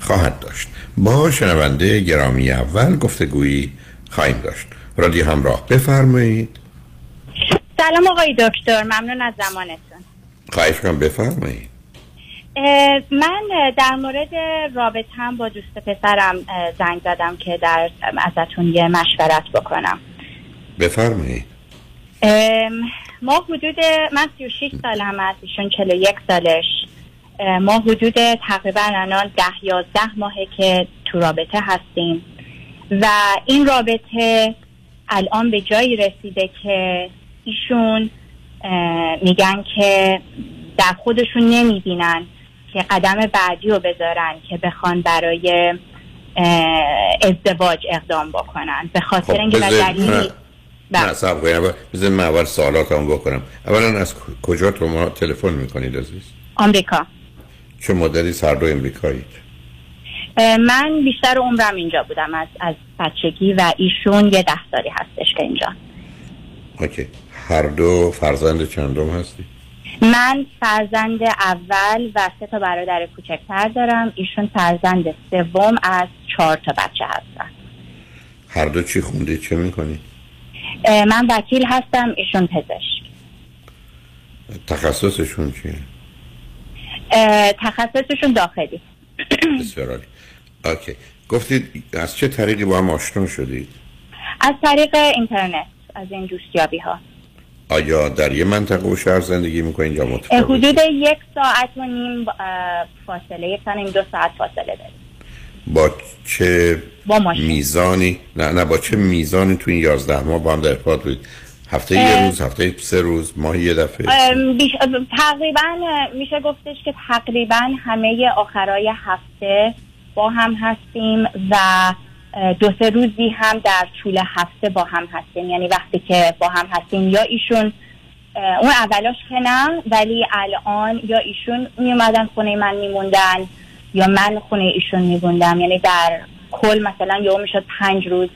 خواهد داشت. با شنونده گرامی اول گفتگویی خواهیم داشت. رادی همراه بفرمایید. سلام آقای دکتر ممنون از زمانتون. خواهش کنم بفرمایید. من در مورد رابطم با دوست پسرم زنگ زدم که در ازتون یه مشورت بکنم. بفرمایید. ما حدود من 36 سالم هست ایشون 41 سالش. ما حدود تقریبا الان ده یازده ماهه که تو رابطه هستیم. و این رابطه الان به جایی رسیده که ایشون میگن که در خودشون نمی‌بینن که قدم بعدی رو بذارن که بخوان برای ازدواج اقدام بکنن. به خاطر خب، اینکه دلیلی نه. سب کنید اول بذار من اول سوالاتم بکنم. اولا از کجا تو ما تلفن می‌کنید عزیز؟ آمریکا. چه مدتی هر دو امریکایید من بیشتر عمرم اینجا بودم از از بچگی و ایشون یه ده سالی هستش که اینجا. اوکی. هر دو فرزند چندم هستی؟ من فرزند اول و سه تا برادر کوچکتر دارم. ایشون فرزند سوم از چهار تا بچه هستن. هر دو چی خوندید چه می‌کنید اه، من وکیل هستم ایشون پزشک. تخصصشون چیه؟ تخصصشون داخلی. بسیار اوکی. گفتید از چه طریقی با هم آشنا شدید؟ از طریق اینترنت از این دوستیابی ها آیا در یه منطقه و شهر زندگی می‌کنید یا متفاوت حدود یک ساعت و نیم فاصله یک ساعت نیم دو ساعت فاصله داریم. با چه با ماشین. میزانی؟ نه نه با چه میزانی تو این 11 ماه با هم در ارتباط بودید؟ هفته یه. روز هفته سه روز ماه یه دفعه. بیش... تقریبا میشه گفتش که تقریبا همه آخرای هفته با هم هستیم و دو سه روزی هم در طول هفته با هم هستیم. یعنی وقتی که با هم هستیم یا ایشون اون اولاش که نه ولی الان یا ایشون میومدن خونه من میموندن یا من خونه ایشون میموندم یعنی در کل مثلا یه می‌شد پنج روز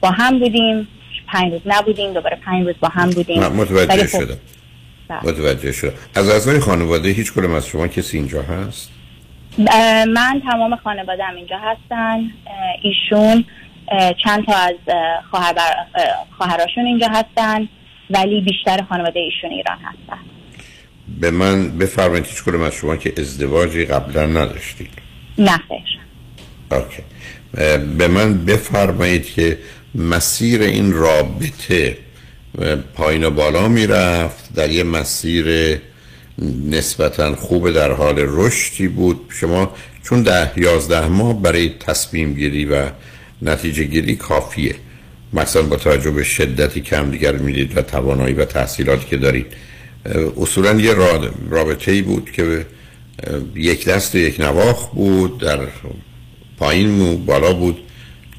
با هم بودیم. پنج روز نبودیم دوباره پنج روز با هم بودیم. متوجه خب- شدم. بله. متوجه شدم. از اعضای خانواده هیچ کدوم از شما کسی اینجا هست؟ من تمام خانوادم اینجا هستن. ایشون چند تا از اه، خواهر خواهراشون اینجا هستن ولی بیشتر خانواده ایشون ایران هستن. به من بفرمایید هیچ کدوم از شما که ازدواجی قبلا نداشتید. نه خیر. اوکی. به من بفرمایید که مسیر این رابطه. پایین و بالا می‌رفت در یه مسیر نسبتا خوب در حال رشدی بود. شما چون ده یازده ماه برای تصمیم گیری و نتیجه گیری کافیه. مثلا با توجه به شدتی که همدیگر می‌دید و توانایی و تحصیلاتی که دارید. اصولا یه را- رابطه ای بود که یک دست و یک نواخ بود در پایین مو بالا بود.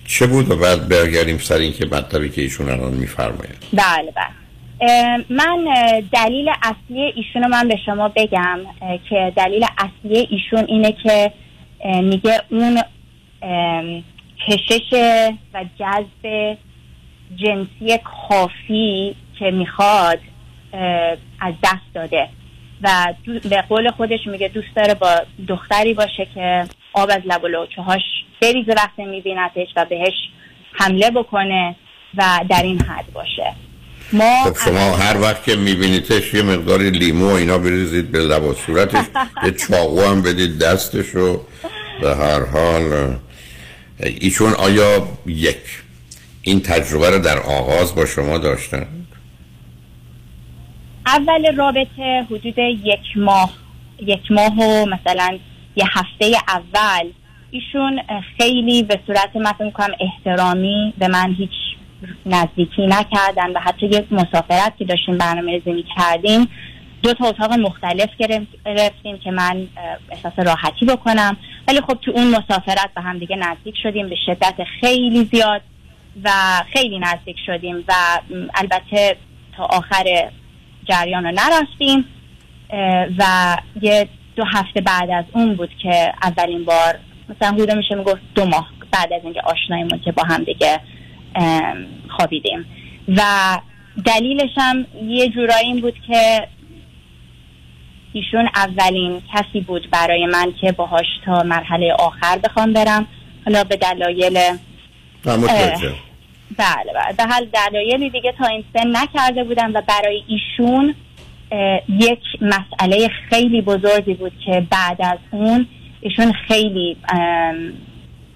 چه بود و بعد برگردیم سر این که مطلبی که ایشون الان میفرماید؟ بله بله. من دلیل اصلی ایشون من به شما بگم که دلیل اصلی ایشون اینه که میگه اون کشش و جذب جنسی کافی که می‌خواد از دست داده. و به قول خودش میگه دوست داره با دختری باشه که آب از لب و لوچه‌هاش بریزه وقتی میبینتش و بهش حمله بکنه و در این حد باشه. ما خب شما هر وقت که میبینیدش یه مقداری لیمو و اینا بریزید به لب و صورتش یه چاقو هم بدید دستش رو به هر حال ایشون آیا یک این تجربه رو در آغاز با شما داشتن؟ اول رابطه حدود یک ماه یک ماه و مثلا یه هفته اول ایشون خیلی به صورت من می‌کنم احترامی به من هیچ نزدیکی نکردن و حتی یک مسافرت که داشتیم برنامه ریزی کردیم دو تا اتاق مختلف گرفت- گرفتیم که من احساس راحتی بکنم. ولی خب تو اون مسافرت به هم دیگه نزدیک شدیم به شدت خیلی زیاد و خیلی نزدیک شدیم و البته تا آخر جریان رو نرفتیم و یه دو هفته بعد از اون بود که اولین بار مثلا حدودا میشه می‌گفت دو ماه بعد از اینکه آشناییمون که با هم دیگه خوابیدیم. و دلیلش هم یه جورایی این بود که ایشون اولین کسی بود برای من که باهاش تا مرحله آخر بخوام برم. حالا به دلایل. بله بله. به حال دلایلی دیگه تا این سن نکرده بودم و برای ایشون یک مسئله خیلی بزرگی بود که بعد از اون ایشون خیلی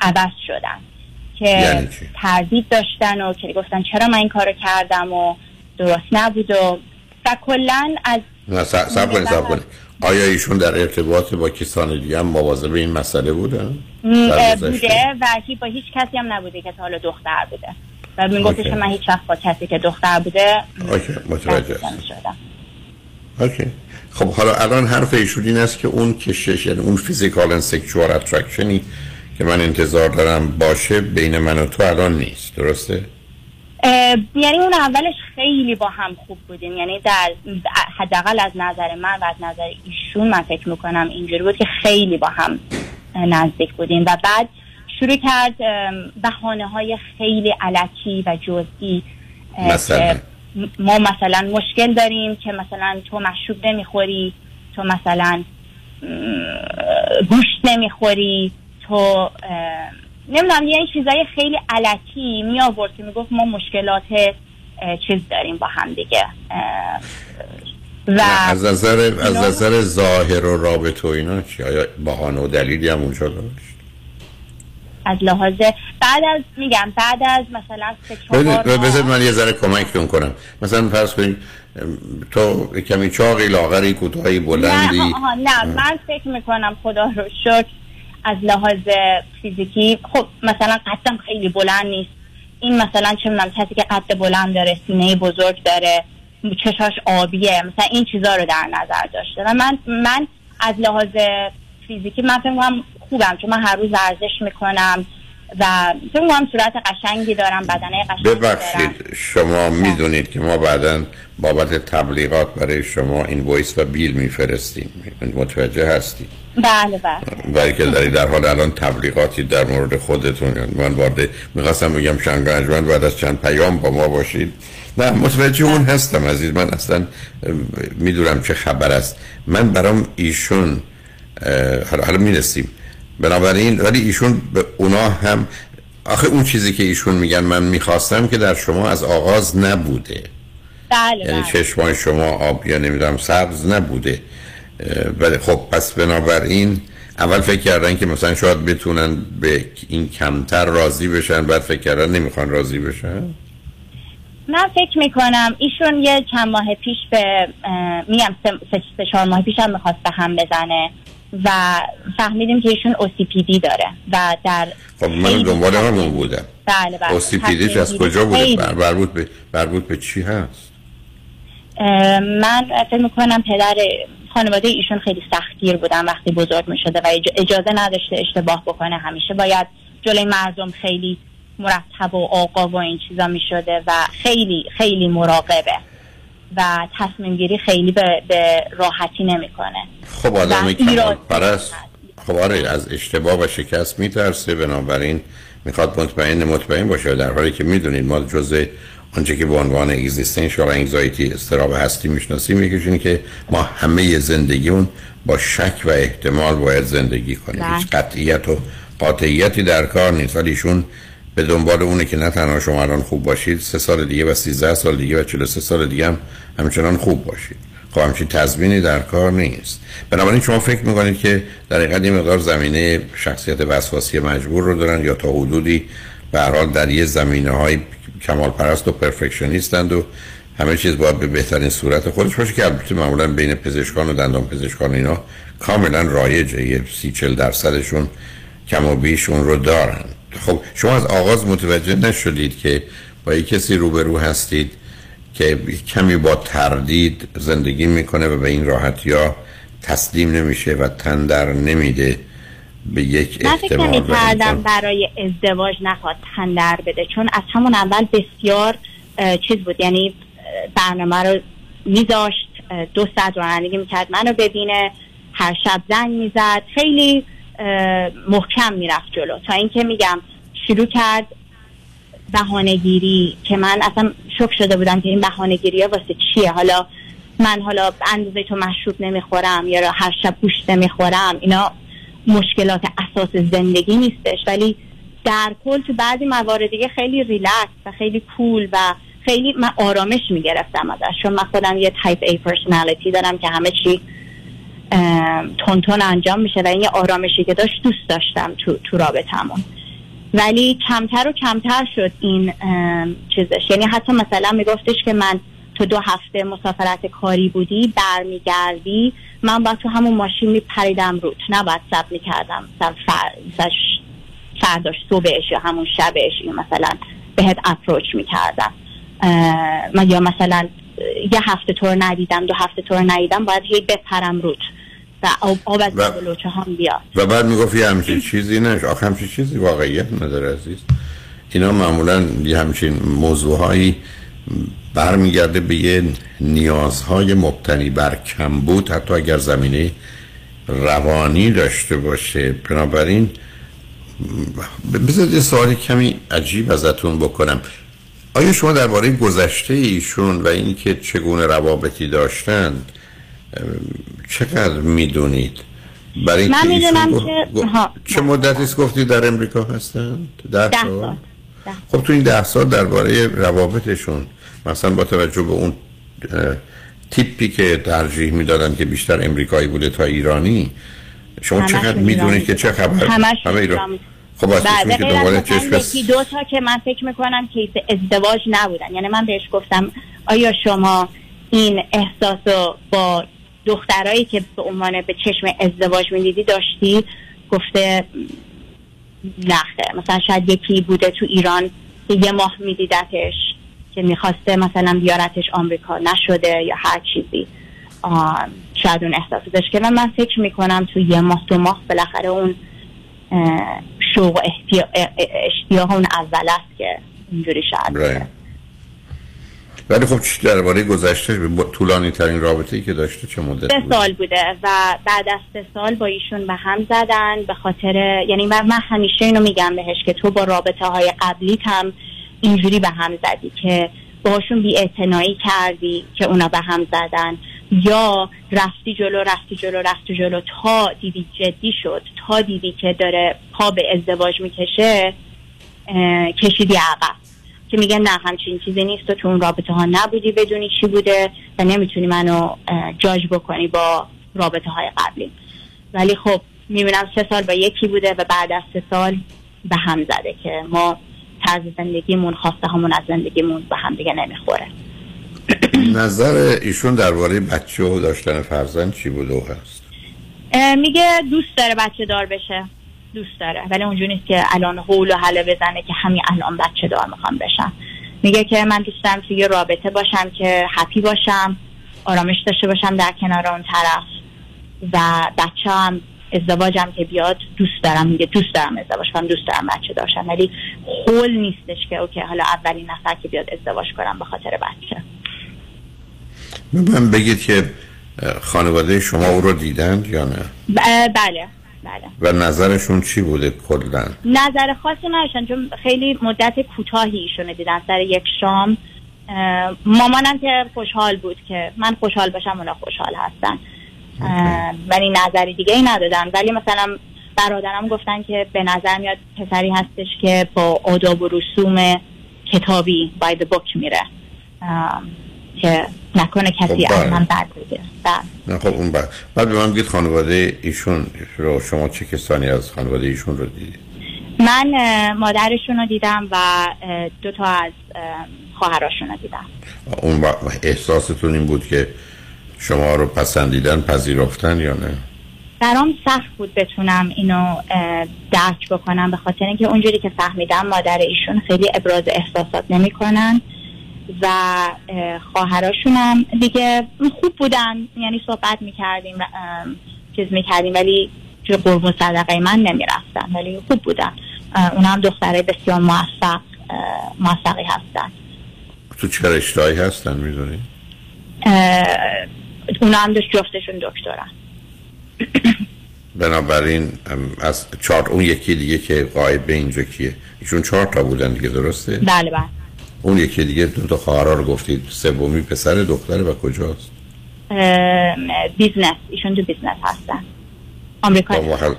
عوض شدن که یعنی؟ تردید داشتن و که گفتن چرا من این کارو کردم و درست نبود و و کلا از صبر کنید صبر کنید آیا ایشون در ارتباط با کسان دیگه هم مواظب این مسئله بودن؟ بوده و با هیچ کسی هم نبوده که تا حالا دختر بوده و میگفتش من هیچ وقت با کسی که دختر بوده OK متوجه. نمی‌شدم. OK خب حالا الان حرف ایشون این است که اون کشش یعنی اون physical and sexual attraction ی که من انتظار دارم باشه بین من و تو الان نیست درسته؟ یعنی اون اولش خیلی با هم خوب بودیم یعنی در حداقل از نظر من و از نظر ایشون من فکر می‌کنم اینجوری بود که خیلی با هم نزدیک بودیم و بعد شروع کرد بحانه های خیلی علکی و جزئی مثلا؟ ما مثلا مشکل داریم که مثلا تو مشروب نمی‌خوری تو مثلا گوشت نمی‌خوری تو نمی‌دونم یه چیزای خیلی علکی می آورد که می‌گفت ما مشکلات چیز داریم با هم دیگه. و از نظر از نظر ظاهر و رابطه و اینا چی؟ آیا بهانه و دلیلی هم اونجا داشت؟ از لحاظ بعد از میگم بعد از مثلا سه بذار من یه ذره کمکتون کنم. مثلا فرض کنید تو کمی چاقی لاغری کوتاهی بلندی. نه آها نه من فکر می‌کنم خدا رو شکر از لحاظ فیزیکی خب مثلا قدم خیلی بلند نیست. این مثلا چه می‌دونم کسی که قد بلند داره سینه بزرگ داره چشاش آبیه مثلا این چیزا رو در نظر داشته. و من من از لحاظ فیزیکی من فکر می‌کنم خوبم چون من هر روز ورزش می‌کنم و فکر می‌کنم صورت قشنگی دارم بدنه قشنگی دارم. ببخشید شما می‌دونید که ما بعدا بابت تبلیغات برای شما این وایس و بیل میفرستیم. متوجه هستید؟ بله بله. برای که دارید در حال الان تبلیغاتی در مورد خودتون من وارد می‌خواستم بگم شنگ انجمن بعد از چند پیام با ما باشید. نه متوجه اون هستم عزیز. من اصلا می‌دونم چه خبر است. من برام ایشون حالا حالا می‌رسیم. بنابراین ولی ایشون به اونا هم آخه اون چیزی که ایشون میگن من می‌خواستم که در شما از آغاز نبوده. بله یعنی بله. چشمای شما آب یا نمی‌دونم سبز نبوده. ولی خب پس بنابراین اول فکر کردن که مثلا شاید بتونن به این کمتر راضی بشن بعد فکر کردن نمی‌خوان راضی بشن؟ من فکر می‌کنم ایشون یه چند ماه پیش به میگم سه سه چهار ماه پیش هم می‌خواست به هم بزنه. و فهمیدیم که ایشون OCPD داره و در خب من دنبال همون بودم بله بله. OCPDش از کجا بوده؟ بر مربوط به مربوط به چی هست؟ من فکر می‌کنم پدر خانواده ایشون خیلی سختگیر بودن وقتی بزرگ می شده و اج- اجازه نداشته اشتباه بکنه همیشه. باید جلوی مردم خیلی مرتب و آقا و این چیزا می شده و خیلی خیلی مراقبه. و تصمیم گیری خیلی به, به راحتی نمی‌کنه. خب آدم کمال پرست. خب آره از اشتباه و شکست میترسه. بنابراین می‌خواد مطمئن مطمئن باشه. در حالی که می‌دونید ما جزء آنچه که به عنوان اگزیستنشال انگزایتی استراب هستی می‌شناسیم یکیش اینه که ما همه زندگیمون با شک و احتمال باید زندگی کنیم. بله. هیچ قطعیت و قاطعیتی در کار نیست. ولی ایشون به دنبال اونه که نه تنها شما الان خوب باشید سه سال دیگه و سیزده سال دیگه و 43 سال دیگه هم همچنان خوب باشید. خب همچین تضمینی در کار نیست. بنابراین شما فکر می‌کنید که در حقیقت مقدار زمینه شخصیت وسواسی مجبور رو دارن یا تا حدودی به حال در یه زمینه های کمال پرست و پرفکشنیستند و همه چیز باید به بهترین صورت خودش باشه که البته معمولا بین پزشکان و دندان پزشکان اینا کاملا رایجه. یه سی چل درصدشون کم و بیش اون رو دارن. خب شما از آغاز متوجه نشدید که با یک کسی روبرو هستید که کمی با تردید زندگی می‌کنه و به این راحتی ها تسلیم نمیشه و تن در نمیده به یک احتمال امکان. برای ازدواج نخواد تن در بده چون از همون اول بسیار چیز بود. یعنی برنامه رو میذاشت دو ساعت رانندگی می‌کرد منو ببینه هر شب زنگ می‌زد. خیلی محکم می‌رفت جلو. تا اینکه میگم شروع کرد بهانهگیری که من اصلا شوکه شده بودم که این بهانهگیری ها واسه چیه. حالا من حالا اندازه تو مشروب نمی‌خورم یا هر شب گوشت نمی‌خورم اینا مشکلات اساس زندگی نیستش. ولی در کل تو بعضی موارد دیگه خیلی ریلکس و خیلی cool و خیلی من آرامش می‌گرفتم ازش. چون من خودم یه type A personality دارم که همه چی ام، تون تون انجام میشه و این آرامشی که داشت دوست داشتم تو, تو رابطمون ولی کمتر و کمتر شد این چیزش. یعنی حتی مثلا میگفتش که من تو دو هفته مسافرت کاری بودی برمیگردی من با تو همون ماشین میپریدم روت نباید سب می‌کردم مثلا فرداش صبحش یا همون شبش یا مثلا بهت اپروچ می‌کردم. من یا مثلا یه هفته تو رو ندیدم دو هفته تو رو ندیدم باید هی بپرم روت و آب, آب از و- لوچه هم بیاد. و بعد می‌گفت یه همچین چیزی نه. آخه همچین چیزی واقعیت نداره عزیز. اینا معمولا یه همچین موضوعهایی برمیگرده به یه نیازهای مبتنی بر کمبود. حتی اگر زمینه روانی داشته باشه. بنابراین بذارید یه سوال کمی عجیب ازتون بکنم. آیا شما درباره گذشته ایشون و اینکه چگونه روابطی داشتند چقدر می‌دونید برای من می‌دونم گفت- که- گفت- ها. چه مدتی است گفتی در امریکا هستند ده, ده سال سال. خب تو این ده سال درباره روابطشون مثلا با توجه به اون تیپی که ترجیح می‌دادن که بیشتر امریکایی بوده تا ایرانی شما چقدر می‌دونید که. چه خبر همه ایران ایرانی. خب از بعد که دنبال از چشم دو تا که من فکر می‌کنم کیس ازدواج نبودن یعنی من بهش گفتم آیا شما این احساس رو با دخترایی که به عنوان به چشم ازدواج می‌دیدی داشتی؟ گفته نخه. مثلا شاید یکی بوده تو ایران که یه ماه میدیدتش که می‌خواسته مثلا بیارتش آمریکا نشده یا هر چیزی. شاید اون احساس داشت که من, فکر می‌کنم تو یه ماه دو ماه بالاخره اون شوق و اشتیاق اون اول است که اینجوری شاید Right. ولی خب چی درباره گذشته با طولانی ترین رابطه ای که داشته چه مدت سه؟ سال بوده و بعد از سه سال با ایشون به هم زدن به خاطر یعنی من, من همیشه اینو میگم بهش که تو با رابطه های قبلیت هم اینجوری به هم زدی که باشون بی کردی که اونا به هم زدن یا رفتی جلو رفتی جلو رفتی جلو تا دیدی جدی شد تا دیدی که داره پا به ازدواج می‌کشه کشیدی عقب که میگن نه همچین چیزی نیست تو تو اون رابطه ها نبودی بدونی چی بوده و نمی‌تونی منو جاج بکنی با رابطه های قبلی. ولی خب می‌بینم سه سال با یکی بوده و بعد از سه سال به هم زده که ما طرز زندگیمون خواسته همون از زندگیمون به هم دیگه نمی‌خوره. نظر ایشون درباره بچه و داشتن فرزند چی بود و هست؟ میگه دوست داره بچه دار بشه. دوست داره. ولی اونجوری نیست که الان حول و حله بزنه که همین الان بچه دار می‌خوام بشم میگه که من دوست دارم توی یه رابطه باشم که هپی باشم آرامش داشته باشم در کنار اون طرف و بچه هم ازدواجم که بیاد دوست دارم. میگه دوست دارم ازدواج کنم دوست دارم بچه داشتم. ولی خول نیستش که اوکی حالا اولین نفر که بیاد ازدواج کنم به خاطر بچه. من بگید که خانواده شما او رو دیدند یا نه؟ بله. بله. و نظرشون چی بوده کلا؟ نظر خاصی نداشتن چون خیلی مدت کوتاهی ایشونو دیدن سر یک شام. مامانم که خوشحال بود که من خوشحال باشم اونا خوشحال هستن. ولی نظری دیگه ای ندادن. ولی مثلا برادرم گفتن که به نظر میاد پسری هستش که با آداب و رسوم کتابی بای the book میره. که نکنه کسی خب، از بله. من بد بله. نه خب اون بعد بعد به من بگید خانواده ایشون رو شما چه کسانی از خانواده ایشون رو دیدید؟ من مادرشون رو دیدم و دو تا از اه، خواهراشون رو دیدم. اون با احساستون این بود که شما رو پسندیدن پذیرفتن یا نه؟ برام سخت بود بتونم اینو درک بکنم به خاطر اینکه اونجوری که فهمیدم مادر ایشون خیلی ابراز احساسات نمی‌کنن. و اه، خواهراشونم. دیگه خوب بودن. یعنی صحبت می‌کردیم چیز می‌کردیم. ولی توی قربون صدقه من نمی‌رفتن. ولی خوب بودن. اونا هم دختره بسیار موفق موفقی هستن. تو چه رشتهایی هستن می‌دونی؟ اونا هم داشت جفتشون دکترن. بنابراین از چهار اون یکی دیگه که قاعد به اینجا کیه؟ ایشون چهار تا بودن دیگه درسته؟ بله بله. اون یکی دیگه دو تا خواهرا رو گفتید سومی پسر دختره و کجاست؟ business. ایشون تو business هستن. آمریکا. محل...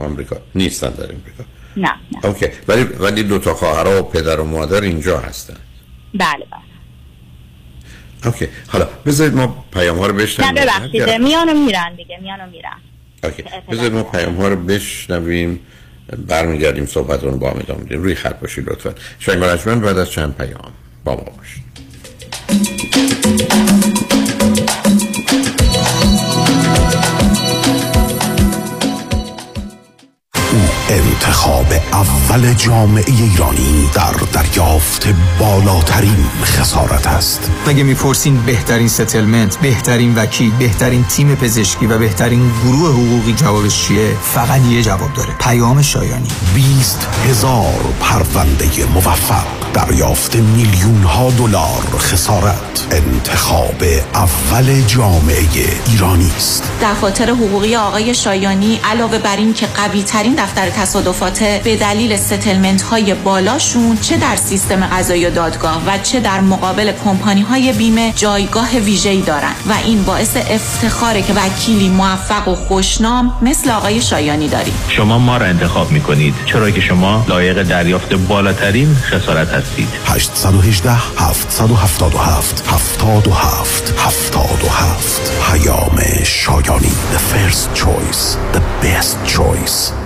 آمریکا. نیستن در امریکا نه نه. OK. ولی ولی دو تا خواهرها و پدر و مادر اینجا هستن. بله بله. OK. حالا بذارید ما پیام ها رو بشنویم. نه ببخشید. میان و میرن دیگه میان و میرن. OK. بذارید ما پیام ها رو بشنویم. برمیگردیم صحبت رو با ادامه میدیم. روی خط باشید لطفا. شنگ بعد از چند پیام با ما باشید. انتخاب اول جامعه ایرانی در دریافت بالاترین خسارت است. اگه می‌پرسین بهترین settlement بهترین وکیل بهترین تیم پزشکی و بهترین گروه حقوقی جوابش چیه؟ فقط یه جواب داره. پیام شایانی. 20 هزار پرونده موفق. دریافت میلیون ها دلار خسارت. انتخاب اول جامعه ایرانی است. دفاتر حقوقی آقای شایانی علاوه بر این که قوی ترین دفتر تصادفات به دلیل ستلمنت های بالاشون چه در سیستم قضایی و دادگاه و چه در مقابل کمپانی های بیمه جایگاه ویژه‌ای دارند و این باعث افتخاره که وکیلی موفق و خوشنام مثل آقای شایانی داریم. شما ما را انتخاب می کنید چرا که شما لایق دریافت بالاترین خسارت هستید. 818 777 77 77 پیام شایانی The first choice The best choice.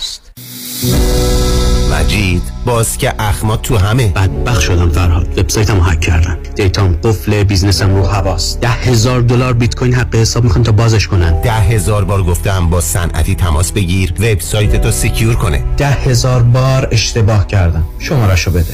podcast. مجید باز که اخمات تو همه. بدبخ شدم فرهاد. وبسایتم هک کردن data م قفل بیزنسم رو حواس ده هزار دلار بیت کوین حق حساب می‌خوان تا بازش کنن. ده هزار بار گفتم با صنعتی تماس بگیر. وبسایت تو secure کنه. ده هزار بار اشتباه کردم. شمارشو بده.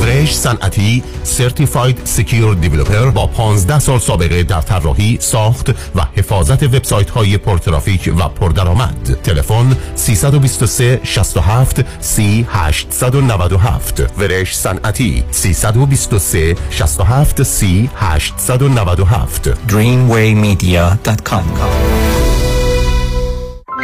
کورش صنعتی certified secure developer با 15 سال سابقه در طراحی ساخت و حفاظت وبسایت های پرترافیک و پردرآمد. تلفن 323 67 30 897 ورش صنعتی 323 67 30 897 dreamwaymedia.com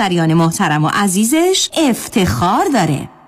مشتریان محترم و عزیزش افتخار داره.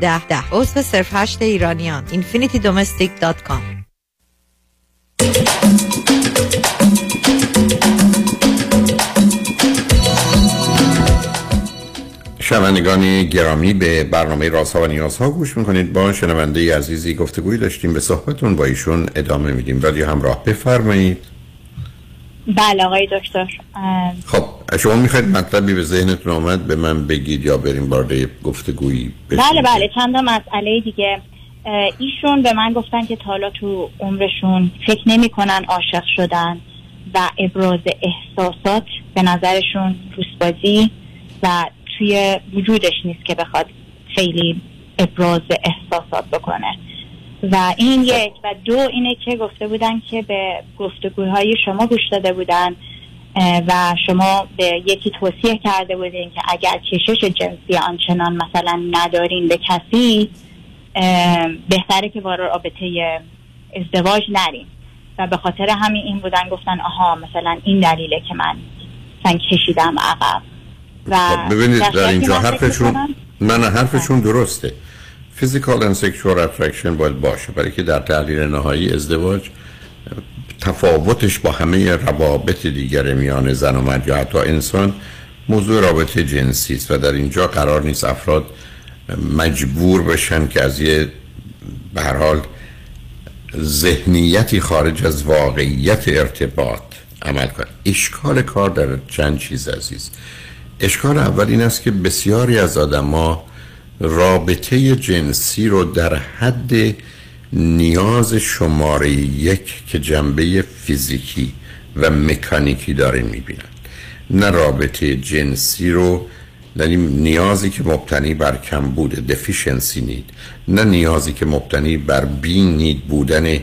ده. ده عضو صرف هشت ایرانیان. infinitydomestic.com شنوندگان گرامی به برنامه رازها و نیازها گوش می‌کنید. با شنونده عزیزی گفتگوی داشتیم. به صحبتون با ایشون ادامه میدیم. رادیو همراه بفرمایید. بله آقای دکتر. خب شما می‌خواید مطلبی به ذهنتون آمد به من بگید یا بریم وارد گفتگویی بله بله چند تا مسئله دیگه. ایشون به من گفتن که حالا تو عمرشون فکر نمی‌کنن عاشق شدن و ابراز احساسات به نظرشون روسبازی و توی وجودش نیست که بخواد خیلی ابراز احساسات بکنه. و این یک و دو اینه که گفته بودن که به گفتگوهای شما گوش داده بودن و شما به یکی توصیه کرده بودین که اگر کشش جنسی آنچنان مثلا ندارین به کسی بهتره که وارد رابطه ازدواج نرین. و به خاطر همین این بودن گفتن آها مثلا این دلیله که من مثلا کشیدم عقب. و خب ببینید در اینجا حرفشون من حرفشون درسته. فیزیکال and sexual attraction باید باشه برای که در تحلیل نهایی ازدواج تفاوتش با همه روابط دیگر میان زن و مرد یا حتی انسان موضوع رابطه جنسی است و در اینجا قرار نیست افراد مجبور بشن که از یه به هر حال ذهنیتی خارج از واقعیت ارتباط عمل کنن. اشکال کار در چند چیز عزیز. اشکال اول این است که بسیاری از آدم رابطه جنسی رو در حد نیاز شماره یک که جنبه فیزیکی و مکانیکی داره می‌بینن نه رابطه جنسی رو یعنی نیازی که مبتنی بر کم بوده دفیشنسی نید. نه نیازی که مبتنی بر بی نید بودن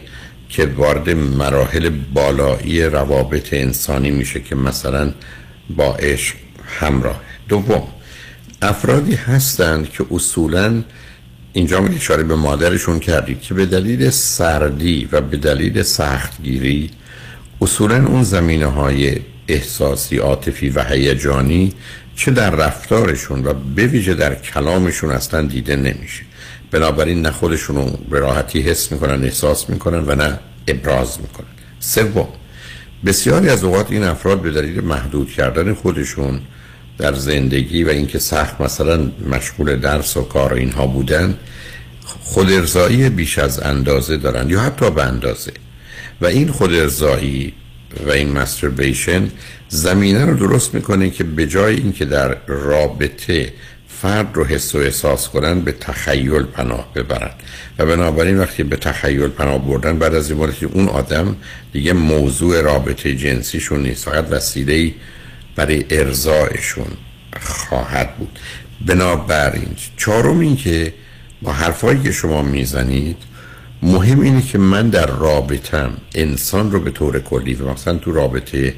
که وارد مراحل بالایی روابط انسانی میشه که مثلا با عشق همراه. دوم افرادی هستند که اصولا اینجا می اشاره به مادرشون کردید که به دلیل سردی و به دلیل سختگیری اصولا اون زمینه های احساسی عاطفی و هیجانی چه در رفتارشون و به ویژه در کلامشون اصلا دیده نمیشه. بنابراین نه خودشون رو به راحتی حس می‌کنن احساس می‌کنن و نه ابراز می‌کنن. سوم بسیاری از اوقات این افراد به دلیل محدود کردن خودشون در زندگی و اینکه سخت مثلا مشغول درس و کار و اینها بودن خود ارزایی بیش از اندازه دارن یا حتی به اندازه. و این خود ارزایی و این مستربیشن زمینه رو درست می‌کنه که به جای اینکه در رابطه فرد رو حس و احساس کنن به تخیل پناه ببرن. و بنابراین وقتی به تخیل پناه بردن بعد از این اون آدم دیگه موضوع رابطه جنسیشون نیست فقط وسیله برای ارزایشون خواهد بود. بنابراین چهارم این که با حرفایی که شما می‌زنید مهم اینه که من در رابطم انسان رو به طور کلی و مثلا تو رابطه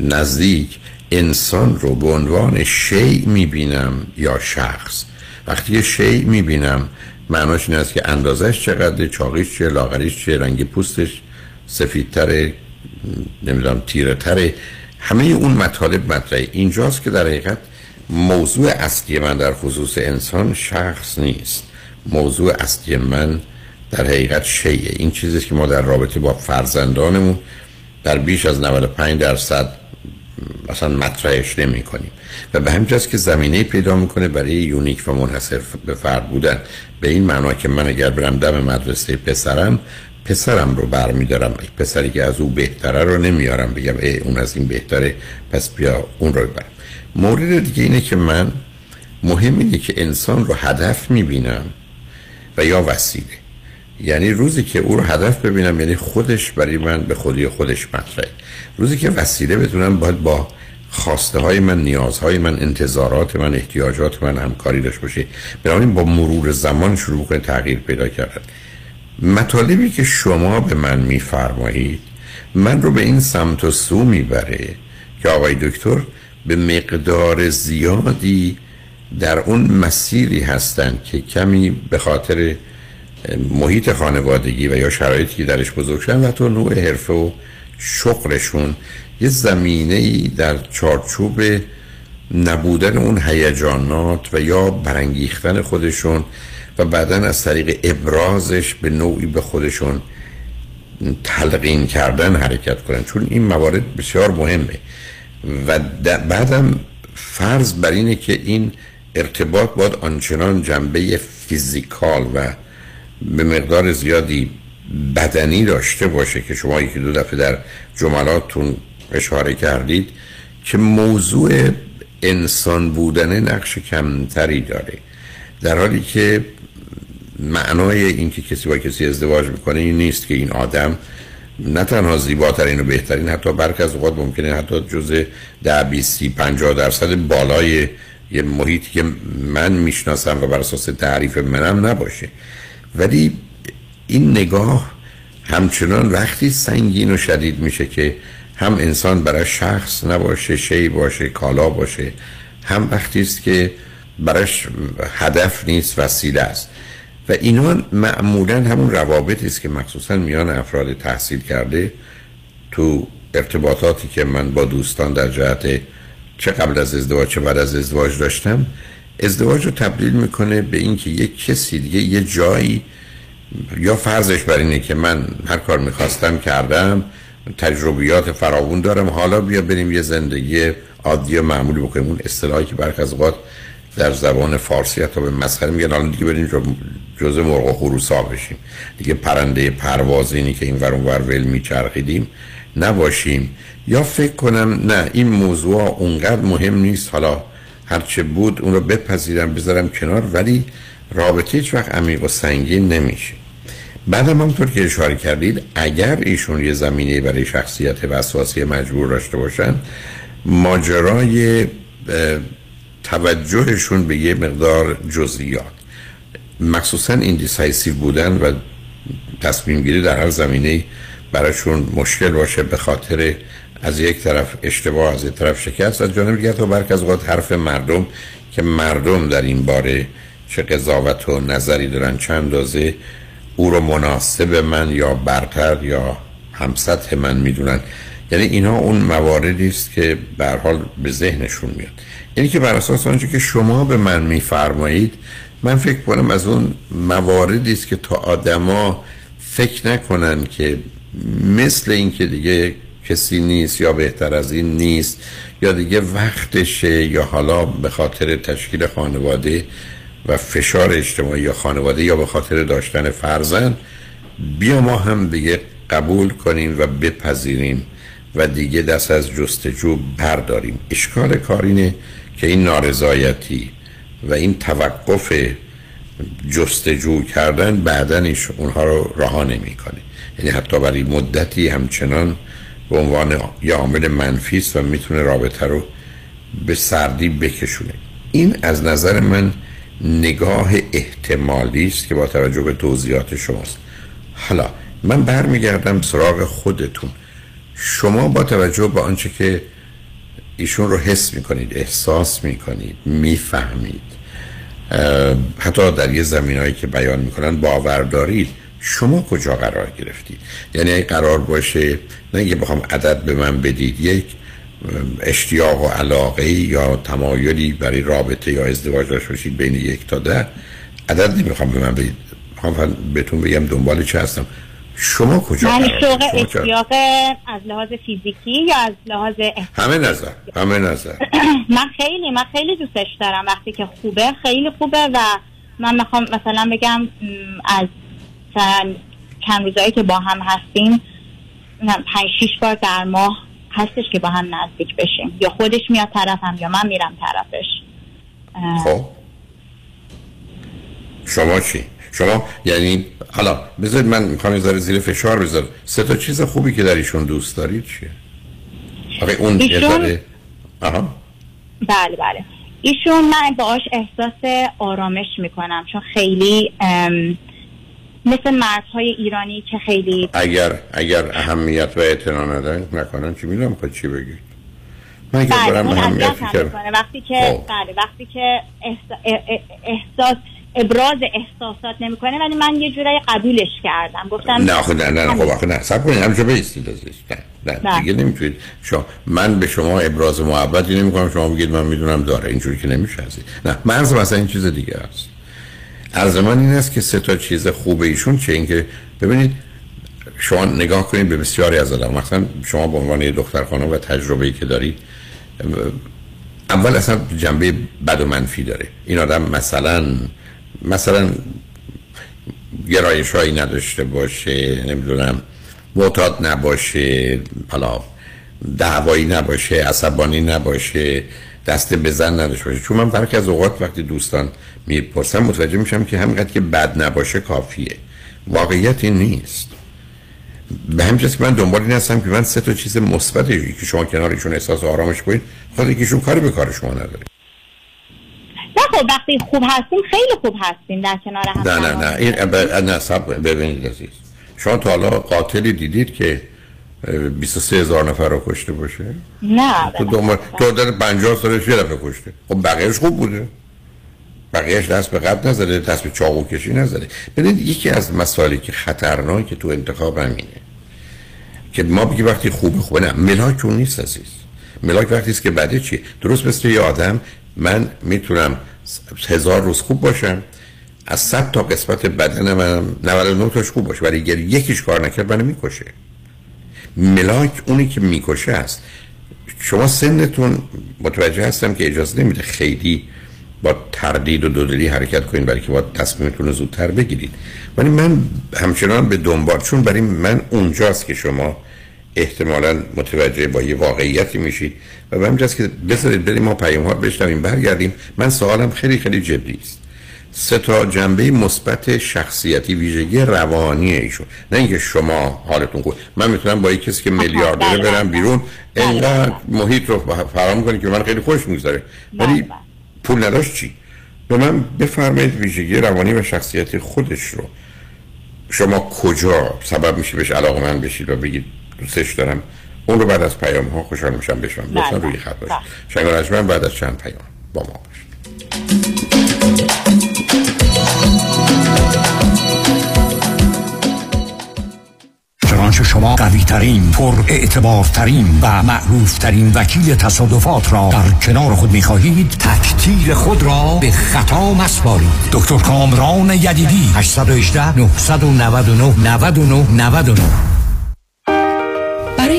نزدیک انسان رو به عنوان شیء می‌بینم یا شخص. وقتی یه شیء می‌بینم معناش این است که اندازش چقدر چاقیش چه لاغریش چه رنگ پوستش سفیدتره نمی‌دونم تیره تره همه اون مطالب مطرحه. اینجاست که در حقیقت موضوع اصلی من در خصوص انسان شخص نیست. موضوع اصلی من در حقیقت شیء این چیزی که ما در رابطه با فرزندانمون در بیش از 95 درصد مثلا مطرحش نمی کنیم و به همجاست که زمینه پیدا می‌کنه برای یونیک و منحصر به فرد بودن. به این معنا که من اگر برم دم مدرسه پسرم پسرم رو برمیدارم. پسری که از او بهتره رو نمیارم. بگم ای اون از این بهتره پس بیا اون رو برم مورد دیگه اینه که من مهم اینه که انسان رو هدف می‌بینم و یا وسیله. یعنی روزی که او رو هدف ببینم یعنی خودش برای من به خودی خودش مطرحه. روزی که وسیله بدونم باید با خواسته های من نیازهای من انتظارات من احتیاجات من همکاری داشته باشه. بنابراین با مرور زمان شروع کنه تغییر پیدا کردن. مطالبی که شما به من میفرمایید من رو به این سمت و سو می‌بره که آقای دکتر به مقدار زیادی در اون مسیری هستند که کمی به خاطر محیط خانوادگی و یا شرایطی که درش بزرگ شدن و تو نوع حرفه و شغلشون یه زمینه ای در چارچوب نبودن اون هیجانات و یا برانگیختن خودشون و بعدا از طریق ابرازش به نوعی به خودشون تلقین کردن حرکت کنن. چون این موارد بسیار مهمه. و بعدم فرض بر اینه که این ارتباط باید آنچنان جنبه فیزیکال و به مقدار زیادی بدنی داشته باشه که شما یکی دو دفعه در جملاتتون اشاره کردید که موضوع انسان بودن نقش کمتری داره. در حالی که معنای اینکه کسی با کسی ازدواج می‌کنه این نیست که این آدم نه تنها زیباترین و بهترین حتی برک از اوقات ممکنه حتی جز ده بیستی پنجاه درصد بالای یه محیطی که من می‌شناسم و بر اساس تعریف منم نباشه. ولی این نگاه همچنان وقتی سنگین و شدید میشه که هم انسان برای شخص نباشه شی باشه کالا باشه هم وقتی است که براش هدف نیست وسیله است. و اینا معمولا همون روابطی است که مخصوصا میان افراد تحصیل کرده تو ارتباطاتی که من با دوستان در جهت چه قبل از ازدواج چه بعد از ازدواج داشتم ازدواج رو تبدیل می‌کنه به اینکه یک کسی دیگه یه جایی یا فرضش بر اینه که من هر کار می‌خواستم کردم تجربیات فراوون دارم حالا بیا بریم یه زندگی عادی و معمولی بکنیم. اون اصطلاحی که برخ از اوقات در زبان فارسی حتی به مسخره میگن. حالا دیگه بریم جزء مرغ و خروسا بشیم. دیگه پرنده پروازینی که این ورون ور ول میچرخیدیم نباشیم. یا فکر کنم نه این موضوع اونقدر مهم نیست. حالا هرچه بود اون رو بپذیرم بذارم کنار ولی رابطه هیچ وقت عمیق و سنگین نمیشه. بعدم همونطور که اشاره کردید اگر ایشون یه زمینه برای شخصیت وسواسی مجبور داشته باشن ماجرای توجهشون به یه مقدار جزئیات. مخصوصا این دیسایسیو بودن و تصمیم گیری در هر زمینه براشون مشکل باشه به خاطر از یک طرف اشتباه از یک طرف شکست. از جانب دیگر تا برک از حرف مردم که مردم در این باره چه قضاوت و نظری دارن چند دازه او رو مناسب من یا برتر یا همسطح من می‌دونن. یعنی اینا اون مواردی است که به حال به ذهنشون میاد. یعنی که بر اساس آنچه که شما به من میفرمایید من فکر کنم از اون مواردی است که تا آدما فکر نکنن که مثل اینکه دیگه کسی نیست یا بهتر از این نیست یا دیگه وقتشه یا حالا به خاطر تشکیل خانواده و فشار اجتماعی یا خانواده یا به خاطر داشتن فرزند بیا ما هم دیگه قبول کنیم و بپذیریم. و دیگه دست از جستجو برداریم. اشکال کار اینه که این نارضایتی و این توقف جستجو کردن بعدنش اونها رو رها نمی‌کنه. یعنی حتی برای مدتی همچنان به عنوان یه عامل منفی است و می‌تونه رابطه رو به سردی بکشونه. این از نظر من نگاه احتمالی است که با توجه به توضیحات شماست. حالا من برمیگردم سراغ خودتون. شما با توجه به آنچه که ایشون رو حس می‌کنید احساس می‌کنید می‌فهمید حتی در یه زمین هایی که بیان می‌کنن باور دارید شما کجا قرار گرفتید؟ یعنی اگه قرار باشه نه اینکه بخوام عدد به من بدید یک اشتیاق و علاقه یا تمایلی برای رابطه یا ازدواج داشته باشید بین یک تا ده عدد نمی‌خوام به من بدید. می‌خوام بهتون بگم دنبال چه هستم. شما کجا من شوق؟ اشتیاق از لحاظ فیزیکی یا از لحاظ؟ همه نظر همه نظر. من خیلی من خیلی دوستش دارم. وقتی که خوبه خیلی خوبه و من می‌خوام مثلا بگم از چند روزایی که با هم هستیم پنج شیش بار در ماه هستش که با هم نزدیک بشیم. یا خودش میاد طرفم یا من میرم طرفش. خب. شما چی؟ شما یعنی حالا بذارید من می‌خوام یه ذره زیر فشار بذارم. سه تا چیز خوبی که در ایشون دوست دارید چیه؟ آقا اون ایشون- آها. بله بله. ایشون من باش احساس آرامش می‌کنم چون خیلی ام، مثل مردهای ایرانی که خیلی اگر اگر اهمیت و اعتنا ندن نکنن چی می‌دونم خواهد چی بگید. من اگر بله برم اون اهمیت وقتی که خب. بله وقتی که احساس ابراز احساسات نمی‌کنه ولی من یه جورایی قبولش کردم. گفتم نه خب نه نه خب نه. سب کنید همجا بیستید ازش نه نه. دیگه نمی‌تونید. شما من به شما ابراز محبتی نمی کنم شما بگید من می‌دونم داره. اینجوری که نمیشه هستی نه من مثلا این چیز دیگه است. عرض من این است که سه تا چیز خوب ایشون چه؟ اینکه ببینید شما نگاه کنید به بسیاری از آدم. مثلا شما به عنوان یه دختر خانم و تجربه‌ای که دارید اول اصلا جنبه بد و منفی داره. این آدم مثلا مثلا گرایش هایی نداشته باشه نمی‌دونم معتاد نباشه حالا دعوایی نباشه عصبانی نباشه دست بزن نداشته باشه. چون من برخی از اوقات وقتی دوستان می‌پرسم متوجه میشم که همینقدر که بد نباشه کافیه. واقعیت این نیست. به همین من دنبال این هستم که من سه تا چیز مثبت که شما کنارشون احساس آرامش کنید خود یکیشون کاری به کار شما نداره. نه خب وقتی خوب هستیم خیلی خوب هستیم در کنار هم نه نه نه این نه سب ببینید عزیز. شما تا حالا قاتلی دیدید که اه، 23 هزار نفر رو کشته باشه؟ نه تو دنبال تو در 50 سالش یه دفعه کشته. خب بقیهش خوب بوده. بقیهش دست به قد نزده دست به چاقو کشی نزده. ببینید یکی از مسائلی که خطرناک تو انتخاب همینه که ما بگی وقتی خوبه خوبه. نه ملاک اون نیست عزیز. ملاک وقتی است که بده چیه؟ درست مثل یه آدم من می‌تونم هزار روز خوب باشم از صد تا قسمت بدن من 99 تاش خوب باشه ولی اگر یکیش کار نکرد منو می‌کشه. ملاک اونی که می‌کشه است. شما سنتون متوجه هستم که اجازه نمیده خیلی با تردید و دودلی حرکت کنید برای که با تصمیمتون رو زودتر بگیرید. ولی من همچنان به دنبال چون برای من اونجاست که شما احتمالا متوجه با یه واقعیتی میشید و به همجاست که بذارید بریم ما پیام ها بشنویم برگردیم. من سوالم خیلی خیلی جدی است. سه تا جنبه مثبت شخصیتی ویژگی روانی ایشون. نه اینکه شما حالتون خوب. من می‌تونم با یک کسی که میلیاردره برم بیرون. انقدر محیط رو فراهم کنی که من خیلی خوش می‌گذاره ولی پول نداشت چی؟ به من بفرمایید ویژگی روانی و شخصیتی خودش رو. شما کجا سبب میشه بهش علاقه من بشید و بگید دوستش دارم. اون رو بعد از پیام ها خوشحال میشم بشنم بله، لطفا روی خط باشید. شنگ من بعد از چند پیام با ما باشید. چنانچه شما قوی ترین پر اعتبار ترین و معروف ترین وکیل تصادفات را در کنار خود می خواهید تکتیر خود را به خطا مسپارید. دکتر کامران یدیدی 818 999 99 99 برای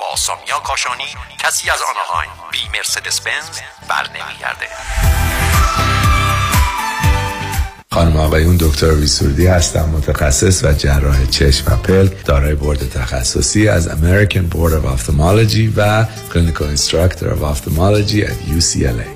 با سامیا کاشانی کسی از آنهایم. بی مرسدس بنز بر نمیگرده خانم آقایون دکتر ویسوردی هستم متخصص و جراح چشم و پلک دارای بورد تخصصی از American Board of Ophthalmology و Clinical Instructor of Ophthalmology at UCLA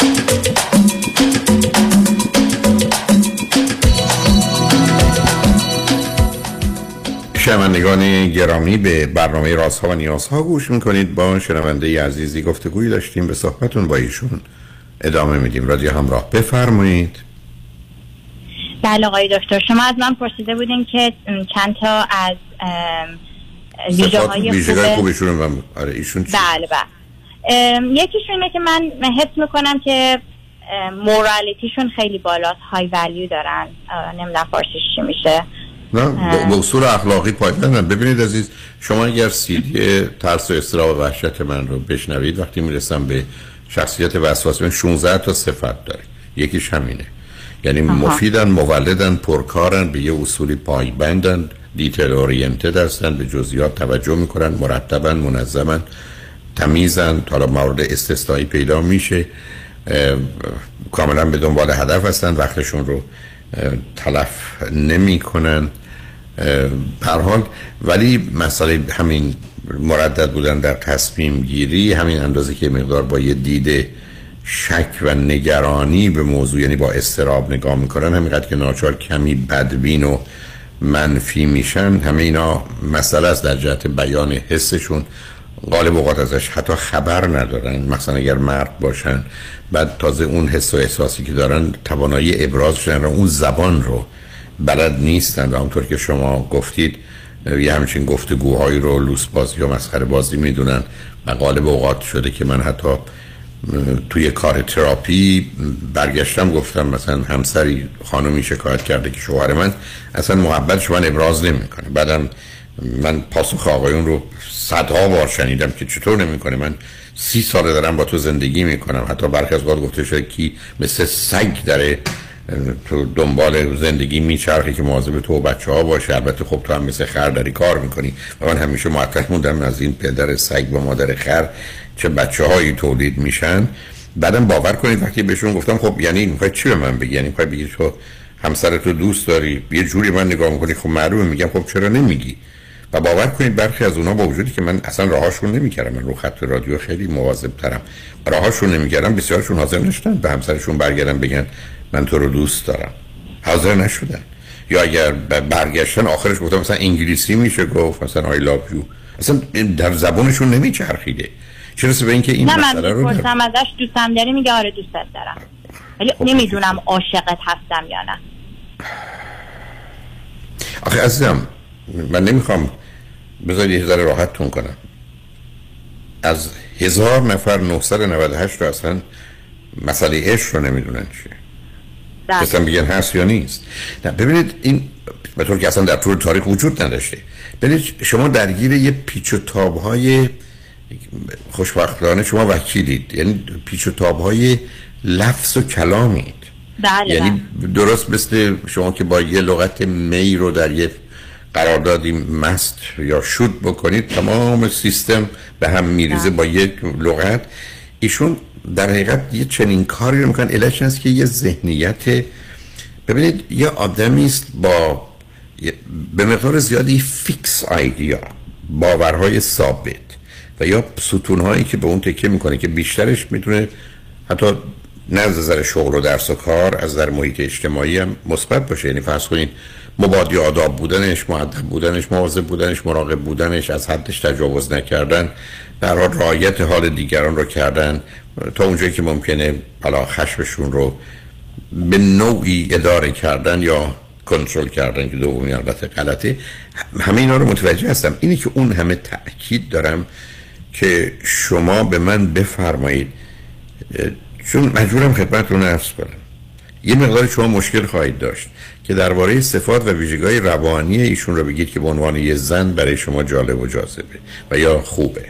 شنوندگان گرامی به برنامه رازها و نیازها گوش می‌کنید. با شنونده عزیزی گفتگویی داشتیم. به صحبتون با ایشون ادامه میدیم. رادیو همراه. بفرمایید. بله آقای دکتر. شما از من پرسیده بودین که چند تا از ویژه های خوبشون آره ایشون چی؟ بله بله. یکیشون اینه که من حس می‌کنم که مورالیتیشون خیلی بالاست های ولیو دارن نمی‌دونم فارسیش چی میشه. نه؟ به اصول اخلاقی پایبندن ببینید عزیز شما اگر سیدی ترس و استراب و وحشت من رو بشنوید وقتی می‌رسم به شخصیت وسواس من 16 تا صفت داره یکیش همینه. یعنی آها. مفیدن مولدن پرکارن به یه اصولی پایبندن دیتیل اورینتد هستن به جزئیات توجه می‌کنن مرتبن منظمن تمیزن. حالا مورد استثنایی پیدا میشه. کاملا به دنبال هدف هستن. وقتشون رو تلف نمی‌کنن. حال ولی مسئله همین مردد بودن در تصمیم گیری همین اندازه که مقدار با یه دیده شک و نگرانی به موضوع یعنی با استراب نگاه می‌کنن همینقدر که ناچار کمی بدبین و منفی میشن همه اینا مسئله است در جهت بیان حسشون. غالب اوقات ازش حتی خبر ندارن مثلا اگر مرد باشن بعد تازه اون حس و احساسی که دارن توانایی ابرازشون رو اون زبان رو بلد نیستن و همونطور که شما گفتید یه همچین گفتگوهایی رو لوس بازی یا مسخره بازی می‌دونن و غالب اوقات شده که من حتی توی کار تراپی برگشتم گفتم مثلا همسری خانمی شکایت کرده که شوهر من اصلا محبتش من ابراز نمی‌کنه. بعدم من پاسخ آقایون رو صدها بار شنیدم که چطور نمی‌کنه. من سی ساله دارم با تو زندگی می‌کنم. حتی برخی از گفته شده کی مثل سگ داره تو دنبال زندگی میچرخه که مواظب تو و بچه ها باشه البته خب تو هم مثل خر داری کار می‌کنی. و من همیشه معطل موندم از این پدر سگ و مادر خر چه بچه هایی تولید میشن. بعدم باور کنید وقتی بهشون گفتم خب یعنی می‌خوای چی به من بگی؟ یعنی می‌خوای بگی تو همسرتو دوست داری؟ یه جوری من نگاه می‌کنی خب معلومه میگم خب چرا نمیگی؟ و باور کنید برخی از اونا با وجودی که من اصلا راهاشون نمی‌کردم. من رو خط رادیو خیلی مواظب ترم راهاشون نمی‌کردم بسیارشون حاضر نشدن به همسرشون برگردن بگن من تو رو دوست دارم. حاضر نشدن. یا اگر برگشتن آخرش گفتم مثلا انگلیسی میشه گفت مثلا آی لاف یو اصلا در زبانشون نمیچرخیده. چرا به اینکه این نه من مسئله رو در- می‌پرسم ازش دوستم داری میگه آره دوستت دارم. ولی نمی‌دونم عاشقت هستم یا نه. آخه عزیزم من نمی‌خوام بذارید یه ذره راحتتون کنم. از هزار نفر 998 رو اصلا مسئله عشق رو نمی‌دونن چیه. اصلا بگن هست یا نیست. نه ببینید این به طور که اصلا در طول تاریخ وجود نداشته. ببینید شما درگیر یه پیچ و تاب های خوشبختانه شما وکیلید. یعنی پیچ و تاب های لفظ و کلامید بله یعنی درست مثل شما که با یه لغت می رو در یه قراردادی مست یا شود بکنید تمام سیستم به هم میریزه با یک لغت. ایشون در حقیقت یه چنین کاری رو می‌کنن. علتش است که یه ذهنیت ببینید یه آدمی است با به مقدار زیادی فیکس آیدیا باورهای ثابت و یا ستونهایی که به اون تکیه می‌کنه که بیشترش می‌تونه حتی نه از نظر شغل و درس و کار از نظر محیط اجتماعی هم مثبت باشه. یعنی فرض کنید مبادی آداب بودنش معدب بودنش مواظب بودنش مراقب بودنش از حدش تجاوز نکردن در حال رعایت حال دیگران رو کردن. تا اونجایی که ممکنه حالا خشمشون رو به نوعی اداره کردن یا کنترل کردن که دومی البته غلطه. همه اینا رو متوجه هستم. اینی که اون همه تاکید دارم که شما به من بفرمایید چون مجبورم خدمتتون عرض کنم. یه مقدار شما مشکل خواهید داشت که درباره صفات و ویژگی روانی ایشون رو بگید که به عنوان یه زن برای شما جالب و جاذبه و یا خوبه.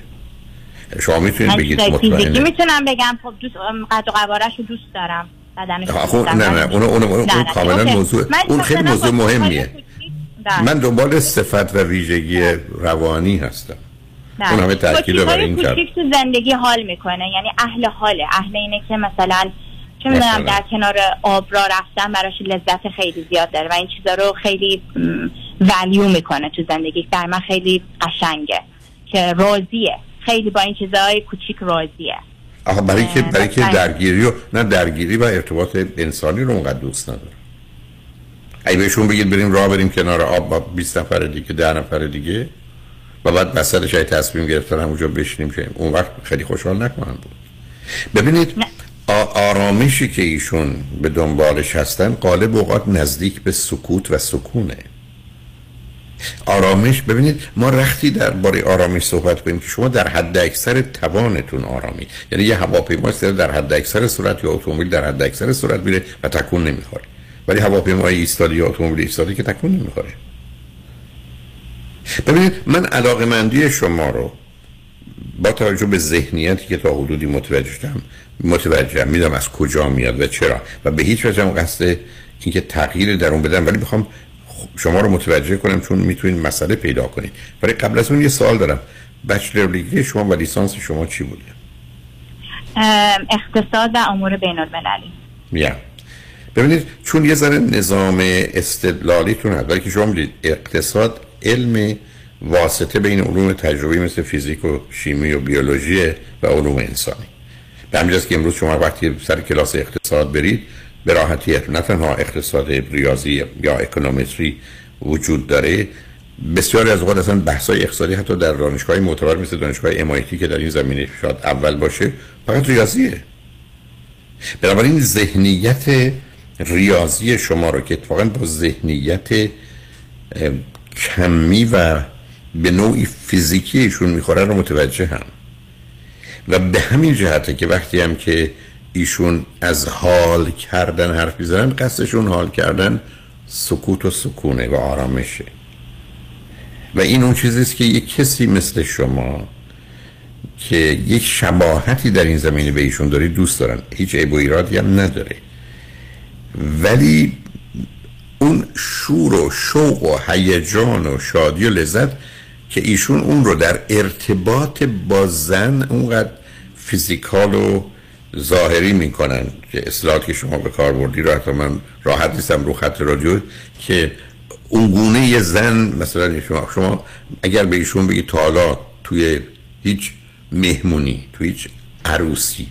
شما می‌تونید بگید مطمئنه می‌تونم بگم خب دوست قد و قوارش رو دوست دارم اون- نه. نه اون اون, اون. کاملا. موضوع اون خیلی موضوع مهمیه. من دنبال صفت و ویژگی روانی هستم. اون همه تأکید رو این کرد تو زندگی حال می‌کنه یعنی اهل حاله اهل اینه که مثلا چه می‌دونم؟ در کنار آب را رفتن براش لذت خیلی زیاد داره و این چیزا رو خیلی ولیو می‌کنه تو زندگی در من خیلی قشنگه که راضیه خیلی با این چیزهای کوچیک راضیه. آخه برای که برای که مثلا- درگیری و نه درگیری و ارتباط انسانی رو اونقدر دوست نداره اگه بهشون بگید بریم راه بریم کنار آب با 20 نفر دیگه 10 نفر دیگه و بعد وسطش های تصمیم گرفتن همونجا بشینیم که اون وقت خیلی خوشحال نکنن بود. ببینید آرامشی که ایشون به دنبالش هستن غالب اوقات نزدیک به سکوت و سکونه. آرامش ببینید ما رختی درباره آرامش صحبت کنیم که شما در حد اکثر توانتون آرامی یعنی یه هواپیما در حد اکثر صورت یا اتومبیل در حد اکثر صورت میره و تکون نمی‌خوره. ولی هواپیمای ایستادی یا اتومبیل ایستادی که تکون نمی‌خوره. ببینید من علاقه مندی شما رو با توجه به ذهنیتی که تا حدودی متوجه شدم متوجه میدم از کجا میاد و چرا. و به هیچ وجه قصد اینکه تغییر در اون بدم ولی می‌خوام شما رو متوجه کنم چون می‌تونید مسئله پیدا کنید. ولی قبل از اون یه سوال دارم. بچلر دیگری شما و لیسانس شما چی بوده؟ ام، اقتصاد و امور بین المللی یا. ببینید چون یه ذره نظام استدلالیتون هست ولی که شما می‌دید اقتصاد علم واسطه بین علوم تجربی مثل فیزیک و شیمی و بیولوژی و علوم انسانی. به همین جاست که امروز شما وقتی سر کلاس اقتصاد برید به راحتی نه تنها اقتصاد ریاضی یا اکونومتری وجود داره بسیاری از اوقات اصلا بحث‌های اقتصادی حتی در دانشگاه معتبر مثل دانشگاه MIT که در این زمینه شاید اول باشه فقط ریاضیه. بنابراین ذهنیت ریاضی شما رو که اتفاقا با ذهنیت کمی و به نوعی فیزیکی ایشون می‌خوره رو متوجه هم و به همین جهته که وقتی هم که ایشون از حال کردن حرف می‌زنن قصدشون حال کردن سکوت و سکونه و آرامشه. و این اون چیزیست که یک کسی مثل شما که یک شباهتی در این زمینه به ایشون داری دوست دارن. هیچ عیب و ایرادی هم نداره. ولی اون شور و شوق و هیجان و شادی و لذت که ایشون اون رو در ارتباط با زن اونقدر فیزیکال و ظاهری می‌کنن که اصلاحات که شما به کار بردی رو حتی من راحت نیستم رو خط رادیو که اون گونه یه زن مثلا شما, شما اگر به ایشون بگی تا حالا توی هیچ مهمونی توی هیچ عروسی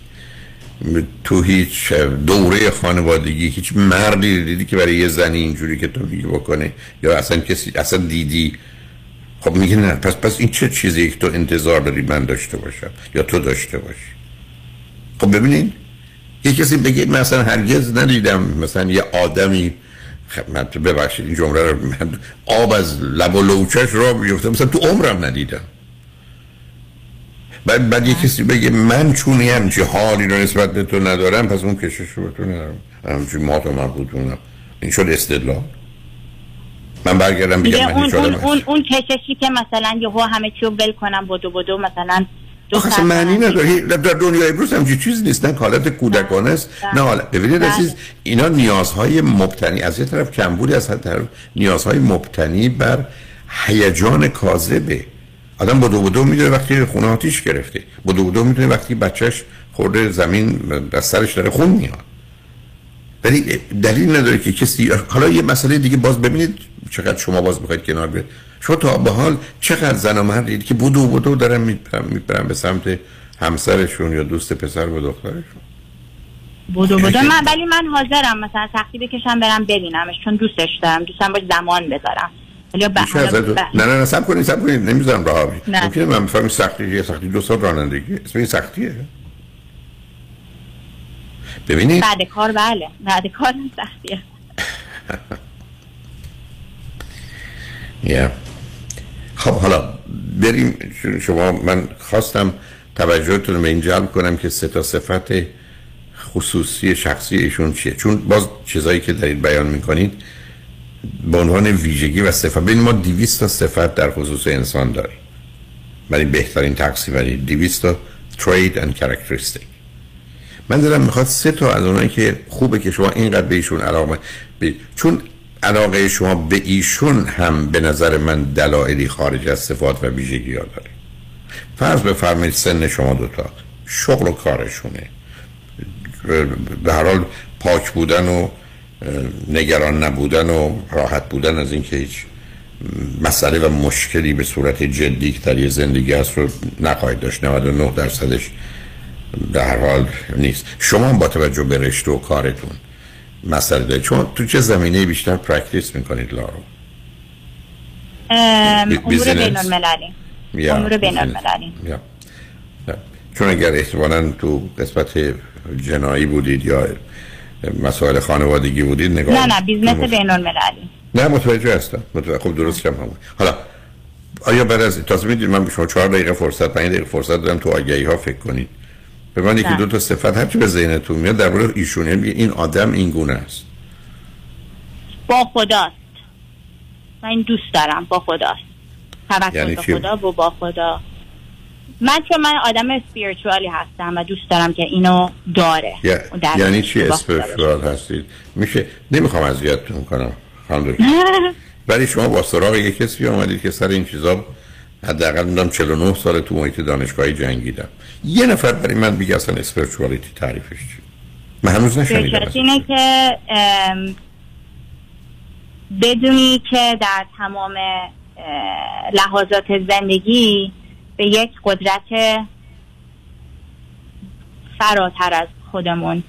تو هیچ دوره خانوادگی هیچ مردی دیدی که برای یه زنی اینجوری که تو میگی بکنه یا اصلا کسی اصلا دیدی؟ خب میگه نه پس پس این چه چیزی که تو انتظار داری من داشته باشم یا تو داشته باشی؟ خب ببینین یه کسی من اصلا هرگز ندیدم مثلا یه آدمی خب من ببخشید این جمله رو من آب از لب و لوچش را بیفته مثلا تو عمرم ندیدم. بعد بعد یه کسی بگه من چون یه همچی حالی رو نسبت به تو ندارم پس اون کشش رو به تو ندارم. همچی ما تو من بودونم این شد استدلال. من برگردم بگم من اون اون اون اون کششی که مثلا یهو همه چی رو ول کنم بدو بدو مثلا اصلا معنی نداره. در در دنیای امروز همچین چیز نیست. نه حالت کودکانه است نه. حالت. ببینید بله. عزیز اینا نیازهای مبتنی از یه طرف کمبودی از طرف نیازهای مبتنی بر هیجان کاذبه. آدم بدو بدو می‌دونه وقتی خونه آتیش گرفته. بدو بدو می‌دونه وقتی بچهش خورده زمین از سرش داره خون میاد. ولی دلیل نداره که کسی حالا یه مسئله دیگه باز ببینید چقدر شما باز می‌خواید کنار بیاد شما تا به حال چقدر زن و مرد دیدید که بدو بدو دارن میپرن, میپرن به سمت همسرشون یا دوست پسر و دخترشون؟ بدو بدو. من ولی من حاضرم مثلا سختی بکشم برم ببینمش چون دوستش دارم. دوستم باش زمان بذارم. ولی. نه نه نه سب کنید سب کنید نمی‌ذارم راه نه. ممکنه من بفهمی سختی یه سختی دو سال رانندگی اسم این سختیه. ببینید بعد کار بله. بعد کار سختیه. یا خب حالا بریم شما من خواستم توجهتون رو به این جلب کنم که سه تا صفت خصوصی شخصی ایشون چیه. چون باز چیزایی که دارید بیان می‌کنید به عنوان ویژگی و صفت. ببینید ما 200 تا صفت در خصوص انسان داریم. ولی بهترین تقسیم ولی 200 تا trait and characteristic. من دارم می‌خواد سه تا از اونایی که خوبه که شما اینقدر به ایشون علاقه. چون علاقه شما به ایشون هم به نظر من دلایلی خارج از صفات و ویژگی ها داره. فرض بفرمایید سن شما دوتا شغل و کارشونه. به هر حال پاک بودن و نگران نبودن و راحت بودن از اینکه هیچ مسئله و مشکلی به صورت جدی که در یه زندگی هست رو نخواهید داشت. 99 درصدش در حال نیست. شما با توجه به رشته و کارتون مسئله دارید. شما تو چه زمینه بیشتر practice می‌کنید law رو؟ امور. بین المللی امور بین. المللی. چون اگر احتمالا تو قسمت جنایی بودید یا مسائل خانوادگی بودید نگاه نه نه business تو- بین المللی نه متوجه هستم. متوجه خب درست کم همون. حالا آیا بعد از تازه می‌دید من به شما چهار دقیقه فرصت پنج دقیقه فرصت دارم تو آگهی ها فکر کنید. به من یکی نه. دو تا صفت هرچی به ذهنتون میاد درباره ایشون یعنی این آدم این گونه است. با خداست. من این دوست دارم با خداست. توکل یعنی به؟ خدا و با خدا. من چون من آدم اسپیریچوالی هستم و دوست دارم که اینو داره. در یعنی چی اسپریچوال هستید؟ میشه نمی‌خوام اذیتتون کنم. خانم دکتر. ولی شما با سراغ یک کسی آمدید که سر این چیزا حداقل می‌دونم 49 سال تو محیط دانشگاهی جنگیدم. یه نفر برای من بگه اصلا اسپریچوالیتی تعریفش چی؟ من هنوز نشنیدم اینه که بدونی که در تمام اه، لحاظات زندگی به یک قدرت فراتر از خودمون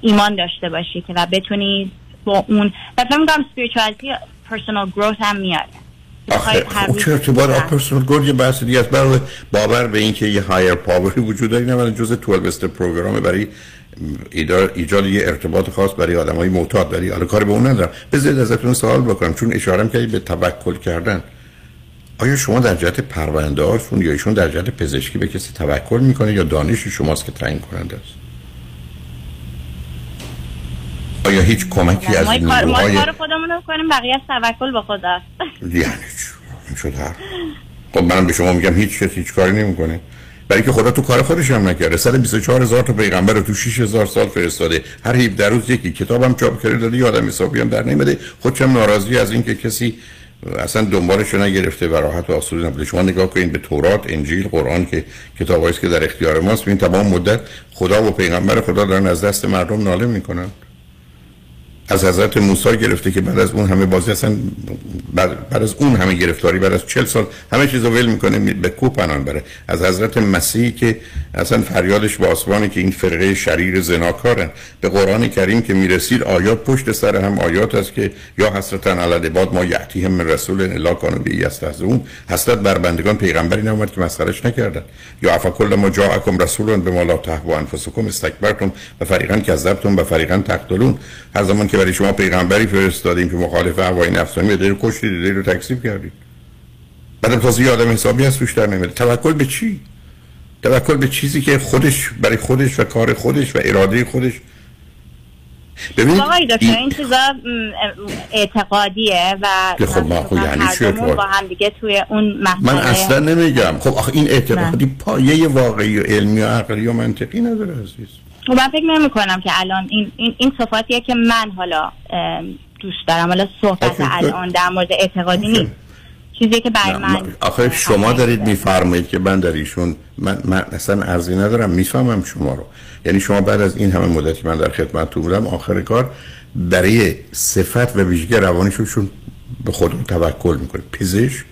ایمان داشته باشی که و بتونی با اون و فکر می‌کنم spirituality personal growth هم میاره آخه خب روز چه ارتباط پرسونال گول یه بحث دیگه است؟ برای باور به اینکه یه هایر پاوری وجود داره نه جزء 12 استپ پروگرام برای ایجاد ایجاد یه ارتباط خاص برای آدمای معتاد داری حالا کاری به اون ندارم. بذارید ازتون سوال بکنم چون اشاره کردید به توکل کردن. آیا شما در جهت پرونده هاشون یا ایشون در جهت پزشکی به کسی توکل می‌کنه یا دانش شماست که تعیین کننده است؟ آیا هیچ کمکی از کار ما نیروهای کار خودمون رو کنیم بقیه توکل به خداست یعنی شد هر خب منم به شما میگم هیچ کسی هیچ کاری نمی‌کنه. برای که خدا تو کار خودش هم نکرده. 124 هزار تا پیغمبر رو تو 6 هزار سال فرستاده. هر 17 روز یکی کتابم چاپ کرده داده یه آدم حسابی هم در نمیده خودشم ناراضی از اینکه کسی اصلا دنبالش رو نگرفته و راحت و آسوده نبوده. شما نگاه کنید به تورات انجیل قرآن که کتابایی که در اختیار ماست. این تمام مدت خدا و پیغمبر خدا دارن از دست مردم ناله می‌کنن. از حضرت موسی گرفته که بعد از اون همه بازی اصلا بعد, از اون همه گرفتاری بعد از 40 سال همه چیزو ول می‌کنه می- به کو پناه بره. از حضرت مسیحی که اصلا فریادش به آسمانه که این فرقه شریر زناکارن. به قرآن کریم که می‌رسید آیات پشت سر هم آیات است که یا حسرتا علی باد ما یعتیهم من رسول الا کانوا به یستهزئون. حسرت بر بندگان پیغمبری نمیاد که مسخرش نکردن. یا افکل ما جاءکم رسول به ما لا تهوا انفسکم استکبرتم و فریقا کذبتم و فریقا تقتلون. هر زمان که برای شما پیغمبری فرستادیم که مخالف هوای نفسانی میاد رو کشتید دیگه رو تکذیب کردید. بعدم تازه یه آدم حسابی از توش در نمیاد. توکل به چی؟ توکل به چیزی که خودش برای خودش و کار خودش و اراده خودش. ببینید آقای دکتر این- چیزا اعتقادیه و که خب ما خب یعنی؟ با هم دیگه توی اون مسئله من اصلا نمیگم. خب آخه این اعتقادی پایه واقعی و علمی و عقلی و منطقی نداره عزیز. من فکر نمی کنم که الان این این, این صفاتیه که من حالا دوست دارم. حالا صحبت الان در مورد اعتقادی نیست. چیزی که برای من آخه شما دارید میفرمایید که من در ایشون من, من اصلا ارزی ندارم می‌فهمم شما رو. یعنی شما بعد از این همه مدتی من در خدمتتون بودم آخر کار برای صفت و ویژگی روانیشون به خودم توکل می‌کنه پزشک؟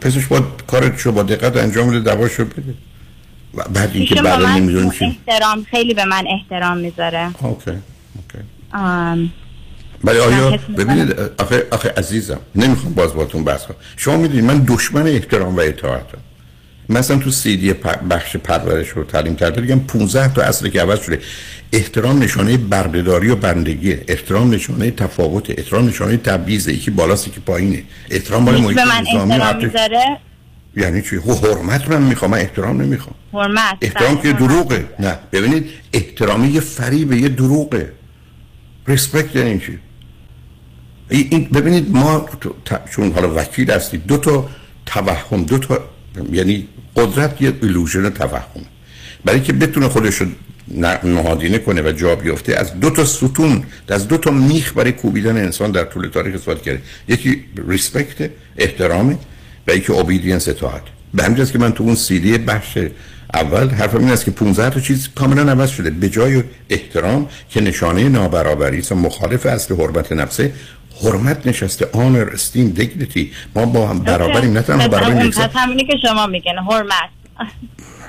پزشک باید کارش رو با دقت انجام بده دواشو بده. بعد اینکه من نمی‌دونیم چی. احترام خیلی به من احترام می‌ذاره. اوکی آم، ولی آیا. ببینید آخه آخه عزیزم نمی‌خوام باز باتون بحث کنم. شما می‌دونید من دشمن احترام و اطاعتم. مثلا تو سی دی پ- بخش پرورش رو تعلیم کرده دیگه 15 تا اصل که عوض شده. احترام نشانه بردهداری و بندگیه. احترام نشانه تفاوت احترام نشانه تبعیض یکی بالاست یکی پایینه. احترام مال محیط به من احترام. می‌ذاره؟ یعنی چی؟ خب حرمت من می‌خوام من احترام نمی‌خوام. حرمت احترام بله، که حرمت. دروغه. نه. ببینید احترامی یه فریبه یه دروغه. ریسپکت یعنی چی؟ این ببینید ما چون حالا وکیل هستید دو تا توهم دو تا یعنی قدرت یه illusion توهم. برای که بتونه خودش رو نهادینه کنه و جا بیفته از دو تا ستون از دو تا میخ برای کوبیدن انسان در طول تاریخ استفاده کرده. یکی respect احترامه. و یکی obedience اطاعت به همین که من تو اون سیدی بخش اول حرفم این است که 15 تا چیز کاملا عوض شده. به جای احترام که نشانه نابرابری است و مخالف اصل حرمت نفسه حرمت نشسته. honor esteem dignity ما با هم برابریم نه تنها برابریم پس همینی که شما میگن حرمت.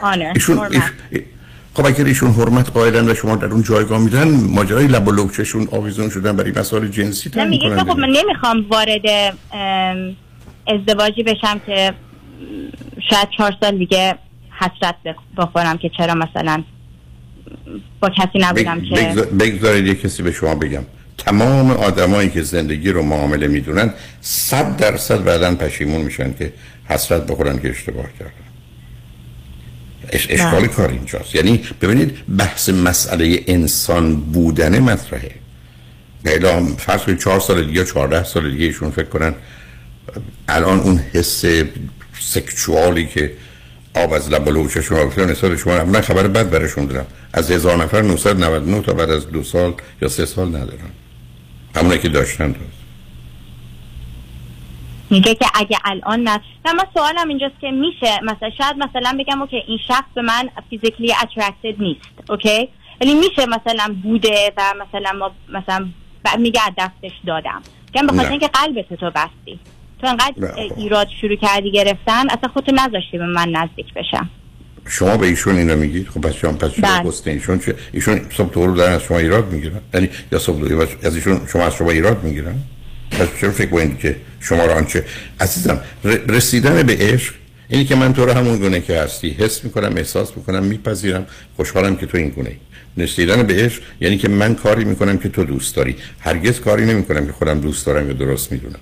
آنر ایشون حرمت. خب اگر ایشون حرمت قائلن و شما در اون جایگاه میدن ماجرای لب و لوچشون آویزون شدن برای مسائل جنسی نه تعیین میگه که کنن خب من نمی‌خوام وارد ازدواجی بشم که شاید چهار سال دیگه حسرت بخ- بخورم که چرا مثلا با کسی نبودم که بگذار- بگذارید یه کسی به شما بگم. تمام آدمایی که زندگی رو معامله می‌دونن صد درصد بعدا پشیمون میشن که حسرت بخورن که اشتباه کردن. اش اشکال کار اینجاست. یعنی ببینید بحث مسئله انسان بودن مطرحه. الا فرض کنید چهار سال دیگه چهارده سال دیگه ایشون فکر کنن الان اون حس سکچوالی که آب از لب و شما بکنه نسبت شما من خبر بد برشون دارم از هزار نفر 999 تا بعد از دو سال یا سه سال ندارم. همونه که داشتن دوست میگه که اگه الان نه. نه من سوالم اینجاست که میشه. مثلا شاید مثلا بگم که این شخص به من فیزیکلی اترکتد نیست اوکی؟ ولی میشه مثلا بوده و مثلا ما مثلا میگه دستش دادم. که بخاطر اینکه قلبت تو بستی. تو انقدر ایراد شروع کردی گرفتن اصلا خودتو نذاشتی به من نزدیک بشم. شما به ایشون اینو میگید؟ خب پس شما پس شما گسته ایشون چه ایشون صبح تو دارن از شما ایراد می‌گیرن. یعنی یا صبح از ایشون شما از شما ایراد می‌گیرن؟ پس چرا فکر کنید که شما رو آنچه عزیزم رسیدن به عشق اینی که من تو رو همون گونه که هستی حس می‌کنم احساس می‌کنم میپذیرم خوشحالم که تو این گونه رسیدن به عشق یعنی که من کاری می‌کنم که تو دوست داری. هرگز کاری نمی‌کنم که خودم دوست دارم یا درست می‌دونم.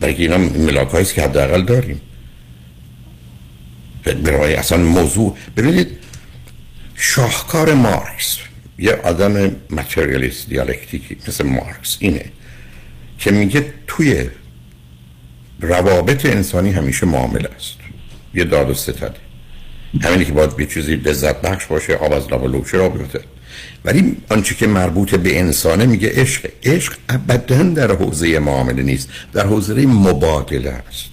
برای اینا ملاک که حداقل داریم. برای اصلا موضوع ببینید شاهکار مارکس یه آدم ماتریالیست دیالکتیکی مثل مارکس اینه که میگه توی روابط انسانی همیشه معامله است. یه داد و ستده. همینی که باید یه چیزی لذت بخش باشه آب از لب و لوچه را بیفته. ولی آنچه که مربوط به انسانه میگه عشق. عشق ابدا در حوزه معامله نیست. در حوزه مبادله است.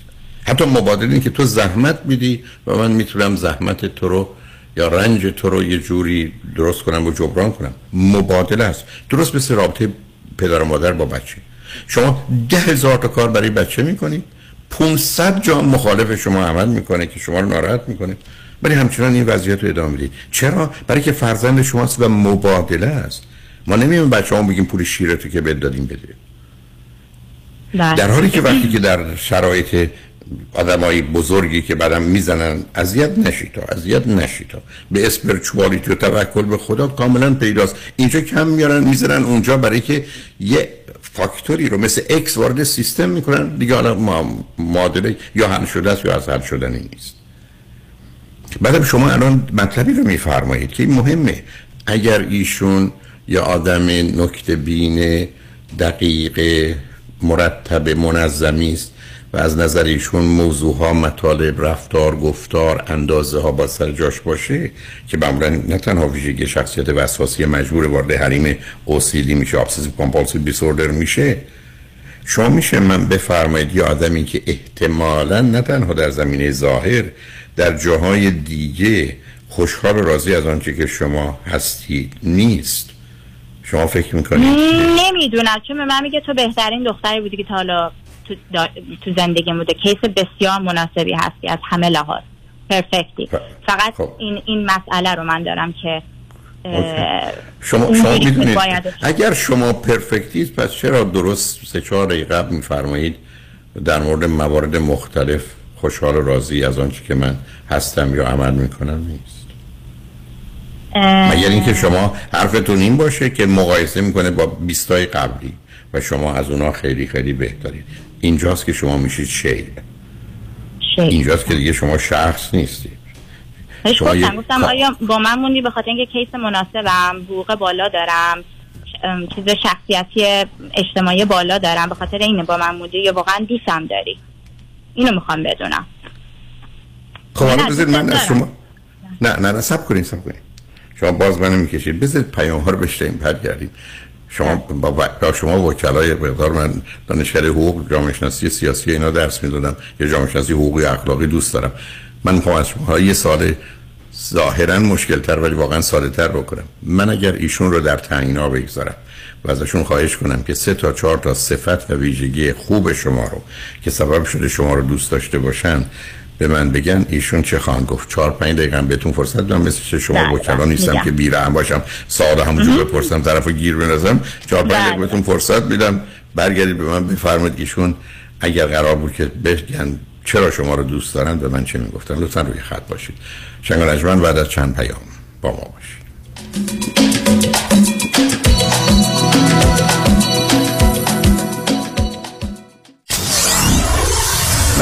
حتی مبادله که تو زحمت میدی و من می‌تونم زحمت تو رو یا رنج تو رو یه جوری درست کنم و جبران کنم. مبادله است. درست مثل رابطه پدر و مادر با بچه. شما ده هزار تا کار برای بچه می‌کنید 500 جا مخالف شما عمل می‌کنه که شما رو ناراحت می‌کنه. ولی همچنان این وضعیت رو ادامه می‌دید چرا؟ برای که فرزند شماست و مبادله است. ما نمییم بچه هم بگیم پول شیرتو که بد دادیم بده. بله. در حالی که وقتی که در شرایط آدمای بزرگی که بعدم می‌زنن اذیت نشیتا اذیت نشیتا به اسپریچوالیتی و توکل به خدا کاملا پیداست. اینجا کم میارن می‌زنن اونجا برای که یه فاکتوری رو مثل اکس وارد سیستم می‌کنن. دیگه حالا معادله یا حل شده است یا از حل شدنی نیست. بعدم شما الان مطلبی رو میفرمایید که این مهمه. اگر ایشون یا آدم نکته بین دقیق مرتب منظمی است و از نظر ایشون موضوع ها مطالب رفتار گفتار اندازه ها با سر جاش باشه که معمولا نه تنها ویژگی شخصیت وسواسی مجبور وارد حریم OCD میشه obsessive compulsive disorder میشه. شما میشه من بفرمایید یه آدمی که احتمالا نه تنها در زمینه ظاهر در جاهای دیگه خوشحال و راضی از آنچه که شما هستید نیست. شما فکر می‌کنید؟ نمی‌دونم چون من میگه تو بهترین دختری بودی که تا حالا تو, تو زندگی بوده. کیس بسیار مناسبی هستی از همه لحاظ. پرفکتی خب. فقط خب. این این مسئله رو من دارم که شما شما می‌دونید. اگر شما پرفکتید پس چرا درست سه چهار قبل میفرمایید در مورد موارد مختلف خوشحال و راضی از آنچه که من هستم یا عمل می‌کنم نیست. مگر اینکه شما حرفتون این باشه که مقایسه می‌کنه با بیستای قبلی و شما از اونا خیلی خیلی بهترید اینجاست که شما میشید شیر. اینجاست که دیگه شما شخص نیستید شما گفتم آیا با من موندی؟ به خاطر اینکه کیس مناسبم بوق بالا دارم چیز شخصیتی اجتماعی بالا دارم. به خاطر اینه با من موندی یا واقعا دوستم داری؟ اینو می‌خوام بدونم. خب حالا بذارید من از شما نه نه نه سب کنید سب کنید شما باز منو می‌کشید. بذارید پیام ها رو بشتیم برگردیم شما با شما وکلای مقدار من دانشگاه حقوق جامعه شناسی سیاسی اینا درس می‌دادم. یا جامعه شناسی حقوقی اخلاقی دوست دارم. من می‌خوام از شما یه سال ظاهرا مشکل تر ولی واقعا ساده تر بکنم. من اگر ایشون رو در تعیینا بگذارم و ازشون خواهش کنم که سه تا چهار تا صفت و ویژگی خوب شما رو که سبب شده شما رو دوست داشته باشن به من بگن ایشون چه خواهند گفت؟ چهار پنج دقیقه بهتون فرصت دارم مثل شما بله، وکلا نیستم که بیره هم باشم ساده همونجور بپرسم طرف گیر بنازم چهار پنج دقیقه بله. بهتون فرصت میدم. برگردید به من بفرمایید ایشون اگر قرار بود که بگن چرا شما رو دوست دارن به من چه می‌گفتن. لطفا روی خط باشید. شنگ بعد از چند پیام با ما باشید.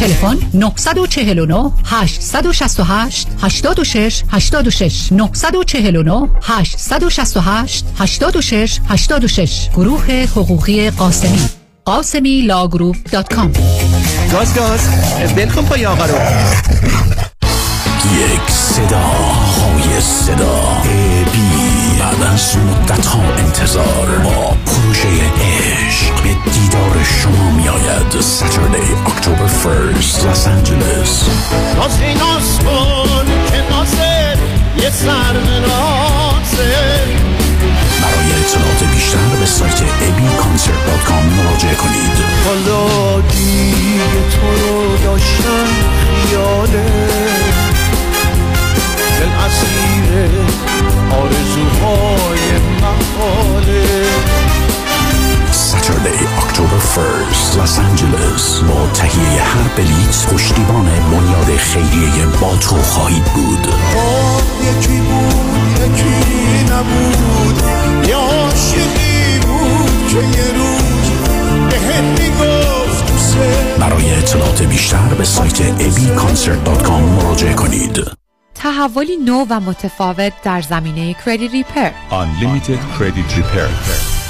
تلفن 949 868 86 86 949 868 86 86 گروه حقوقی قاسمی. قاسمی لاگروپ دات کام گاز گاز. بلکن پای آقا رو. یک صدا های صدا. بی بعد از مدت ها انتظار با دیدار شما می آید Saturday اکتبر فرست لس آنجلس ناز ناز کن که نازه یه سر برای اطلاعات بیشتر به سایت abconcert.com مراجعه کنید. حالا دیگه تو رو داشتم خیاله. دل اسیر آرزوهای محاله Saturday اکتبر فرست لس آنجلس با تهیه هر بلیت پشتیبان بنیاد خیریه با تو خواهید بود یکی بود یکی نبود. یه عاشقی بود که یه روز می‌گفت دوست برای اطلاعات بیشتر به سایت abconcert.com مراجعه کنید. تحولی نو و متفاوت در زمینه کردیت ریپر Unlimited Credit Repair.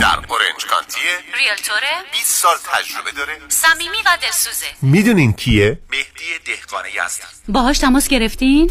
در اورنج کانتیه ریلتوره 20 سال تجربه داره صمیمی و دلسوزه می‌دونین کیه؟ مهدی دهقانه هستم باهاش تماس گرفتین؟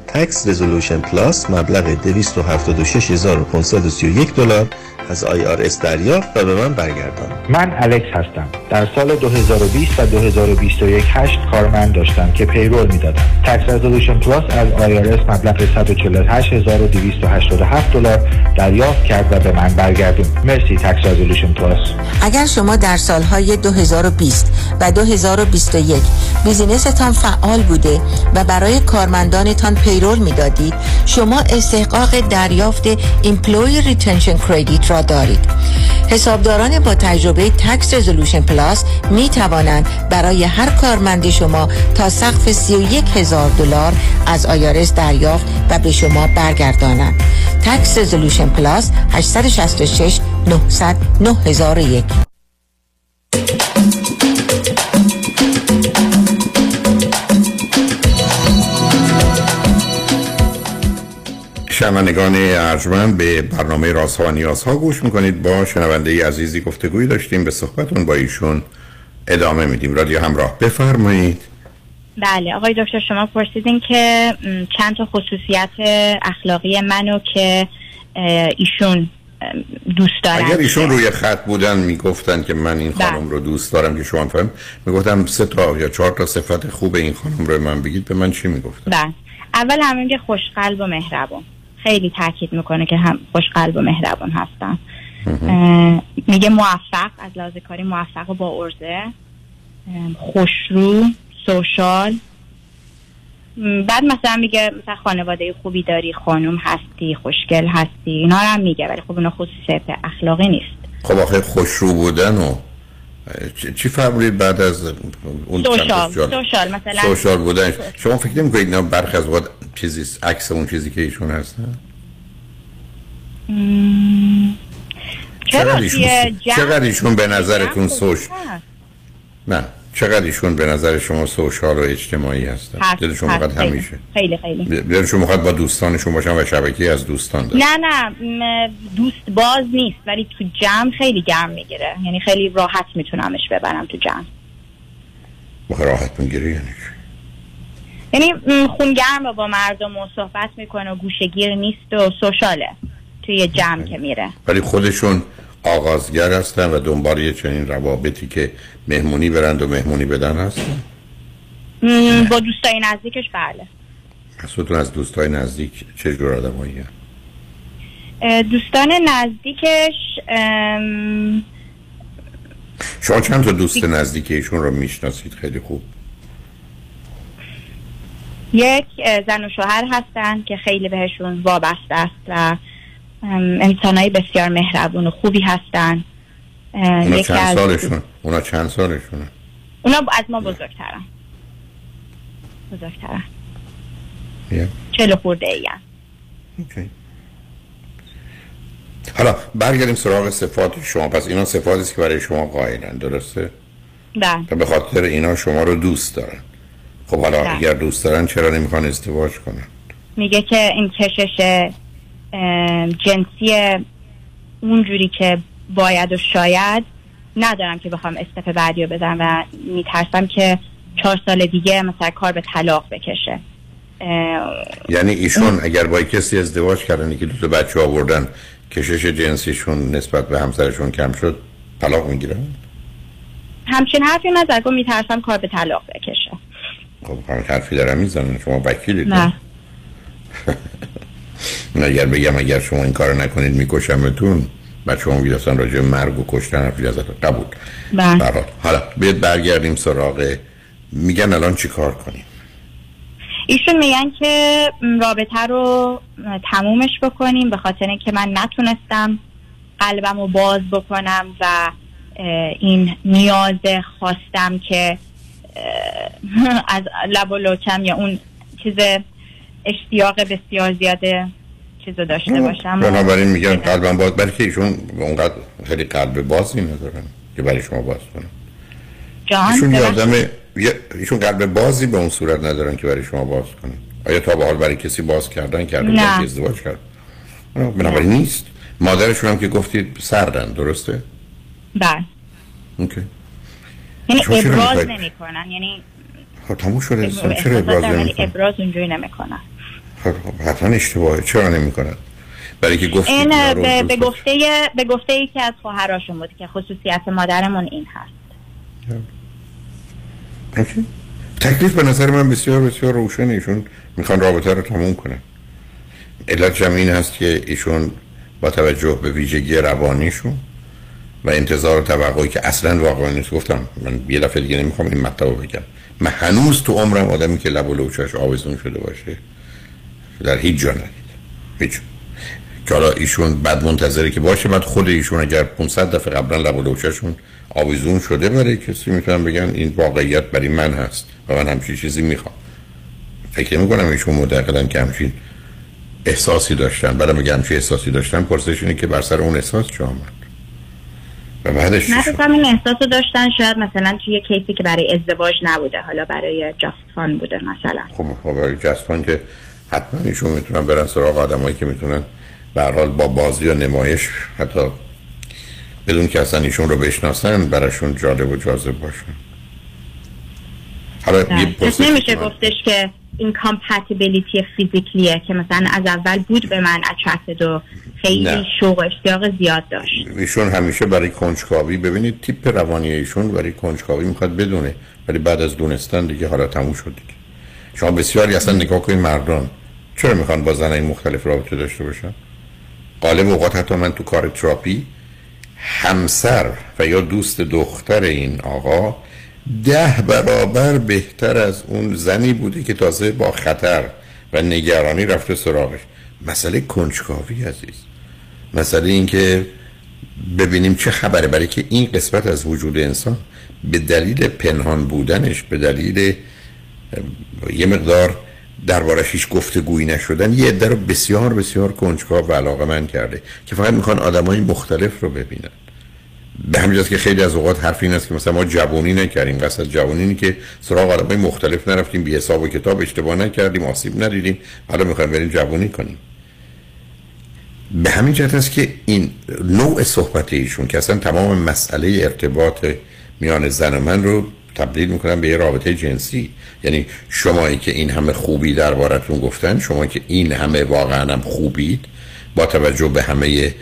تکس رزولوشن پلاس مبلغ 276531 دلار از IRS دریافت و به من برگردان. من الکس هستم. در سال 2020 و 2021 هشت کارمند داشتم که payroll می‌دادم. Tax Resolution Plus از IRS مبلغ 148287 دلار دریافت کرد و به من برگردون. مرسی Tax Resolution Plus اگر شما در سالهای 2020 و 2021 business تان فعال بوده و برای کارمندانتان payroll می‌دادید شما استحقاق دریافت Employee Retention Credit را دارید. حسابداران با تجربه Tax Resolution Plus می توانند برای هر کارمند شما تا سقف 31 هزار دلار از IRS دریافت و به شما برگردانند. Tax Resolution Plus 866 900 9001 شنوندگان ارجمند به برنامه رازها و نیازها گوش می‌کنید. با شنونده عزیزی گفتگوی داشتیم به صحبتون با ایشون ادامه میدیم. رادیو همراه. بفرمایید. بله آقای دکتر شما پرسیدین که چند تا خصوصیت اخلاقی منو که ایشون دوست دارن. اگر ایشون روی خط بودن می‌گفتن که من این خانم رو دوست دارم که شما فهم می‌گفتم سه تا یا چهار تا صفت خوب این خانم رو من بگید به من چی می‌گفتن؟ بله. اول همین که خوشقلب و مهربان خیلی تاکید می‌کنه که هم خوشقلب و مهربان هستن. اه، میگه موفق از لحاظ کاری موفق و با ارزه. خوشرو سوشال. بعد مثلا میگه مثلا خانواده خوبی داری خانم هستی خوشگل هستی اینا رو هم میگه ولی خب اینا خصوصیت اخلاقی نیست. خب آخه خوشرو بودن و چی- فرمودید بعد از اون سوشال؟ سوشال مثلا سوشال بودن شما فکر نمی کنید اینا برخی از وقت چیزی عکس اون چیزی که ایشون هستن چرا ایشون, چقدر ایشون به نظرتون سوش. نه چقدر ایشون به نظر شما سوشال و اجتماعی هستن هست، دلشون. می‌خواد خیلی. همیشه خیلی خیلی دلشون می‌خواد با دوستانشون باشن و شبکه از دوستان دارن نه نه دوست باز نیست ولی تو جمع خیلی گرم می‌گیره یعنی خیلی راحت میتونمش ببرم تو جمع راحت می‌گیری یعنی؟ یعنی خونگرم با مردم و صحبت می‌کنه و گوشگیر نیست و سوشاله توی جمع که میره ولی خودشون آغازگر هستن و دنبال یه چنین روابطی که مهمونی برند و مهمونی بدن هستن؟ م، با دوستای نزدیکش بله. مسئولتون از دوستای نزدیک چه جور آدمایی دوستان نزدیکش ام، شما چند تا دوست نزدیک ایشون رو می‌شناسید خیلی خوب؟ یک زن و شوهر هستن که خیلی بهشون وابسته است و انسان های بسیار مهربون و خوبی هستن. اونا چند سالشون؟ اونا چند سالشونه؟ اونا از ما بزرگترن. بزرگترن. یه. چلو خورده ای اوکی. حالا برگردیم سراغ صفات شما. پس اینا صفاتی است که برای شما قائلن درسته؟ بله. به خاطر اینا شما رو دوست دارن. خب حالا بله. اگر دوست دارن چرا نمی‌خوان ازدواج کنن؟ میگه که این کشش جنسی اونجوری که باید و شاید ندارم که بخوام استپ بعدی رو بزنم و میترسم که چهار سال دیگه مثلا کار به طلاق بکشه. یعنی ایشون اگر با کسی ازدواج کردن که دو تا بچه آوردن کشش جنسیشون نسبت به همسرشون کم شد طلاق می‌گیرن؟ همچین حرفی نزد گفت میترسم کار به طلاق بکشه. خب حرفی دارم می‌زنن شما وکیلید. نه. نه اگر بگم اگر شما این کار نکنید میکشمتون. بچه هم گرفتن راجع مرگ و کشتن حرفی ازت قبول. بله. برحال حالا بیاد برگردیم سراغ میگن الان چی کار کنیم. ایشون میگن که رابطه رو تمومش بکنیم به خاطر اینکه من نتونستم قلبم رو باز بکنم و این نیاز خواستم که از لب و لوچم یا اون چیز اشتیاق بسیار زیاده چیز رو داشته باشم. بنابراین میگن قلبم باز برای که ایشون اونقدر خیلی قلب بازی ندارن که برای شما باز کنن. جان ایشون. آدم یه- ایشون قلب بازی به اون صورت ندارن که برای شما باز کنن. آیا تا به حال برای کسی باز کردن کردن نه. ازدواج کرد؟ نه، بنابراین نیست. مادرشون هم که گفتید سردن درسته؟ بله. اوکی. یعنی ابراز؟ نمی‌کنن یعنی خب تموم شده. ابراز نمی‌کنن؟ ابراز اونجوری نمی‌کنن. خب خب، حتما اشتباهه. چرا نمی‌کنن؟ برای که گفتید این به, به. گفته به گفته یکی از خواهراشون بود که خصوصیت مادرمون این هست. اوکی. تکلیف به نظر من بسیار بسیار روشنه. ایشون می‌خوان رابطه رو تموم کنن. علت جمع این هست که ایشون با توجه به ویژگی روانیشون و انتظار و توقعی که اصلا واقعا نیست. گفتم من یه دفعه دیگه نمی‌خوام این مطلب رو بگم. من هنوز تو عمرم آدمی که لب و لوچش آویزون شده باشه در هیچ جا ندید هیچ. که حالا ایشون بعد منتظره که باشه بعد خود ایشون اگر 500 دفعه قبلا لب و لوچشون آویزون شده برای کسی می‌تونن بگن این واقعیت برای من هست و من همچین چیزی می‌خوام. فکر نمی کنم ایشون معتقدن که همچین احساسی داشتن. بعدم میگم همچین احساسی داشتن پرسش اینه که بر سر اون احساس چه آمد؟ و بعدش من این احساس رو داشتن. شاید مثلا توی کیسی که برای ازدواج نبوده. حالا برای جاست فان بوده مثلا. خب خب برای جسپان که حتما ایشون می‌تونن برن سراغ آدمایی که می‌تونن به حال با بازی و نمایش حتی بدون که اصلا ایشون رو بشناسن براشون جالب و جاذب باشن حالا یه بله. پس نمیشه گفتش که این compatibility physical یه که مثلا از اول بود به من attracted و خیلی نه. شوق و اشتیاق زیاد داشت. ایشون همیشه برای کنجکاوی ببینید تیپ روانی ایشون برای کنجکاوی می‌خواد بدونه ولی بعد از دونستن دیگه حالا تموم شد دیگه. شما بسیاری اصلا نگاه کنید مردان. چرا می‌خوان با زنای مختلف رابطه داشته باشن؟ غالب اوقات حتی من تو کار تراپی همسر و یا دوست دختر این آقا ده برابر بهتر از اون زنی بوده که تازه با خطر و نگرانی رفته سراغش. مسئله کنجکاوی عزیز. مسئله این که ببینیم چه خبره. برای که این قسمت از وجود انسان به دلیل پنهان بودنش به دلیل یه مقدار دربارش هیچ گفتگویی نشدن یه عده رو بسیار بسیار کنجکاو و علاقه من کرده که فقط می‌خوان آدمای مختلف رو ببینن. به همین که خیلی از اوقات حرف این است که مثلا ما جوونی نکردیم قصد اینه که سراغ آدمای مختلف نرفتیم بی حساب و کتاب اشتباه نکردیم آسیب ندیدیم حالا می‌خوایم بریم جوونی کنیم. به همین جهت است که این نوع صحبت ایشون که اصلا تمام مسئله ارتباط میان زن و من رو تبدیل می‌کنن به یه رابطه جنسی. یعنی شمایی که این همه خوبی دربارتون گفتن شما که این همه واقعا هم خوبید با توجه به همه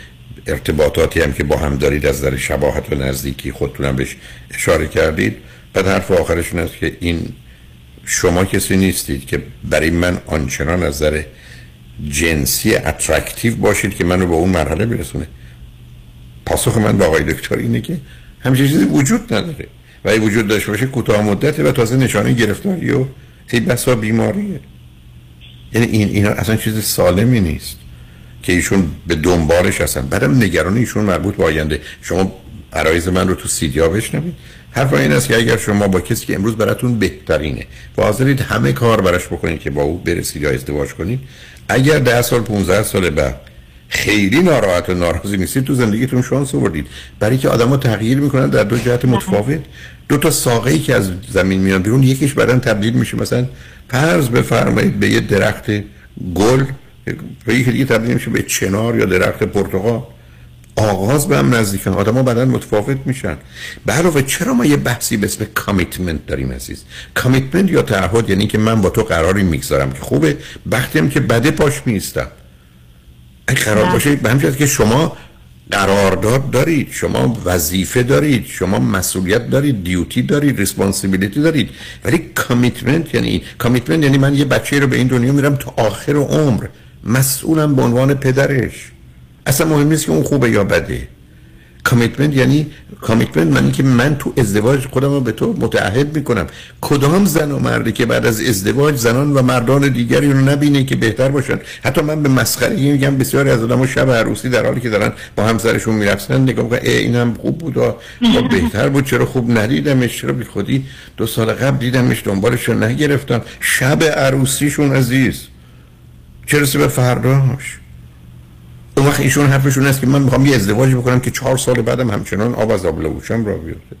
ارتباطاتی هم که با هم دارید از در شباهت و نزدیکی خودتونم بهش اشاره کردید. بعد حرف آخرش این است که این شما کسی نیستید که برای من آنچنان از نظر جنسی attractive باشید که منو به اون مرحله برسونه. پاسخ من به آقای دکتر اینه که همچین چیزی وجود نداره. و وجود داشته باشه کوتاه مدته و تازه نشانه گرفتاری و ای بسا بیماریه. یعنی این اینا اصلا چیز سالمی نیست که ایشون به دنبالش هستن. بعدم نگرانی ایشون مربوط به آینده. شما عرایض من رو تو سیدیا بشنوید. حرف این است که اگر شما با کسی که امروز براتون بهترینه و همه کار براش بکنید که با او برسید یا ازدواج کنید اگر ده سال 15 سال بعد خیلی ناراحت و ناراضی نیستید. تو زندگیتون شانس آوردید. برای که آدما تغییر می‌کنن در دو جهت متفاوت. دو تا ساقه ای که از زمین میان بیرون یکیش بعدا تبدیل میشه. مثلا فرض بفرمایید به یه درخت گل و یکی دیگه تبدیل میشه به چنار یا درخت پرتقال. آغاز به هم نزدیکن. آدم ها بعدا متفاوت میشن. به علاوه چرا ما یه بحثی به اسم commitment داریم عزیز؟ commitment یا تعهد یعنی که من با تو قراری می‌گذارم که خوبه وقتی که بده پاش میستم اگه قرار باشه به جهت که شما قرارداد دارید شما وظیفه دارید شما مسئولیت دارید duty دارید responsibility دارید. ولی commitment یعنی commitment یعنی من یه بچه رو به این دنیا میارم تا آخر عمر. مسئولم به عنوان پدرش. اصلا مهم نیست که اون خوبه یا بده. کامیتمنت یعنی کامیتمنت معنی که من تو ازدواج خودم رو به تو متعهد می‌کنم. کدام زن و مردی که بعد از ازدواج زنان و مردان دیگری رو نبینه که بهتر باشن؟ حتی من به مسخرگی میگم بسیاری از آدم‌ها شب عروسی در حالی که دارن با همسرشون میرقصن نگاه می‌کنن ای اینم خوب بود و خب بهتر بود چرا خوب ندیدمش؟ چرا بی خودی دو سال قبل دیدمش دنبالش رو نگرفتم شب عروسیشون عزیز. چرا به فرداش اون وقت ایشون حرفشون است که من می‌خوام یه ازدواج بکنم که چهار سال بعدم همچنان آب از لب و لوچه‌م راه بیفته.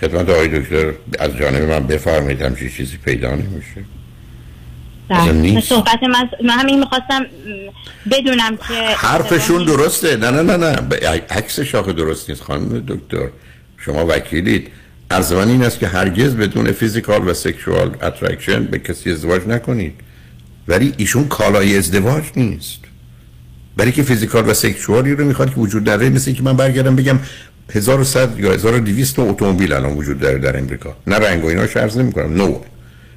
خدمت آقای دکتر از جانب من بفرمایید همچین چیزی پیدا نمیشه. بله. صحبت من من همین می‌خواستم بدونم که حرفشون درسته. نه نه نه نه. عکس شاخ درست نیست خانم دکتر. شما وکیلید. عرض من این است که هرگز بدون physical و sexual attraction به کسی ازدواج نکنید. ولی ایشون کالای ازدواج نیست. برای که فیزیکال و سکشوالی رو می‌خواد که وجود داره مثل که من برگردم بگم 1100 یا 1200 تا اتومبیل الان وجود داره در امریکا. نه رنگ و ایناش عرض نمی‌کنم نو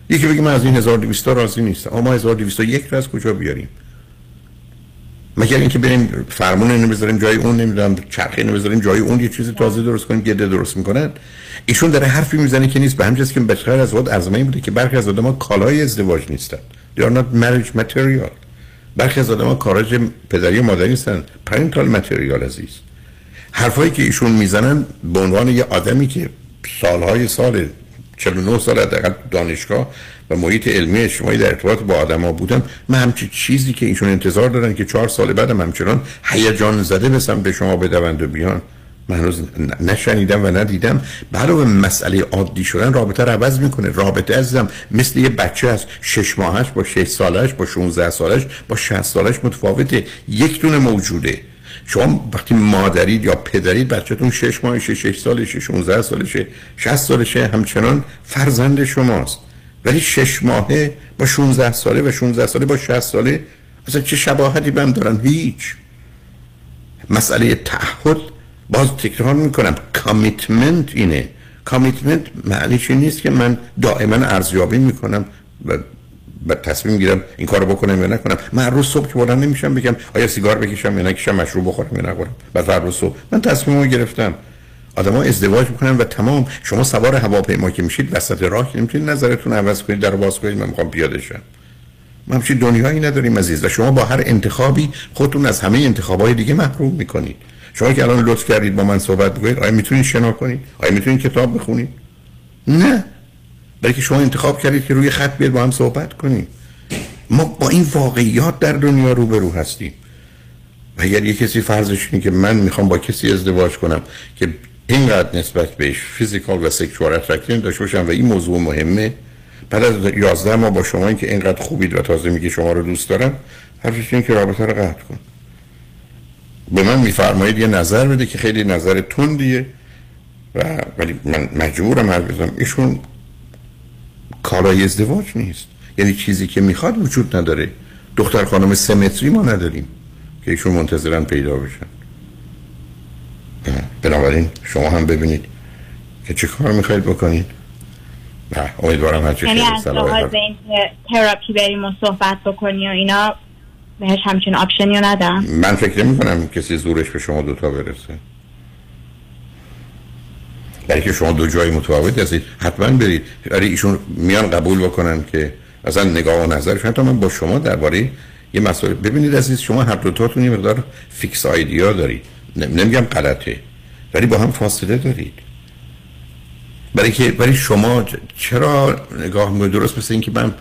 یکی بگه من از این 1200 تا راضی نیستم. اما 1201 رو از کجا بیاریم؟ مگر اینکه بریم فرمون اینو بذاریم جای اون نمی‌دونم چرخه اینو بذاریم جای اون یه چیز تازه درست کنیم گده درست می‌کنن. ایشون داره حرفی می‌زنه که نیست. به همین که بسیار از وقت ارزمایی بوده که برخی از آدم‌ها کالای ازدواج نیستن. They are not marriage material. برخی از آدم‌ها کاراج پدری و مادری نیستن. parental material عزیز. حرفایی که ایشون می‌زنن به عنوان یه آدمی که سالهای سال 49 سال حداقل دانشگاه و محیط علمی اجتماعی در ارتباط با آدما بودم من همچی چیزی که ایشون انتظار دارن که چهار سال بعدم همچنان هیجان زده به شما بدوند و بیان. من هنوز نشنیدم و ندیدم. علاوه مسئله عادی شدن رابطه رو عوض می‌کنه. رابطه عزیزم مثل یه بچه از شش ماهش با شش سالش با 16 سالش با 60 سالش متفاوته. یک دونه موجوده. شما وقتی مادرید یا پدرید بچهتون شش ماهشه شش سالشه 16 سالشه 60 سالشه همچنان فرزند شماست. ولی شش ماهه با 16 ساله و 16 ساله با 60 ساله اصلا چه شباهتی بهم دارن؟ هیچ. مسئله تعهد باز تکرار می‌کنم. کامیتمنت اینه. کامیتمنت معنیش نیست که من دائما ارزیابی می‌کنم و و تصمیم گیرم این کارو بکنم یا نکنم. من هر روز صبح که بلند نمیشم بگم آیا سیگار بکشم یا نکشم مشروب بخورم یا نخورم. بعد هر روز صبح من تصمیمو گرفتم. آدما ازدواج می‌کنن و تمام. شما سوار هواپیما که میشید وسط راه که نمی‌تونید نظرتون عوض کنید در باز کنید من می‌خوام پیاده شم. ما همچین دنیایی نداریم عزیز. و شما با هر انتخابی خودتون از همه انتخابای دیگه محروم می‌کنید. شما که الان لطف کردید با من صحبت بکنید آیا می‌تونید شنا کنید؟ آیا می‌تونید کتاب بخونید؟ نه. بلکه شما انتخاب کردید که روی خط بیاد با هم صحبت کنیم ما با این واقعیات در دنیا روبرو هستیم. و اگر یه کسی فرضش اینه که من می‌خوام با کسی ازدواج کنم که اینقدر نسبت بهش physical و sexual attraction داشته باشم و این موضوع مهمه بعد از 11 ماه با شما که اینقدر خوبید و تازه میگه شما رو دوست دارم حرفش این که رابطه رو قطع کن. به من میفرمایید یه نظر بده که خیلی نظر تندیه و ولی من مجبورم حرف بزنم. ایشون کارای ازدواج نیست. یعنی چیزی که می‌خواد وجود نداره. دختر خانم سمتری ما نداریم که ایشون منتظرن پیدا بشن. بنابراین شما هم ببینید که چه کار می‌خواید بکنید. نه امیدوارم هرچی یعنی از لحاظ این تراپی بریم و صحبت بکنی و اینا بهش همچین option ی رو ندم. من فکر نمی کنم کسی زورش به شما دوتا برسه. برای که شما دو جای متفاوت هستید. حتما برید. برای ایشون میان قبول بکنن که اصلا نگاه و نظرش. حتی من با شما درباره یه مسئله ببینید عزیز شما هر دو تاتون یه مقدار فیکس آیدیا دارید. نمیگم غلطه ولی با هم فاصله دارید. برای که برای شما چرا نگاه درست مثل اینکه من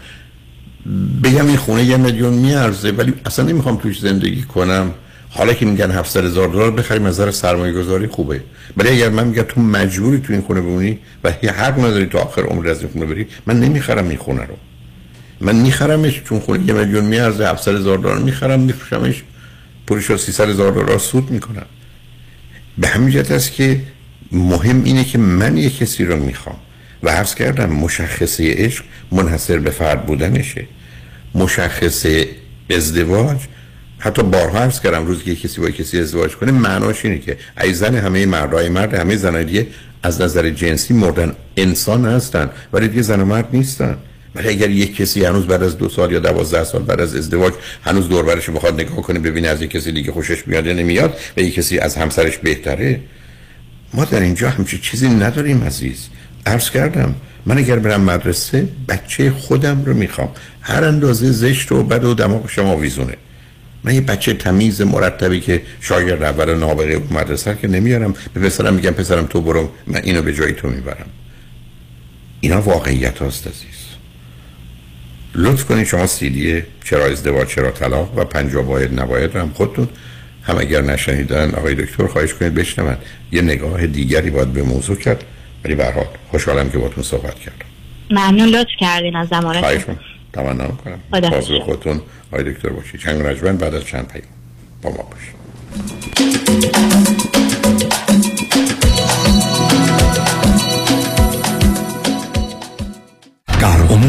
بگم این خونه یه میلیون میارزه ولی اصلا نمی‌خوام توش زندگی کنم. حالا که میگن 700 هزار دلار بخریم از نظر سرمایه گذاری خوبه. ولی اگر من میگم تو مجبوری تو این خونه بمونی و یه حق نداری تا آخر عمر از این خونه بری من نمی‌خرم این خونه رو. من میخرمش چون خونه یه میلیون میارزه 700 هزار دلار می‌خرم میفروشمش. پولش رو 300 هزار دلار سود می‌کنم. به همین جهت است که مهم اینه که من یه کسی رو می‌خوام. و عرض کردم مشخصه عشق منحصر به فرد بودنشه. مشخصه ازدواج. حتی بارها عرض کردم روزی که کسی با کسی ازدواج کنه معناش اینه که ای زن همه مردای مرد همه زنای دیگه از نظر جنسی مردن انسان هستن ولی دیگه زن و مرد نیستن. ولی اگر یک کسی هنوز بعد از دو سال یا دوازده سال بعد از ازدواج هنوز دوربرش بخواد نگاه کنه ببینه از یک کسی دیگه خوشش میاد یا نمیاد و یک کسی از همسرش بهتره. ما در اینجا همچی چیزی نداریم عزیز. عرض کردم من اگر برم مدرسه بچه خودم رو می‌خوام. هر اندازه زشت و بد و دماغ شما ویزونه من یه بچه تمیز مرتبی که شاگرد اول نابغه مدرسه که نمیارم به پسرم میگم پسرم تو برو من اینو به جای تو می‌برم. اینا واقعیت هاست عزیز. لطف کنید شما سیدی چرا ازدواج چرا طلاق و پنجا باید نباید رو هم خودتون هم اگر نشنیدن آقای دکتر خواهش کنید بشنون یه نگاه دیگری باید به موضوع کرد. ولی به حال خوشحالم که باتون صحبت کردم. ممنون لطف کردین از زمانتون. خواهش تمنا کنم حاضر خودتون آقای دکتر باشید. چند رجبن بعد از چند پیام. با ما باشید.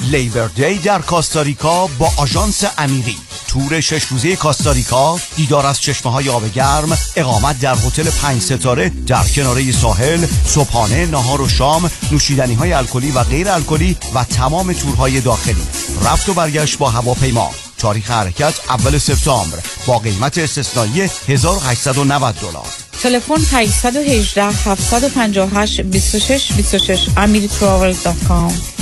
لیبر دی در کاستاریکا با آژانس امیری. تور شش روزه کاستاریکا دیدار از چشمه های آب گرم اقامت در هتل پنج ستاره در کناره ساحل صبحانه نهار و شام نوشیدنی های الکلی و غیر الکلی و تمام تورهای داخلی. رفت و برگشت با هواپیما. تاریخ حرکت اول سپتامبر با قیمت استثنایی 1890 دلار. تلفن 818 758 26 26 amiritravel.com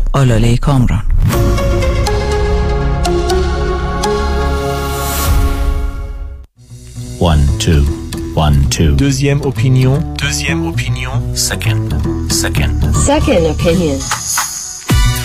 آلاله کامران One, two, one, two. Deuxième opinion. Deuxième opinion. Second, second. Second opinion.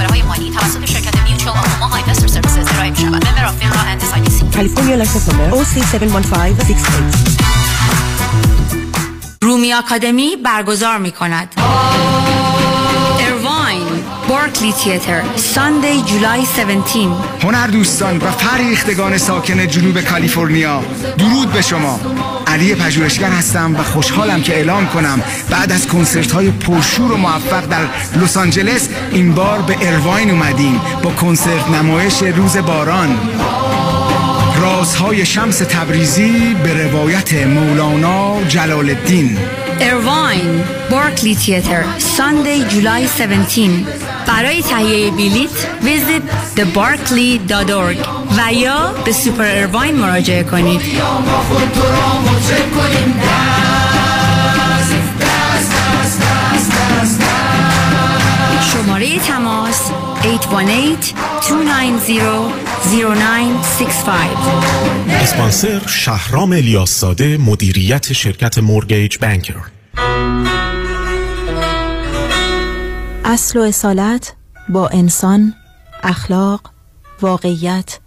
مشاوره مالی توسط شرکت Mutual of Omaha Investor Services ارائه می‌شود. member of FINRA and S California license number OC71568 رومی آکادمی برگزار می کند Barclay Theatre Sunday July 17 هنر دوستان و فرهیختگان ساکن جنوب کالیفرنیا درود به شما. علی پژوهشگر هستم و خوشحالم که اعلام کنم بعد از کنسرت های پرشور و موفق در لس آنجلس این بار به ارواین اومدیم با کنسرت نمایش روز باران. رازهای شمس تبریزی به روایت مولانا جلال الدین ارواین بارکلی تیتر ساندی جولای 17 برای تهیه بلیت ویزیت thebarkley.org و یا به سوپر ارواین مراجعه کنید. شماره تماس 818-290-0965 اسپانسر شهرام الیاس مدیریت شرکت مورگیج بانکر اصل و اصالت با انسان اخلاق واقعیت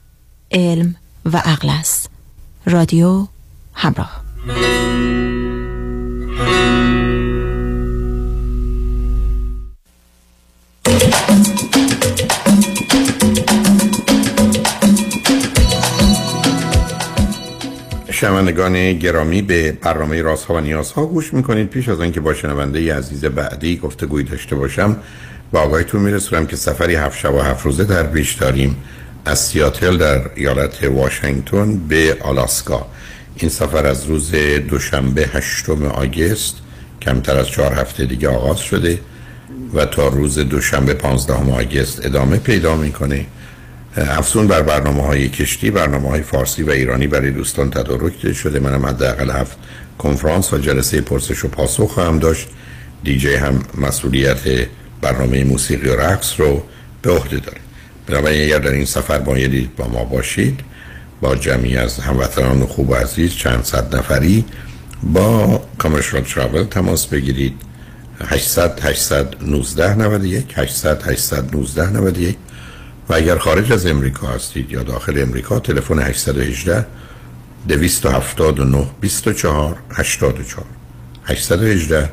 علم و عقل است. رادیو همراه. شنوندگان گرامی به برنامه راست ها و نیاز ها گوش می‌کنید. پیش از اینکه با شنونده عزیز بعدی گفتگوی داشته باشم با آقایتون میرسونم که سفری هفت شب و هفت روزه در پیش داریم. از سیاتل در ایالت واشنگتن به آلاسکا. این سفر از روز دوشنبه هشتم آگست کمتر از چهار هفته دیگه آغاز شده و تا روز دوشنبه 15 آگست ادامه پیدا می‌کنه. افزون بر برنامه های کشتی برنامه های فارسی و ایرانی برای دوستان تدارک شده. منم حداقل هفت کنفرانس و جلسه پرسش و پاسخ خواهم داشت. دیجی هم مسئولیت برنامه موسیقی و رقص رو به عهده داره. بنابراین اگر در این سفر بایدید با ما باشید با جمعی از هموطنان خوب و عزیز چند صد نفری با کامرشال ترافل تماس بگیرید. 800 819 91 800 819 91 و اگر خارج از امریکا هستید یا داخل امریکا تلفن 818 279 24 84 818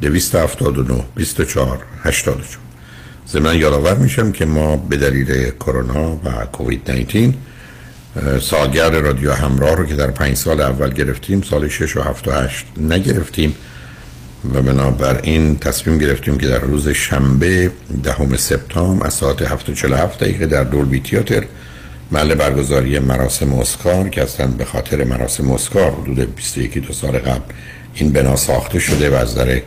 279 24 84 ضمن یادآور میشم که ما به دلیل کرونا و کووید 19 سالگرد رادیو همراه رو که در پنج سال اول گرفتیم سال 6 و 7 و 8 نگرفتیم. و بنابراین تصمیم گرفتیم که در روز شنبه دهم سپتامبر از ساعت 7:47 دقیقه در دولبی تیاتر محل برگزاری مراسم اسکار که اصلا به خاطر مراسم اسکار حدود 21 دو سال قبل این بنا ساخته شده و از در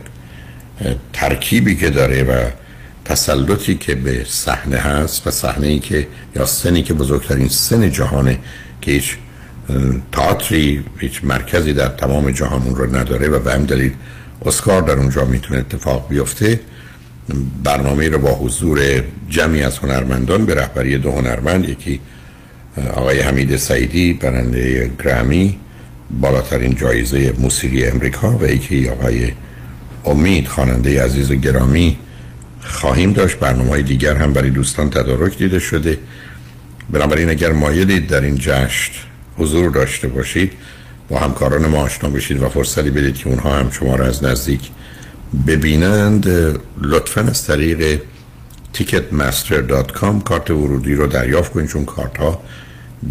ترکیبی که داره و تسلطی که به صحنه هست و صحنه ای که یا سنی که بزرگترین سن جهانه که هیچ تئاتری هیچ مرکزی در تمام جهان اون رو نداره و به هم دلیل اسکار در اونجا می‌تونه اتفاق بیفته. برنامه رو با حضور جمعی از هنرمندان به رهبری دو هنرمند یکی آقای حمید سعیدی برنده گرامی بالاترین جایزه موسیقی امریکا و یکی آقای امید خواننده عزیز گرامی خواهیم داشت. برنامه های دیگر هم برای دوستان تدارک دیده شده. بنابراین اگر مایلید در این جشن حضور داشته باشید با همکاران ما آشنا بشید و فرصتی بدید که اونها هم شما را از نزدیک ببینند. لطفا از طریق ticketmaster.com کارت ورودی رو دریافت کنید چون کارت ها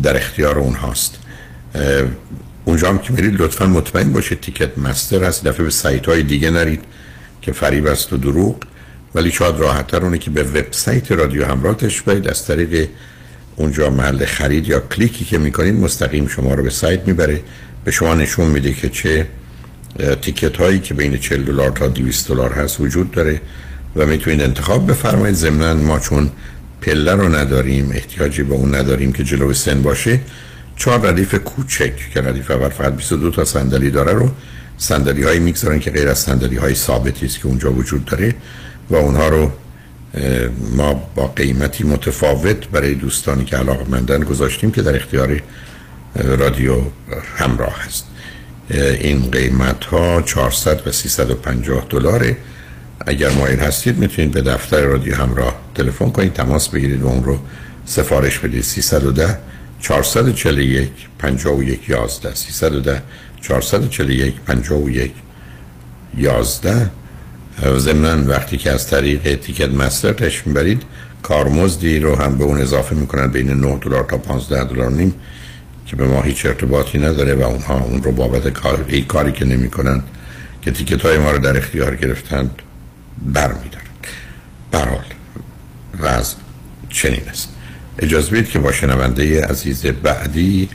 در اختیار اونهاست. اونجا هم که میرید لطفا مطمئن باشید تیکت مستر هست دفعه به سایت های دیگه نرید که فریب است و دروغ. ولی شاید راحتتر اونه که به وبسایت رادیو همراهش برید از طریق اونجا محل خرید یا کلیکی که می‌کنید مستقیم شما رو به سایت می‌بره. به شما نشون میده که چه تیکت هایی که بین 40 دلار تا 200 دلار هست وجود داره و می‌تونید انتخاب بفرمایید. ضمن ما چون پله رو نداریم احتیاجی به اون نداریم که جلو سن باشه چهار ردیف کوچک که ردیف اول فقط 22 تا صندلی داره رو صندلی های می‌گذارن که غیر از صندلی های ثابتی است که اونجا وجود داره و اونها رو ما با قیمتی متفاوت برای دوستانی که علاقمندن گذاشتیم که در اختیار رادیو همراه هست این قیمت ها 400 و 350 دلاره. اگر مایل هستید می‌تونید به دفتر رادیو همراه تلفن کنید تماس بگیرید و اون رو سفارش بدید. 310 441 51 11 310 441 51 11 ضمن وقتی که از طریق تیکت مستر تش می‌برید کارمزدی رو هم به اون اضافه می‌کنن بین 9 دلار تا 15 دلار نیم. که به ما هیچ ارتباطی نداره و اونها اون رو بابت کار ای کاری که نمی‌کنن که تیکت های ما رو در اختیار گرفتند برمیدارن. برحال و از چنین است. اجازه بدید که با شنونده عزیز بعدی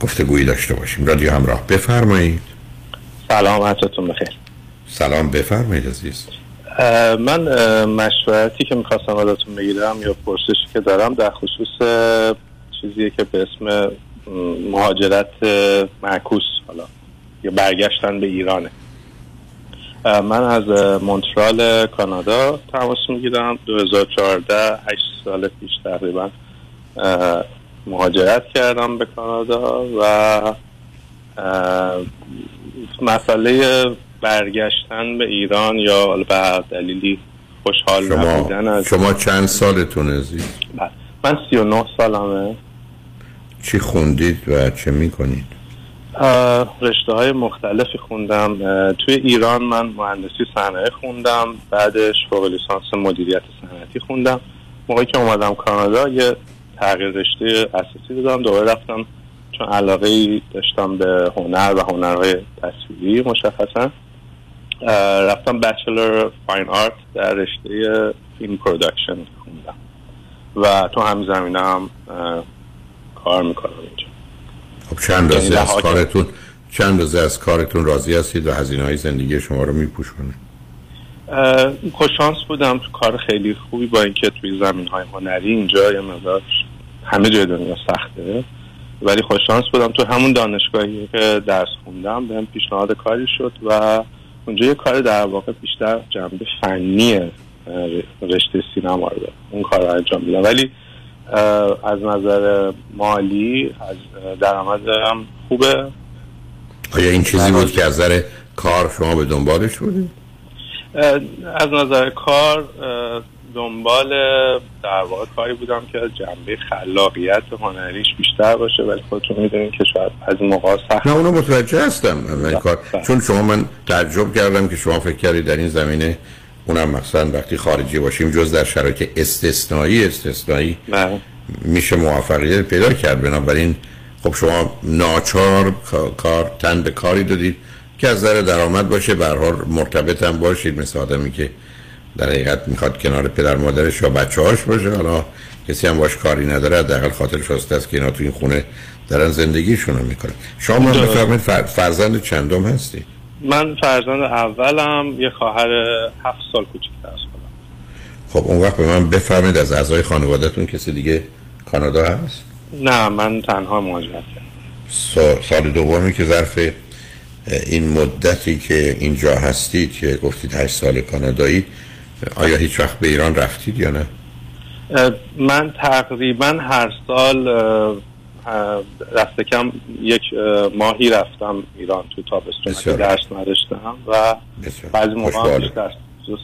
گفتگویی داشته باشیم. رادیو همراه بفرمایید. سلام عصرتون بخیر. سلام بفرمایید عزیز. من مشورتی که می‌خواستم ازتون بگیرم یا پرسشی که دارم در خصوص چیزیه که به اسم مهاجرت معکوس حالا یا برگشتن به ایرانه. من از مونترال کانادا تماس می‌گیرم. 2014 8 سال پیش تقریبا مهاجرت کردم به کانادا و مسئله برگشتن به ایران یا به دلیلی خوشحال شما نبودن از شما چند سالتون عزیز؟ بله. من 39 سالمه. چی خوندید و چه می‌کنید؟ رشته های مختلفی خوندم. توی ایران من مهندسی صنایع خوندم بعدش فوق لیسانس مدیریت صنعتی خوندم. موقعی که اومدم کانادا یه تغییر رشته اساسی دادم. دوباره رفتم چون علاقه داشتم به هنر و هنرهای تصویری مشخصا. رفتم bachelor fine art در رشته film production خوندم. و تو همین زمینه کار می‌کنم اینجا. خب چند یعنی از لحاظ- کارتون چند روزه از کارتون راضی هستید و هزینه های زندگی شما رو میپوشونه خوششانس بودم تو کار خیلی خوبی با اینکه توی زمین های هنری اینجا یه مقدار همه جای دنیا سخته. ولی خوششانس بودم تو همون دانشگاهی که درس خوندم بهم پیشنهاد کاری شد و اونجا یه کار در واقع بیشتر جنبه فنی رشته سینما رو. اون کار رو انجام میدم. ولی از نظر مالی از اه، درآمدم خوبه. آیا این چیزی بود که از نظر کار شما به دنبالش بودید؟ از نظر کار دنبال در واقع کاری بودم که جنبه خلاقیت هنریش بیشتر باشه ولی خودتون می‌دونید که شاید از این موقع سخت نه اونو متوجه هستم من کار. چون شما من تعجب کردم که شما فکر کردید در این زمینه اونم مثلا وقتی خارجی باشیم جز در شرایط استثنایی استثنایی میشه موفقیت پیدا کرد. بنابراین خب شما ناچار کا- کار تن به کاری دادید که از نظر درآمد باشه. به حال مرتبط هم باشید. مثل آدمی که در حقیقت می‌خواد کنار پدر مادرش یا بچه هاش باشه. حالا کسی هم باش کاری نداره. حداقل خاطر شاسته است که اینا تو این خونه دارن زندگیشون رو می‌کنن. شما من. بفرمایید فر- فرزند چندم هستی؟ من فرزند اولم یه خواهر هفت سال کوچیک‌تر از خودم خب اون وقت به من بفرمایید از اعضای خانوادهتون کسی دیگه کانادا هست؟ نه من تنها مهاجرت کردم. سا- سال دومی که ظرف این مدتی که اینجا هستید که گفتید هشت سال کانادایی آیا هیچ وقت به ایران رفتید یا نه؟ من تقریبا هر سال دست کم یک اه، ماهی رفتم ایران تو تابستون. که درس نداشتم و بعضی موقع. بیشتر.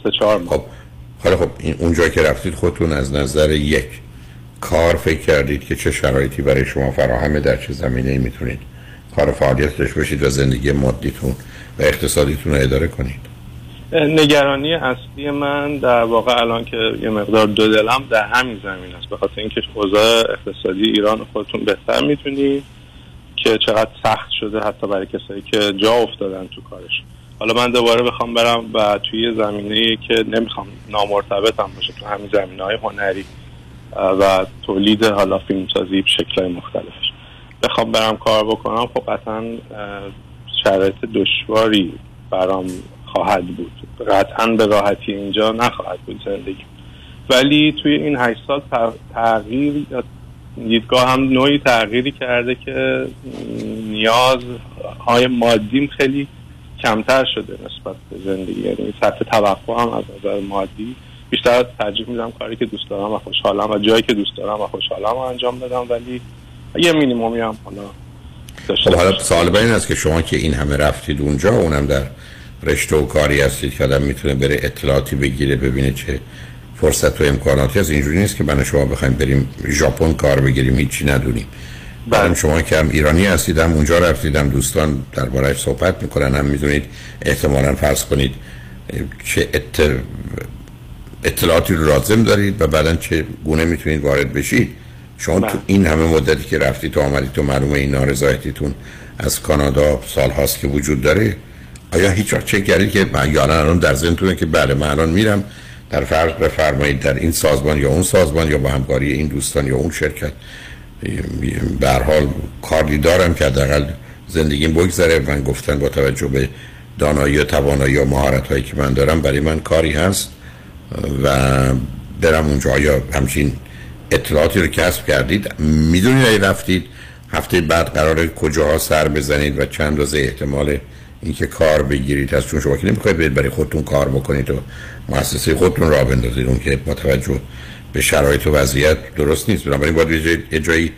سه چهار ماه. حالا خب این اونجا که رفتید خودتون از نظر یک کار فکر کردید که چه شرایطی برای شما فراهمه در چه زمینه می‌تونید کار فعالیت داشته باشید و زندگی مادیتون و اقتصادیتون رو اداره کنید. نگرانی اصلی من در واقع الان که یه مقدار دو دلم در همین زمین است. به خاطر اینکه اوضاع اقتصادی ایران خودتون بهتر می‌تونید که چقدر سخت شده حتی برای کسایی که جا افتادن تو کارش. حالا من دوباره بخوام برم و توی زمینه که نمی‌خوام نامرتبطم باشه تو همین زمینه های هنری و تولید حالا فیلمسازی به شکلهای مختلفش. بخوام برم کار بکنم خب قطعا شرایط دشواری برام خواهد بود. قطعا به راحتی اینجا نخواهد بود زندگی. ولی توی این هشت سال تغ- تغییر دیدگاه هم نوعی تغییری کرده که نیاز های مادیم خیلی کمتر شده نسبت به زندگی. یعنی سطح توقع هم از نظر مادی بیشتر ترجیح میدم کاری که دوست دارم و خوشحالم و جایی که دوست دارم و خوشحالم رو انجام بدم ولی یه مینیمومی هم حالا خب حالا سوال بر این است که شما که این همه رفتید اونجا اونم در رشته و کاری هستید که آدم می‌تونه بره اطلاعاتی بگیره ببینه چه فرصت و امکاناتی هست. اینجوری نیست که من شما بخوایم بریم ژاپن کار بگیریم هیچی ندونیم. بعدم شما که هم ایرانی هستید هم اونجا رفتیدم دوستان دربارهش صحبت می‌کنن هم می‌دونید احتمالا فرض کنید چه اط... اطلاعاتی رو لازم دارید و بعدا چه گونه می‌تونید وارد بشید. شما تو این همه مدتی که رفتید تو آمدید تو معلومه این نارضایتیتون از کانادا سال هاست که وجود داره آیا هیچ وقت چک کردید که من یا الان در ذهنتونه که بله من الان میرم؟ در فرض بفرمایید در این سازمان یا اون سازمان یا با همکاری این دوستان یا اون شرکت. به حال کاری دارم که حداقل زندگیم بگذره. من گفتن با توجه به دانایی و توانایی و مهارت هایی که من دارم برای من کاری هست و برم اونجا. یا همچین اطلاعاتی رو کسب کردید؟ می‌دونید رفتید هفته بعد قرار کجاها سر بزنید و چند روز احتمال اینکه کار بگیرید از چون شما که نمی‌خواید برید برای خودتون کار بکنید و مؤسسه خودتون را بندازید. اون که با توجه به شرایط و وضعیت درست نیست. بنابراین باید یه جای- یه جایی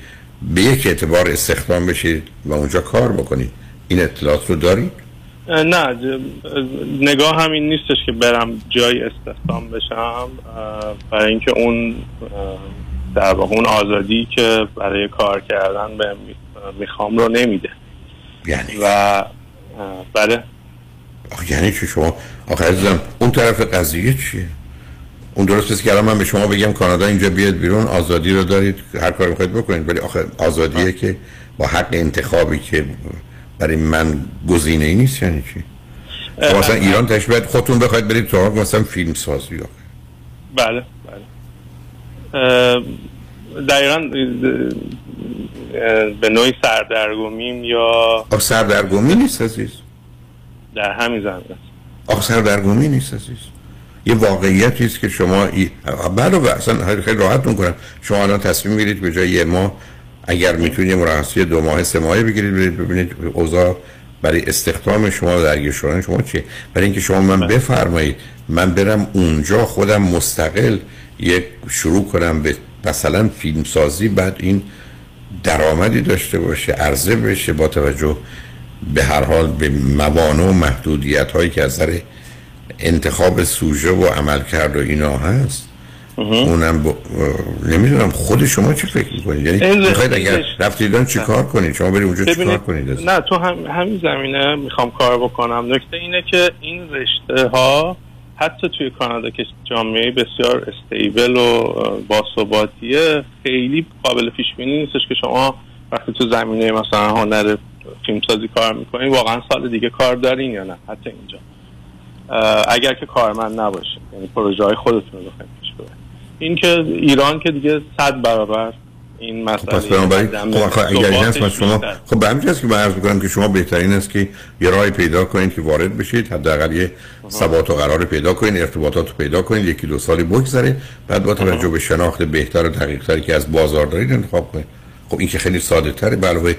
به یک اعتبار استخدام بشید و اونجا کار بکنید. این اطلاعات رو دارید؟ نه نگاه همین نیستش که برم جای استخدام بشم برای اینکه اون در واقع اون آزادی که برای کار کردن به می‌خوام رو نمیده. یعنی؟ و بله. یعنی چی شما؟ آخه عزیزم اون طرف قضیه چیه؟ اون درست است که الان من به شما بگم کانادا اینجا بیاد بیرون آزادی رو دارید هر کاری می‌خواید بکنید. ولی آخه آزادیه که با حق انتخابی که برای من گزینه ای نیست یعنی چی؟ شما مثلا ایران تشبیه خودتون بخواید برید تو مثلا فیلم سازی آخه. بله. بله دقیقا به نوعی سردرگمیم یا آخه سردرگمی نیست عزیز. در همین زمینه است. آخه سردرگمی نیست عزیز. یه واقعیتی است که شما ای... بله و اصلا خیلی راحت کنم شما الان تصمیم می‌گیرید به جای یه ماه اگر می‌تونید مرخصی دو ماه سه ماهه بگیرید برید ببینید اوضاع برای استخدام شما و درگیر شدن شما چیه. برای اینکه شما من بفرمایید من برم اونجا خودم مستقل یک شروع کنم به مثلا فیلم سازی بعد این درآمدی داشته باشه عرضه بشه با توجه به هر حال به موانع و محدودیت هایی که از نظر انتخاب سوژه و عمل کرد و اینا هست. اونم با... نمی‌دونم خود شما چی فکر می‌کنید؟ یعنی می‌خواید اگر رسیدش. رفتید ایران چی کار کنید؟ شما برید اونجا چی کار کنید نه تو هم همین زمینه می‌خوام کار بکنم. نکته اینه که این رشته ها حتی توی کانادا که جامعه بسیار استیبل و باثباتیه خیلی قابل پیش بینی نیستش که شما وقتی تو زمینه مثلا هنر فیلم سازی کار می‌کنین واقعا سال دیگه کار دارین یا نه؟ حتی اینجا. اگر که کارمند نباشین یعنی پروژه های خودتون رو بخواید پیش ببرید. این که ایران که دیگه صد برابر این مسئله پس بنابراین خب اگر جنس شما خب به همین که من عرض می‌کنم که شما بهترین است که یه راه پیدا کنید که وارد بشید حداقل یه ثبات و قرار پیدا کنید ارتباطات رو پیدا کنید یکی دو سالی بگذره بعد با توجه به شناخت بهتر و دقیق تری که از بازار دارید انتخاب کنید. خب این که خیلی ساده تره علاوه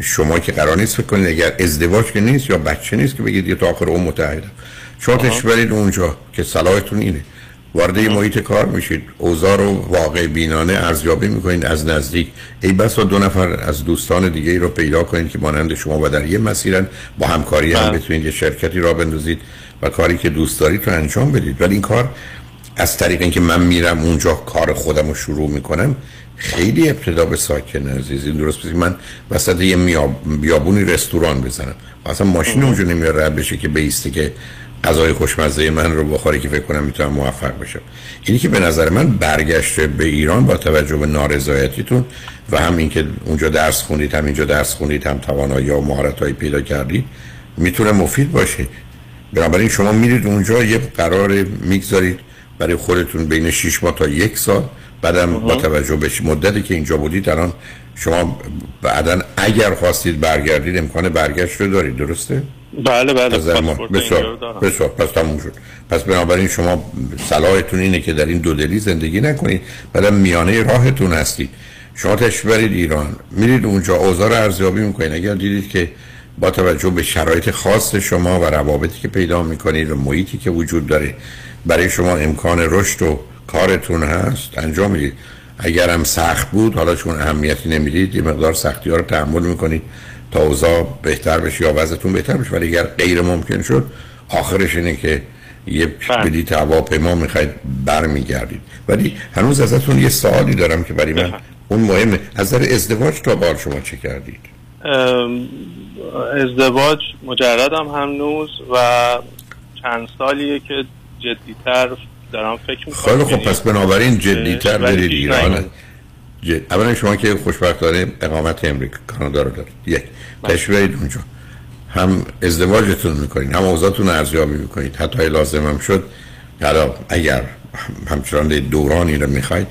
شما که قرار نیست فکر کنید اگر ازدواج که نیست یا بچه نیست که بگید یه تا آخر اون متحدم شما تشبرید اونجا که صلاحتون اینه. وارد محیط کار میشید. اوضاع رو واقع بینانه ارزیابی می‌کنید. از نزدیک ای بس دو نفر از دوستان دیگه ای رو پیدا کنید که مانند شما و در یه مسیرن. با همکاری هم بله. بتونید یه شرکتی را بندازید و کاری که دوست دارید رو انجام بدید. ولی این کار از طریق اینکه من میرم اونجا کار خودم رو شروع می‌کنم خیلی ابتدا به ساکن عزیزی درست بسید من وسط یه بیابونی رستوران بزنم. اصلا ماشین اونجا نمیاد رد بشه که بیسته که غذای خوشمزه من رو بخوری که فکر کنم می‌تونم موفق بشم. اینی که به نظر من برگشت به ایران با توجه به نارضایتیتون و هم اینکه اونجا درس خوندید هم اینجا درس خوندید هم توانایی و مهارت‌هایی پیدا کردید می‌تونه مفید باشه. بنابراین شما میرید اونجا یه قرار می‌گذارید برای خودتون بین 6 ماه تا یک سال. بعدم با توجه به مدتی که اینجا بودید الان شما بعدا اگر خواستید برگردید امکان برگشت رو دارید. درسته؟ بله بله. بسیار بسیار. پس تموم شد. پس بنابراین شما صلاحتون اینه که در این دودلی زندگی نکنید. بعد میانه راهتون هستید. شما تشریف برید ایران. میرید اونجا اوضاع رو ارزیابی می‌کنید. اگر دیدید که با توجه به شرایط خاص شما و روابطی که پیدا می‌کنید و محیطی که وجود داره برای شما امکان رشد و کارتون هست انجام می‌دید. اگر هم سخت بود حالا چون اهمیتی نمی‌دید یه مقدار سختی ها رو تحمل می‌کنید. تا اوضاع بهتر بشه یا وضعتون بهتر بشه ولی اگر غیر ممکن شد آخرش اینه که یه. بلیط هواپیما می‌خواید برمیگردید. ولی هنوز ازتون یه سوالی دارم که برای من اون مهمه. از در ازدواج تا بار شما چه کردید؟ ازدواج مجردم هنوز و چند سالیه که جدیتر دارم فکر می‌کنم. خیلی خب پس بنابراین جدیتر برید ایران جد. اولا شما که خوشبختانه اقامت امریکا کانادا رو دارید. یک. بله. تشویق اونجا. هم ازدواجتون می‌کنید هم اوضاعتون ارزیابی می‌کنید. حتی لازم هم شد حالا اگر همچنان دورانی رو می‌خواید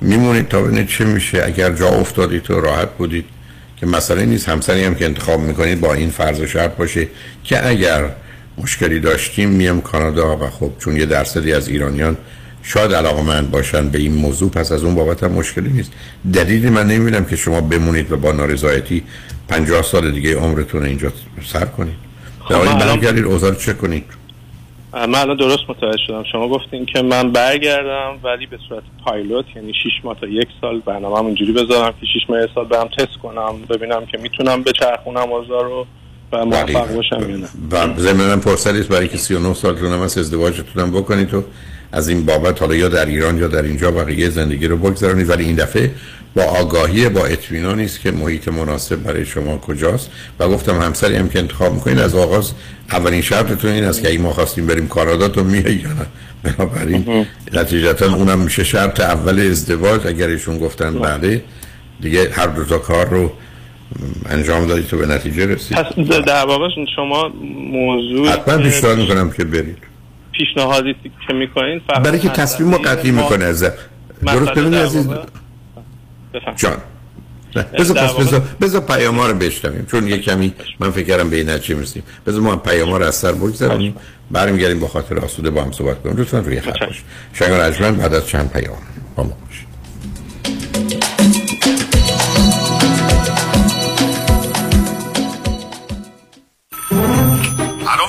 میمونید تا ببینید چه میشه. اگر جا افتادید تو راحت بودید که مسئله نیست. همسری هم که انتخاب می‌کنید با این فرض و شرط باشه که اگر مشکلی داشتیم میم کانادا. و خب چون یه درصدی از ایرانیان شاید علاقه باشن به این موضوع پس از اون بابت هم مشکلی نیست. دلیلی من نمی‌بینم که شما بمونید و با نارضایتی 50 سال دیگه عمرتون اینجا سر کنید. در این برگردید اوضاع چه کنید. من الان درست متوجه شدم. شما گفتین که من برگردم ولی به صورت پایلوت یعنی 6 ماه تا یک سال برنامه اینجوری بذارم که 6 ماه سال برم تست کنم ببینم که می‌تونم به چرخونم اوضاع رو و موفق باشم یا نه. و پرسلیست برای که 39 سالتون هم ازدواجتون بکنید و از این بابت حالا یا در ایران یا در اینجا بقیه زندگی رو بگذارونید ولی این دفعه با آگاهی با اطمینانی است که محیط مناسب برای شما کجاست. و گفتم همسری هم که انتخاب می‌کنید از آغاز اولین شرطتون این است که اگه ما خواستیم بریم کانادا تو میای یا نه. بنابراین نتیجتا اونم میشه شرط اول ازدواج. اگر ایشون گفتن بله دیگه هر دو تا کار رو انجام دادید تو به نتیجه رسید پس در واقع شما موضوع حتما پیشنهاد می‌کنم که برید. پیشنهادی که می‌کنین برای که تصمیم رو قطعی می‌کنه از درست ببینید عزیز جان. بذار پس بذار بذار پیام ها رو بشنویم چون یه کمی من فکر کردم به این نتیجه می‌رسیم بذار ما پیام ها رو از سر بگذاریم برمیگردیم با خاطر آسوده با هم صحبت کنیم. لطفا روی خط باش شنگان بعد از چند پیام. با ما باشید.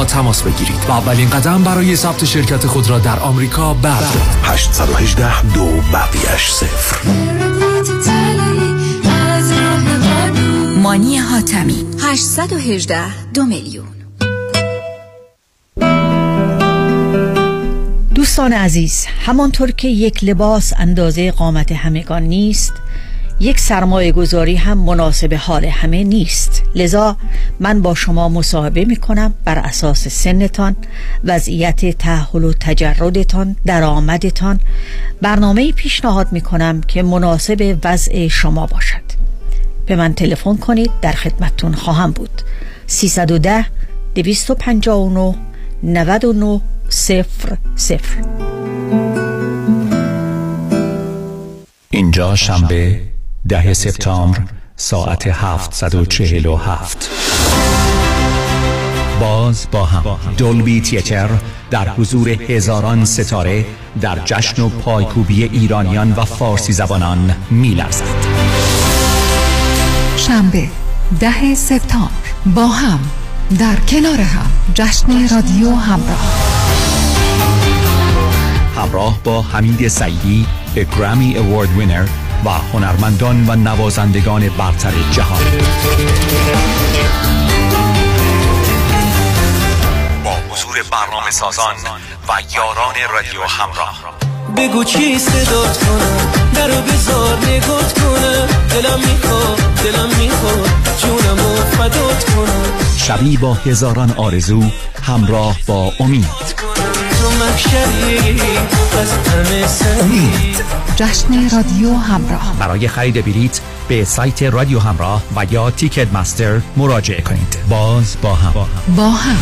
ما تماس بگیرید. و اولین قدم برای ثبت شرکت خود را در آمریکا بردارید. 818 دو بقیش صفر. مانی حاتمی. 818 دو میلیون. دوستان عزیز همانطور که یک لباس اندازه قامت همگان نیست یک سرمایه گذاری هم مناسب حال همه نیست. لذا من با شما مصاحبه می کنم بر اساس سنتان وضعیت تحول و تجردتان درآمدتان. برنامه پیشنهاد می کنم که مناسب وضع شما باشد. به من تلفن کنید در خدمتتون خواهم بود. 310 259 99 صفر صفر. اینجا شنبه ده سپتامبر ساعت 747 باز با هم. دولبی تیتر در حضور هزاران ستاره در جشن و پایکوبی ایرانیان و فارسی زبانان میلرزد. شنبه ده سپتامبر. با هم. در کنار هم. جشن رادیو همراه. همراه با حمید سعیدی گرامی اوارد وینر و هنرمندان و نوازندگان برتر جهان. با حضور برنامه سازان و یاران رادیو همراه. بگو چی صدات کنم درو بزار نگات کنم. دلم می‌خواد دلم می‌خواد جونم فدات کنم. شبی با هزاران آرزو همراه با امید. امید جشن رادیو همراه. برای خرید بلیت به سایت رادیو همراه و یا تیکت مستر مراجعه کنید. باز با هم. با هم.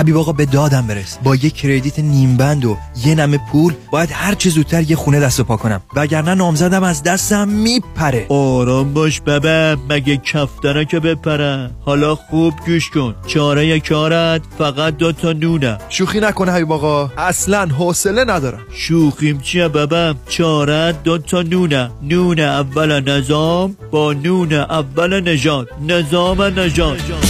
حبیب آقا به دادم برس. با یه کردیت نیم بند و یه نمه پول باید هر چه زودتر یه خونه دست و پا کنم. وگرنه نامزدم از دستم میپره. آرام باش ببه مگه کفتره که بپره. حالا خوب گوش کن. چاره کارت فقط دو تا نونه. شوخی نکنه حبیب آقا. اصلا حوصله ندارم. شوخیم چیه ببه چاره دو تا نونه. نون اول نظام با نون اول نجات نظام نجات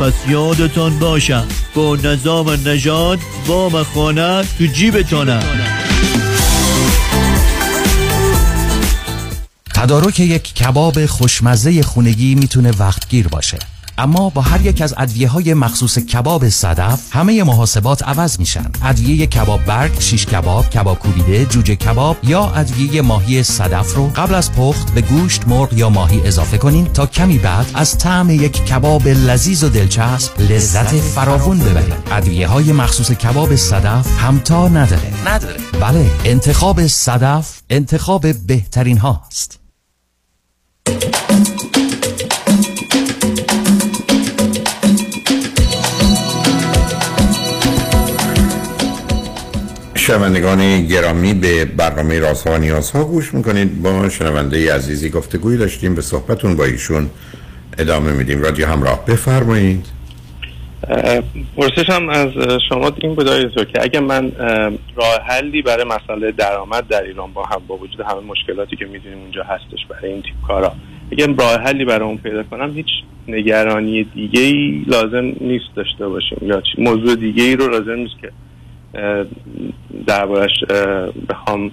پس یادتان باشه. با نظام نژاد وام خانه تو جیبتانه تدارک یک کباب خوشمزه خونگی می‌تونه وقتگیر باشه. اما با هر یک از ادویه های مخصوص کباب صدف همه محاسبات عوض میشن. ادویه کباب برگ، شیش کباب، کباب کوبیده، جوجه کباب یا ادویه ماهی صدف رو قبل از پخت به گوشت، مرغ یا ماهی اضافه کنین تا کمی بعد از طعم یک کباب لذیذ و دلچسب لذت فراوون ببرید. ادویه های مخصوص کباب صدف همتا نداره. نداره. بله انتخاب صدف انتخاب بهترین هاست. شنوندگان گرامی به برنامه رازها و نیازها گوش می‌کنید. با شنونده عزیزی گفتگوی داشتیم به صحبتون با ایشون ادامه میدیم. رادیو همراه بفرمایید. پرسشم از شما این بود که اگه من راه حلی برای مسئله درآمد در ایران با هم با وجود همه مشکلاتی که می‌دونیم اونجا هستش برای این تیپ کارا اگه راه حلی برای اون پیدا کنم هیچ نگرانی دیگه ای لازم نیست داشته باشیم یا موضوع دیگه ای رو لازم نیست که دربارش بخوام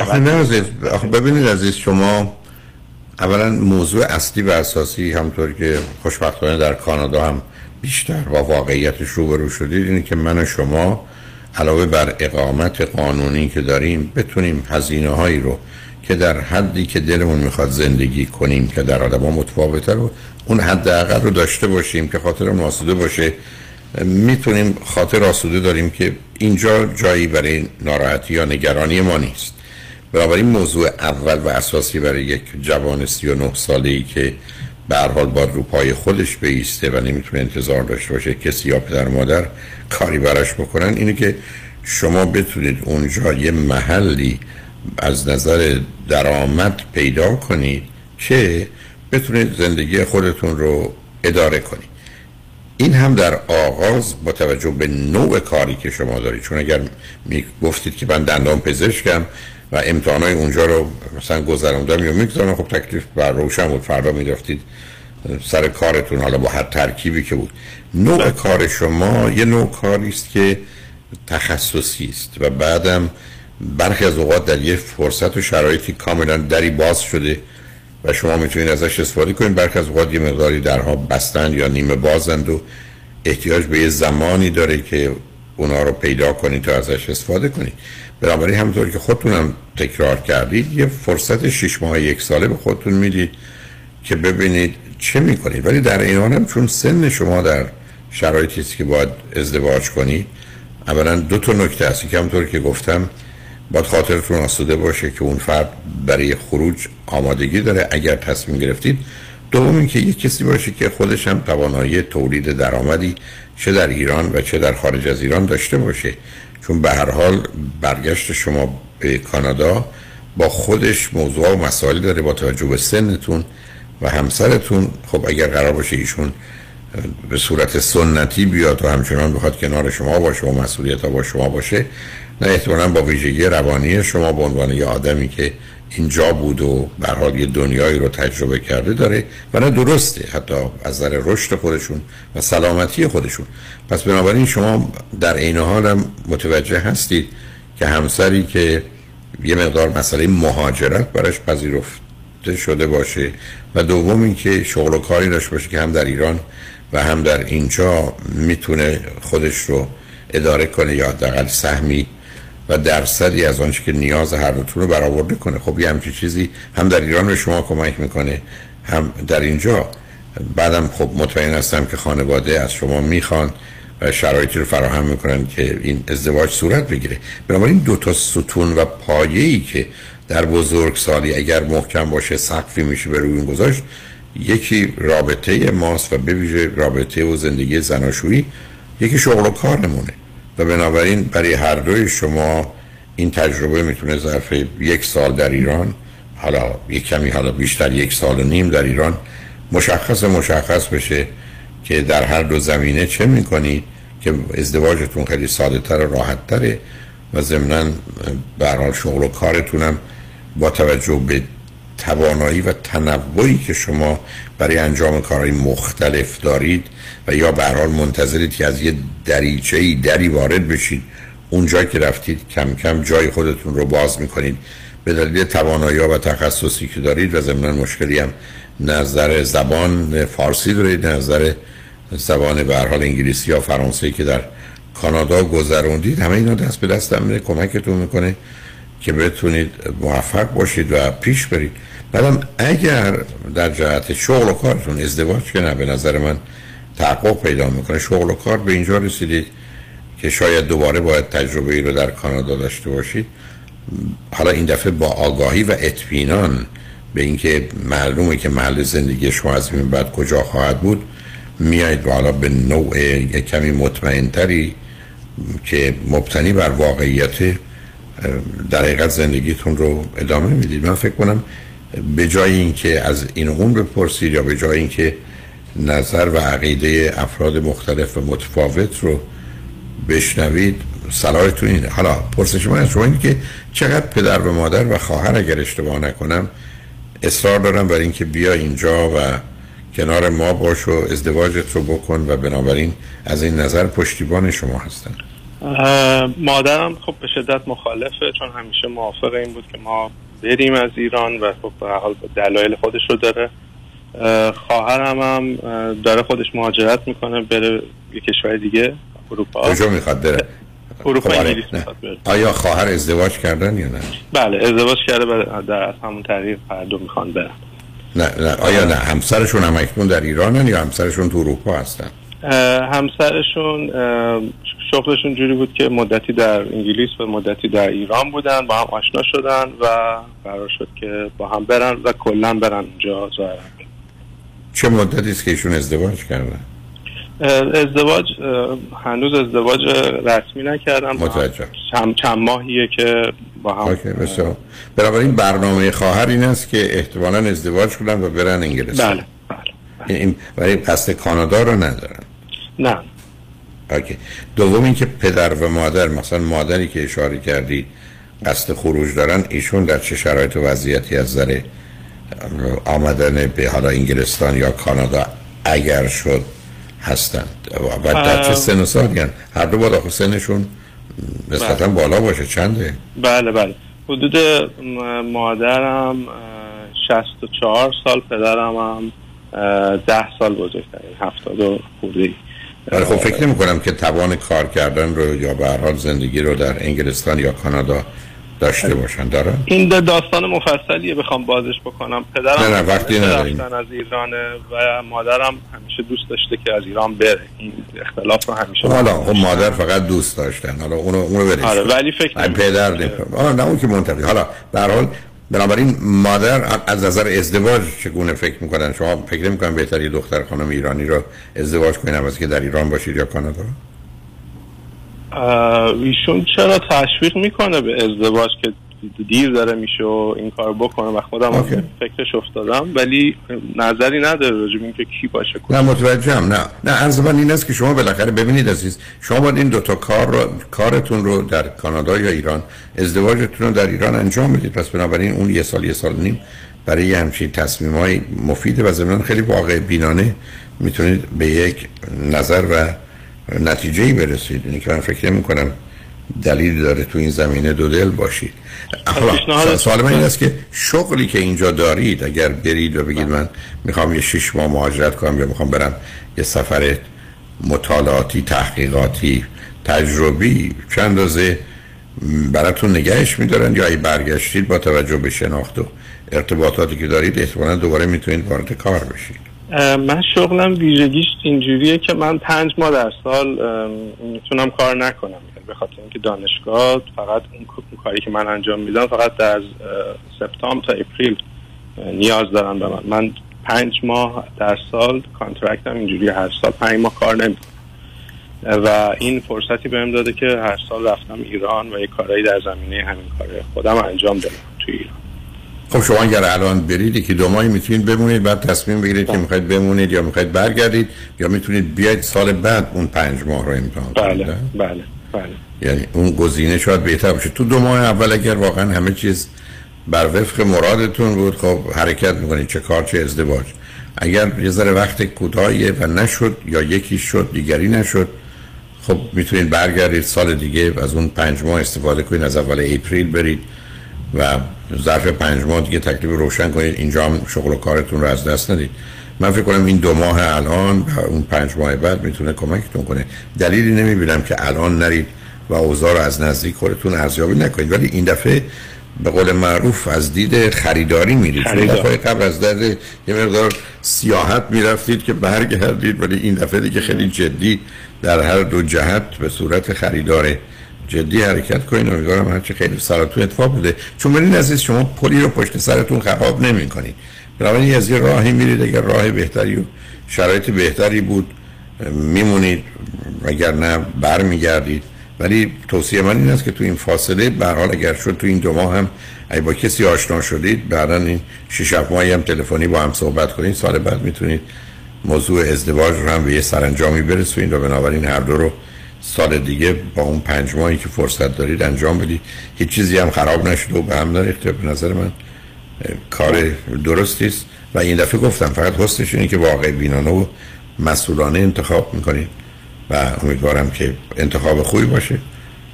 آخه عزیز ببینید عزیز شما اولا موضوع اصلی و اساسی همطور که خوشبختانه در کانادا هم بیشتر با واقعیتش روبرو شدید اینه که من و شما علاوه بر اقامت قانونی که داریم بتونیم هزینه هایی رو که در حدی که دلمون می‌خواد زندگی کنیم که در آدم ها متفاوته رو اون حداقل رو داشته باشیم که خاطر آسوده باشه. می‌تونیم خاطر آسوده داریم که اینجا جایی برای ناراحتی یا نگرانی ما نیست. بنابراین موضوع اول و اساسی برای یک جوان 39 ساله ای که به هر حال با رو پای خودش بیسته و نمی‌تونه انتظار داشته باشه کسی یا پدر مادر کاری براش بکنن اینه که شما بتونید اونجا یه محلی از نظر درآمد پیدا کنید که بتونید زندگی خودتون رو اداره کنید. این هم در آغاز با توجه به نوع کاری که شما دارید. چون اگر می گفتید که من دندان پزشکم و امتحانای اونجا رو مثلا گذراندم یا می‌گذارم خب تکلیف بر روشن بود. فردا می‌رفتید سر کارتون حالا با هر ترکیبی که بود. نوع کار شما یه نوع کاری است که تخصصی است و بعدم برخی از اوقات در یه فرصت و شرایطی کاملا دری باز شده و شما می‌تونید ازش استفاده کنید. برخی از اوقات یه مقداری درها بستند یا نیمه بازند و احتیاج به یه زمانی داره که اونا رو پیدا کنید تا ازش استفاده کنید. بنابراین همونطور که خودتونم تکرار کردید یه فرصت شش ماه یک ساله به خودتون می‌دید که ببینید چه می‌کنید. ولی در این حال هم چون سن شما در شرایطی که باید ازدواج کنید اولا دو تا نکته هست که همونطور که گفتم باید خاطرتون آسوده باشه که اون فرد برای خروج آمادگی داره. اگر تصمیم گرفتید دوم اینکه یک کسی باشه که خودش هم توانایی تولید درآمدی چه در ایران و چه در خارج از ایران داشته باشه. چون به هر حال برگشت شما به کانادا با خودش موضوع و مسائلی داره با توجه به سنتون و همسرتون. خب اگر قرار باشه ایشون به صورت سنتی بیاد و همچنان بخواد کنار شما باشه و مسئولیت ها با شما باشه نه احتمالا با ویژگی روانی شما به عنوان یه آدمی که اینجا بود و به یه دنیایی رو تجربه کرده داره. و نه درسته حتی از نظر رشد خودشون و سلامتی خودشون. پس بنابراین شما در عین حال هم متوجه هستید که همسری که یه مقدار مسئله مهاجرت براش پذیرفته شده باشه و دوم اینکه شغل و کاری داشته باشه که هم در ایران و هم در اینجا می‌تونه خودش رو اداره کنه یا حداقل سهمی و درصدی از آنچه که نیاز هر دوتون رو برآورده کنه. خب یه همچی چیزی هم در ایران به شما کمک می‌کنه هم در اینجا. بعدم خب مطمئن هستم که خانواده از شما می‌خوان و شرایطی رو فراهم می‌کنن که این ازدواج صورت بگیره. بنابراین دو تا ستون و پایه‌ای که در بزرگ سالی اگر محکم باشه سقفی میشه به روی گذاشت یکی رابطه ماست و به ویژه رابطه و زندگی زناشویی یکی شغل و کارمونه و بنابراین برای هر دوی شما این تجربه می‌تونه ظرف یک سال در ایران حالا یک کمی حالا بیشتر یک سال و نیم در ایران مشخص مشخص بشه که در هر دو زمینه چه می‌کنید که ازدواجتون خیلی ساده تر و راحت تره و ضمنا برحال شغل و کارتونم با توجه به توانایی و تنوعی که شما برای انجام کارهای مختلف دارید و یا به حال منتظرید که از یه دریچه ای دری وارد بشید اونجا که رفتید کم کم جای خودتون رو باز می‌کنید. به دلیل توانایی و تخصصی که دارید و ضمن مشکلی هم نظر زبان فارسی دارید نظر زبان به حال انگلیسی یا فرانسه که در کانادا گذروندید همه اینا دست به دست هم کمکتون می‌کنه. که بتونید موفق باشید و پیش برید. بعدم اگر در جهت شغل و کارتون ازدواج که نه به نظر من تحقق پیدا می‌کنه. شغل و کار به اینجا رسیدید که شاید دوباره باید تجربه ای رو در کانادا داشته باشید. حالا این دفعه با آگاهی و اطمینان به اینکه معلومه که محل زندگی شما از این بعد کجا خواهد بود میایید و حالا به نوع کمی مطمئنتری که مبتنی بر واقعیت در حقیقت زندگیتون رو ادامه می‌دید. من فکر کنم به جای اینکه از این اون بپرسید یا به جای اینکه نظر و عقیده افراد مختلف و متفاوت رو بشنوید صلاحتون اینه حالا پرسش من از شما اینه که چقدر پدر و مادر و خواهر اگر اشتباه نکنم اصرار دارم بر اینکه بیا اینجا و کنار ما باش و ازدواجت رو بکن و بنابراین از این نظر پشتیبان شما هستن. مادرم خب به شدت مخالفه چون همیشه موافق این بود که ما بریم از ایران و خب به حال دلایل خودش رو داره. اه، خواهرم هم داره خودش مهاجرت می‌کنه بره یه کشور دیگه اروپا. کجا می‌خواد بره؟ اروپا خب، آره، انگلیس آیا خواهر ازدواج کردن یا نه؟ بله ازدواج کرده و در از همون طریق هر دو می‌خوان برن. نه نه. آیا نه؟ همسرشون هم اکنون در ایرانن یا همسرشون تو اروپا هستن؟ همسرشون شغلشون جوری بود که مدتی در انگلیس و مدتی در ایران بودن با هم آشنا شدن و قرار شد که با هم برن و کلا برن اونجا ظاهرا چه مدتی است که ایشون ازدواج کردن؟ ازدواج هنوز ازدواج رسمی نکردم. متوجه چند, چند ماهیه که با هم اوکی بسیار. بنابراین برنامه خواهر این است که احتمالا ازدواج کنن و برن انگلستان بله این- این برای قصد کانادا رو ندارن. نه. اوکی. دوم اینکه پدر و مادر مثلا مادری که اشاره کردی قصد خروج دارن ایشون در چه شرایط و وضعیتی از نظر آمدن به حالا انگلستان یا کانادا اگر شد هستند؟ و در چه. سن و سالی هن؟ هر دو آخه سنشون نسبتا بله. بالا باشه. چنده؟ بله بله. حدود مادرم اه، 64 سال پدرم هم اه، 10 سال بزرگتر یعنی 70 و خورده ولی خب فکر نمی کنم که توان کار کردن رو یا به هر حال زندگی رو در انگلستان یا کانادا داشته باشن. دارن؟ این داستان مفصلیه بخوام بازش بکنم. پدرم نه، نه، وقتی نداریم. از ایرانه و مادرم همیشه دوست داشته که از ایران بره. این اختلاف رو همیشه حالا خب مادر فقط دوست داشتن. حالا اونو اونو برش آره. ولی فکر ay پدر نمی‌کنه. آه نه اون که منطقی حالا به هر حال بنابراین مادر از نظر ازدواج چگونه فکر می‌کنن؟ شما فکر می‌کنن بهتر یه دختر خانم ایرانی رو ازدواج کنین از که در ایران باشید یا کانادا؟ ایشون چرا تشویق می‌کنه به ازدواج که دیر داره میشه و این کار بکنه و خودم هم فکرش افتادم ولی نظری نداره راجب اینکه کی باشه نه متوجهم. نه. نه عرض من این است که شما بالاخره ببینید عزیز شما باید این دوتا کار رو کارتون رو در کانادا یا ایران ازدواجتون رو در ایران انجام بدید. پس بنابراین اون یه سال یه سال نیم برای یه همچین تصمیم های مفید و ضمن خیلی واقع بینانه می‌تونید به یک نظر و نتیجه ای برسید. اینی که من فکر نمی کنم دلیل داره تو این زمینه دو دل باشید. سوال من این است که شغلی که اینجا دارید اگر برید و بگید من می‌خوام یه شش ماه مهاجرت کنم یا می‌خوام برم یه سفر مطالعاتی تحقیقاتی تجربی چند اندازه براتون نگهش میدارن یا ای برگشتید با توجه به شناخت و ارتباطاتی که دارید احتمالا دوباره می‌تونید وارد کار بشید. من شغلم ویژگیش اینجوریه که من پنج ماه در سال می‌تونم کار نکنم. به خاطر اینکه دانشگاه فقط اون کاری که من انجام میدم فقط از سپتامبر تا اپریل نیاز دارن به من. من پنج ماه در سال کانترکتم اینجوری هر سال پنج ماه کار نمی‌کنم و این فرصتی بهم داده که هر سال رفتم ایران و یه کارایی در زمینه همین کار خودم انجام دادم توی ایران. خب شما اگر الان برید که دو ماهی می‌تونید بمونید بعد تصمیم بگیرید که می‌خواید بمونید یا می‌خواید برگردید یا می‌تونید بیاید سال بعد اون پنج ماه رو امتحان بله بله. بله. یعنی اون گزینه شاید بهتر باشه. تو دو ماه اول اگر واقعا همه چیز بر وفق مرادتون بود خب حرکت می‌کنید چه کار چه ازدواج. اگر یه ذره وقت کوتاهیه و نشد یا یکی شد دیگری نشد خب می‌تونید برگردید سال دیگه از اون پنج ماه استفاده کنید از اول اپریل برید و ظرف پنج ماه دیگه تکلیف روشن کنید. اینجا هم شغل و کارتون رو از دست ندید. من فکر کنم این دو ماه الان و اون پنج ماه بعد می‌تونه کمکتون کنه. دلیلی نمی‌بینم که الان نرید و اوضاع رو از نزدیک خودتون ارزیابی نکنید. ولی این دفعه به قول معروف از دید خریداری میرید. دفعه قبل از درد یه مقدار سیاحت می‌رفتید که برگردید ولی این دفعه دیگه خیلی جدی در هر دو جهت به صورت خریدار جدی حرکت کنید. امیدوارم هرچه خیلی سراتون اتفاق بده چون ببینید عزیز شما پلی رو پشت سرتون خراب نمی کنید بنابراین از یه راهی میرید اگر راه بهتری و شرایط بهتری بود میمونید اگر نه برمیگردید. ولی توصیه من این است که تو این فاصله به حال اگر شد تو این دو ماه هم اگه با کسی آشنا شدید بعدا این شش هفت ماهی هم تلفنی با هم صحبت کنید سال بعد می‌تونید موضوع ازدواج رو هم به یه سرانجامی برسونید و بنابراین هر دو رو سال دیگه با اون پنج ماهی که فرصت دارید انجام بدید. هیچ چیزی هم خراب نشده و به هم نریخته به نظر من کار درستی است و این دفعه گفتم فقط حسنش اینه که واقع بینانه و مسئولانه انتخاب می‌کنید و امیدوارم که انتخاب خوبی باشه.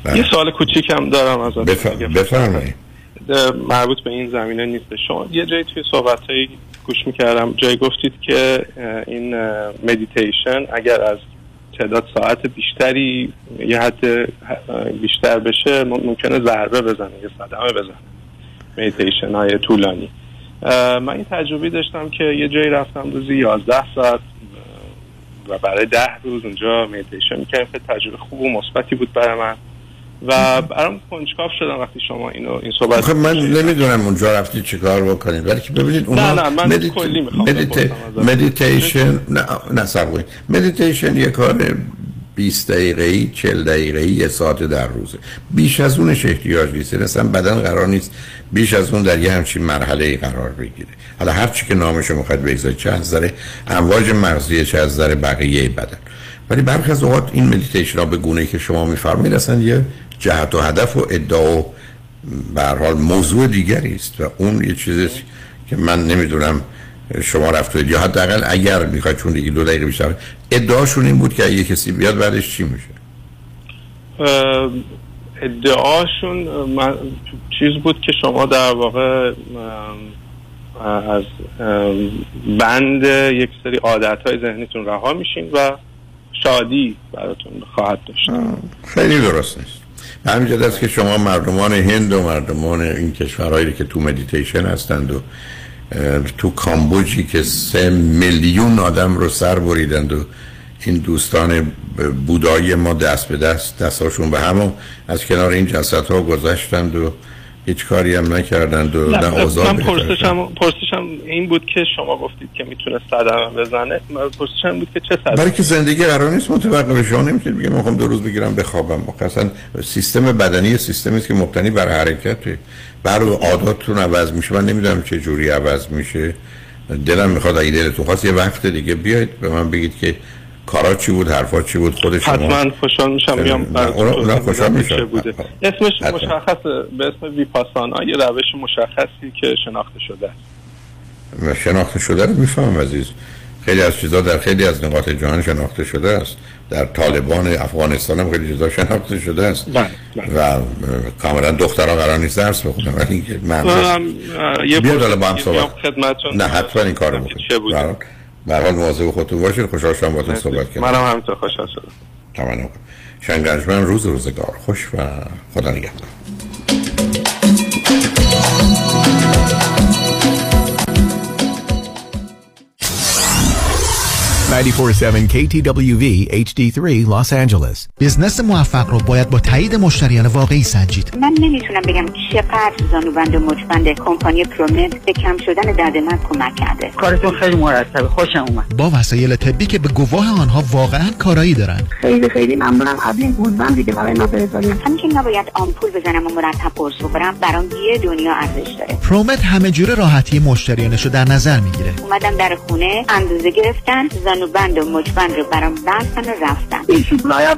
و یه سوال کوچیکم دارم ازت. بف... بفرمایید. مربوط به این زمینه نیست. شما یه جایی توی صحبت گوش می‌کردم. جایی گفتید که این مدیتیشن اگر از تعداد ساعت بیشتری یه حد بیشتر بشه ممکنه ضربه بزنه یه صدمه بزنه. مدیتیشن های طولانی من این تجربه داشتم که یه جایی رفتم روزی 11 ساعت و برای ده روز اونجا می‌کردم. که تجربه خوب و مثبتی بود برای من. و برام کنجکاو شدم وقتی شما اینو این صحبت خب من نمی‌دونم اونجا رفتی چیکار بکنید ولی که ببینید نه نه من مدیت... کلی می‌خوام مدیت... مدیتیشن نه نه صبر مدیتیشن یه کار 20 دقیقه ای 40 دقیقه ای یه ساعت در روزه. بیش از اونش احتیاج نیست. اصلا بدن قرار نیست بیش از اون در یه همچین مرحله ای قرار بگیره. حالا هر چی که نامش می‌خواد بگذارید چه از نظر امواج مغزی چه از نظر بقیه بدن. ولی برخی از اوقات این مدیتیشن ها به گونه که شما میفرمایید اصلا یه جهت و هدف و ادعا و به حال موضوع دیگری است. و اون یه چیزی که من نمی‌دونم شما رفتید یا حداقل اگر می‌خواید چون دیگه دو دقیقه بیشتر ادعاشون این بود که اگه کسی بیاد بعدش چی میشه؟ ادعاشونم چیز بود که شما در واقع از بند یک سری عادت های ذهنیتون رها میشین و شادی براتون خواهد داشت. خیلی درست نیست. همینجا است که شما مردمان هند و مردمان این کشورهایی که تو مدیتیشن هستند و تو کامبوجی که سه میلیون آدم رو سر بریدند و این دوستان بودایی ما دست به دست دستاشون به هم از کنار این جسد ها گذشتند و هیچ کاری هم نکردند و نه اوضاع من پرسشم, پرسشم این بود که شما گفتید که می‌تونه صدمه بزنه. پرسشم بود که چه صدمه برای که زندگی قرار نیست متوقف شما نمی‌تونید بگید من دو روز بگیرم بخوابم. اصلا سیستم بدنی سیستمی است که مبتنی بر حرکته بر عاداتتون عوض میشه. من نمی‌دونم چه جوری عوض میشه. دلم می‌خواد اگه دلتون خواست یه وقت دیگه بیاید به من بگید که کارا چی بود حرفا چی بود خود شما. حتما خوشحال میشم میام اونا خوشحال میشم. بوده. اسمش مشخص به اسم ویپاسانا. یه روش مشخصی که شناخته شده است. شناخته شده رو می‌فهمم عزیز. خیلی از چیزا در خیلی از نقاط جهان شناخته شده است. در طالبان افغانستان هم خیلی چیزا شناخته شده است. بله، بله. و کاملا دخترها قرار نیست درس بخونن ولی اینکه من بیاد حالا با هم صحبت نه حتما این کارو بکنید به حال مواظب خودتون باشید خوشحال شدم باهاتون صحبت کردم. منم همینطور خوشحال شدم. تمام شنگرجمن روز روزگار. خوش و خدا نگهدار. 947 KTWV HD3 Los Angeles. بزنس موفق رو باید با تایید مشتریان واقعی سنجید. من نمی‌تونم بگم چقدر زانوبند و مچبند کمپانی پرومت به کم شدن درد من کمک کرده. کارتون خیلی مرتبه. خوشم اومد. با وسایل طبی که به گواه آنها واقعا کارایی دارن. خیلی خیلی ممنونم. قبل این دیگه برای ما بذاریم همین که نباید آمپول بزنم و مرتب قرص بخورم برام یه دنیا ارزش داره. پرومت همه جوره راحتی مشتریانشو در نظر می‌گیره. اومدم در خونه اندازه گرفتن زانو بند و مچبند رو برام بستن و رفتن این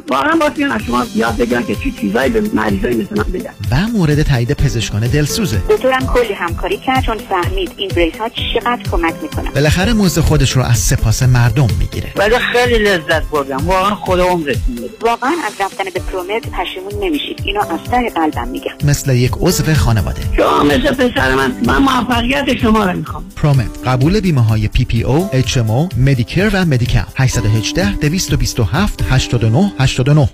واقعا باید از شما یاد بگیرن که چی چیزایی به مریضای مثل من بگن. و مورد تایید پزشکان دلسوزه. دکترم کلی همکاری کرد چون فهمید این brace ها چقدر کمک می‌کنن. بالاخره مزد خودش رو از سپاس مردم می‌گیره. ولی خیلی لذت بردم. واقعا خدا عمرتون بده واقعا از رفتن به ProMed پشیمون نمیشید. اینو از ته قلبم میگم. مثل یک عضو خانواده. شما مثل پسر من. من موفقیت شما رو می‌خوام. ProMed قبول بیمه های پی پی او اچ ام او مدیکر و مدیکال 818 227 89 89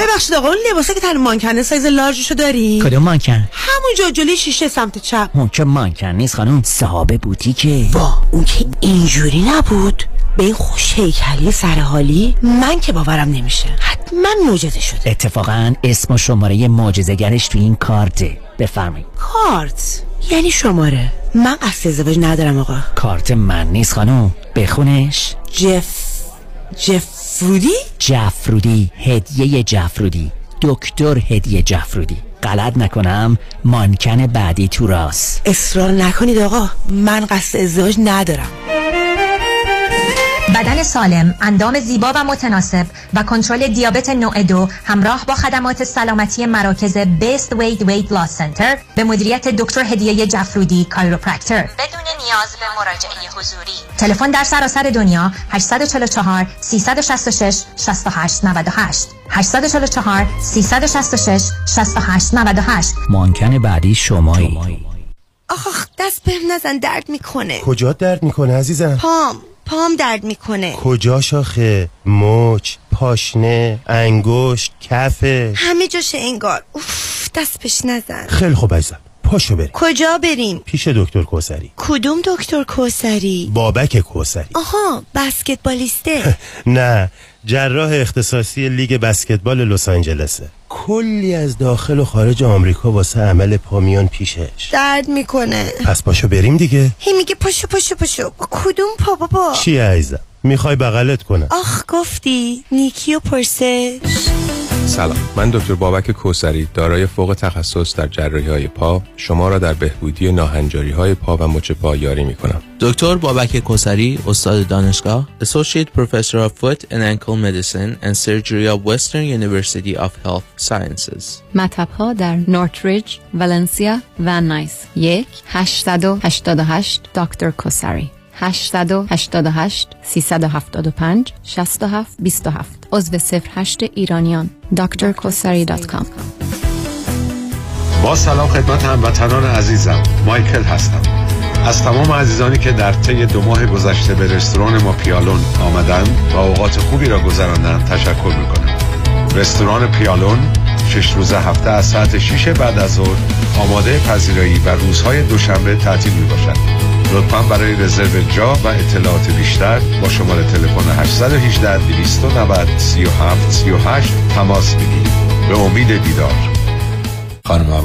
ببخشید آقا اون لباسه که تن مانکنه سایز لارجشو داری؟ کدوم مانکن؟ همونجا جلوی شیشه سمت چپ. اون که مانکن نیست خانم صحابه بوتیکه. وا اون که اینجوری نبود. به این خوش هیکلی سرحالی من که باورم نمیشه. حتما معجزه شده. اتفاقا اسم و شماره معجزه‌گرش تو این کارته. بفرمایید. کارت؟ یعنی شماره؟ من قصد ازدواج ندارم آقا. کارت من نیست خانم. بخونش. جف جفرودی؟ جفرودی. هدیه جفرودی. دکتر هدیه جفرودی. غلط نکنم. مانکن بعدی تو راست. اصرار نکنید آقا. من قصد ازدواج ندارم. بدن سالم، اندام زیبا و متناسب و کنترل دیابت نوع دو همراه با خدمات سلامتی مراکز بیست وید وید لاس سنتر به مدیریت دکتر هدیه جفرودی کایروپرکتر بدون نیاز به مراجعه حضوری. تلفن در سراسر دنیا 844 366 68 98 844 366 68 98 مانکن بعدی شمایی. آخ دست بهم نزن درد می‌کنه. کجا درد می‌کنه عزیزم؟ پام. پام درد می‌کنه. کجا شاخه مچ پاشنه انگشت کفه. همه جاش انگار. اوف دست بهش نزن. خیلی خوب عزیزم. پاشو بریم. کجا بریم؟ پیش دکتر کوسری. کدوم دکتر کوسری؟ بابک کوسری. آها بسکتبالیسته. نه جراح اختصاصی لیگ بسکتبال لس آنجلسه. کلی از داخل و خارج آمریکا واسه عمل پامیان پیشش. درد می‌کنه. پس پاشو بریم دیگه. هی میگه پاشو پاشو پاشو. با کدوم پا بابا؟ چی عزیزم؟ می‌خوای بغلت کنم. آخ گفتی. نیکی و پرسش. سلام. من دکتر بابک کوسری دارای فوق تخصص در جراحی های پا. شما را در بهبودی ناهنجاری های پا و مچ پا یاری می کنم دکتر بابک کوسری استاد دانشگاه Associate Professor of Foot and Ankle Medicine and Surgery of Western University of Health Sciences. مطب ها در نورتریج، ولنسیا و نایس. یک 888 دکتر کوسری. 888 375 67 27 عضو 08 ایرانیان. drkosari.com با سلام خدمت هموطنان عزیزم. مایکل هستم. از تمام عزیزانی که در طی دو ماه گذشته به رستوران ما پیالون آمدن و اوقات خوبی را گذراندن تشکر می‌کنم. رستوران پیالون شش روز هفته از ساعت 6 بعد از ظهر آماده پذیرایی و روزهای دوشنبه تعطیل می باشد لطفا برای رزرو جا و اطلاعات بیشتر با شماره تلفن 818 290 37 38 تماس بگیرید. به امید دیدار. خانم آقای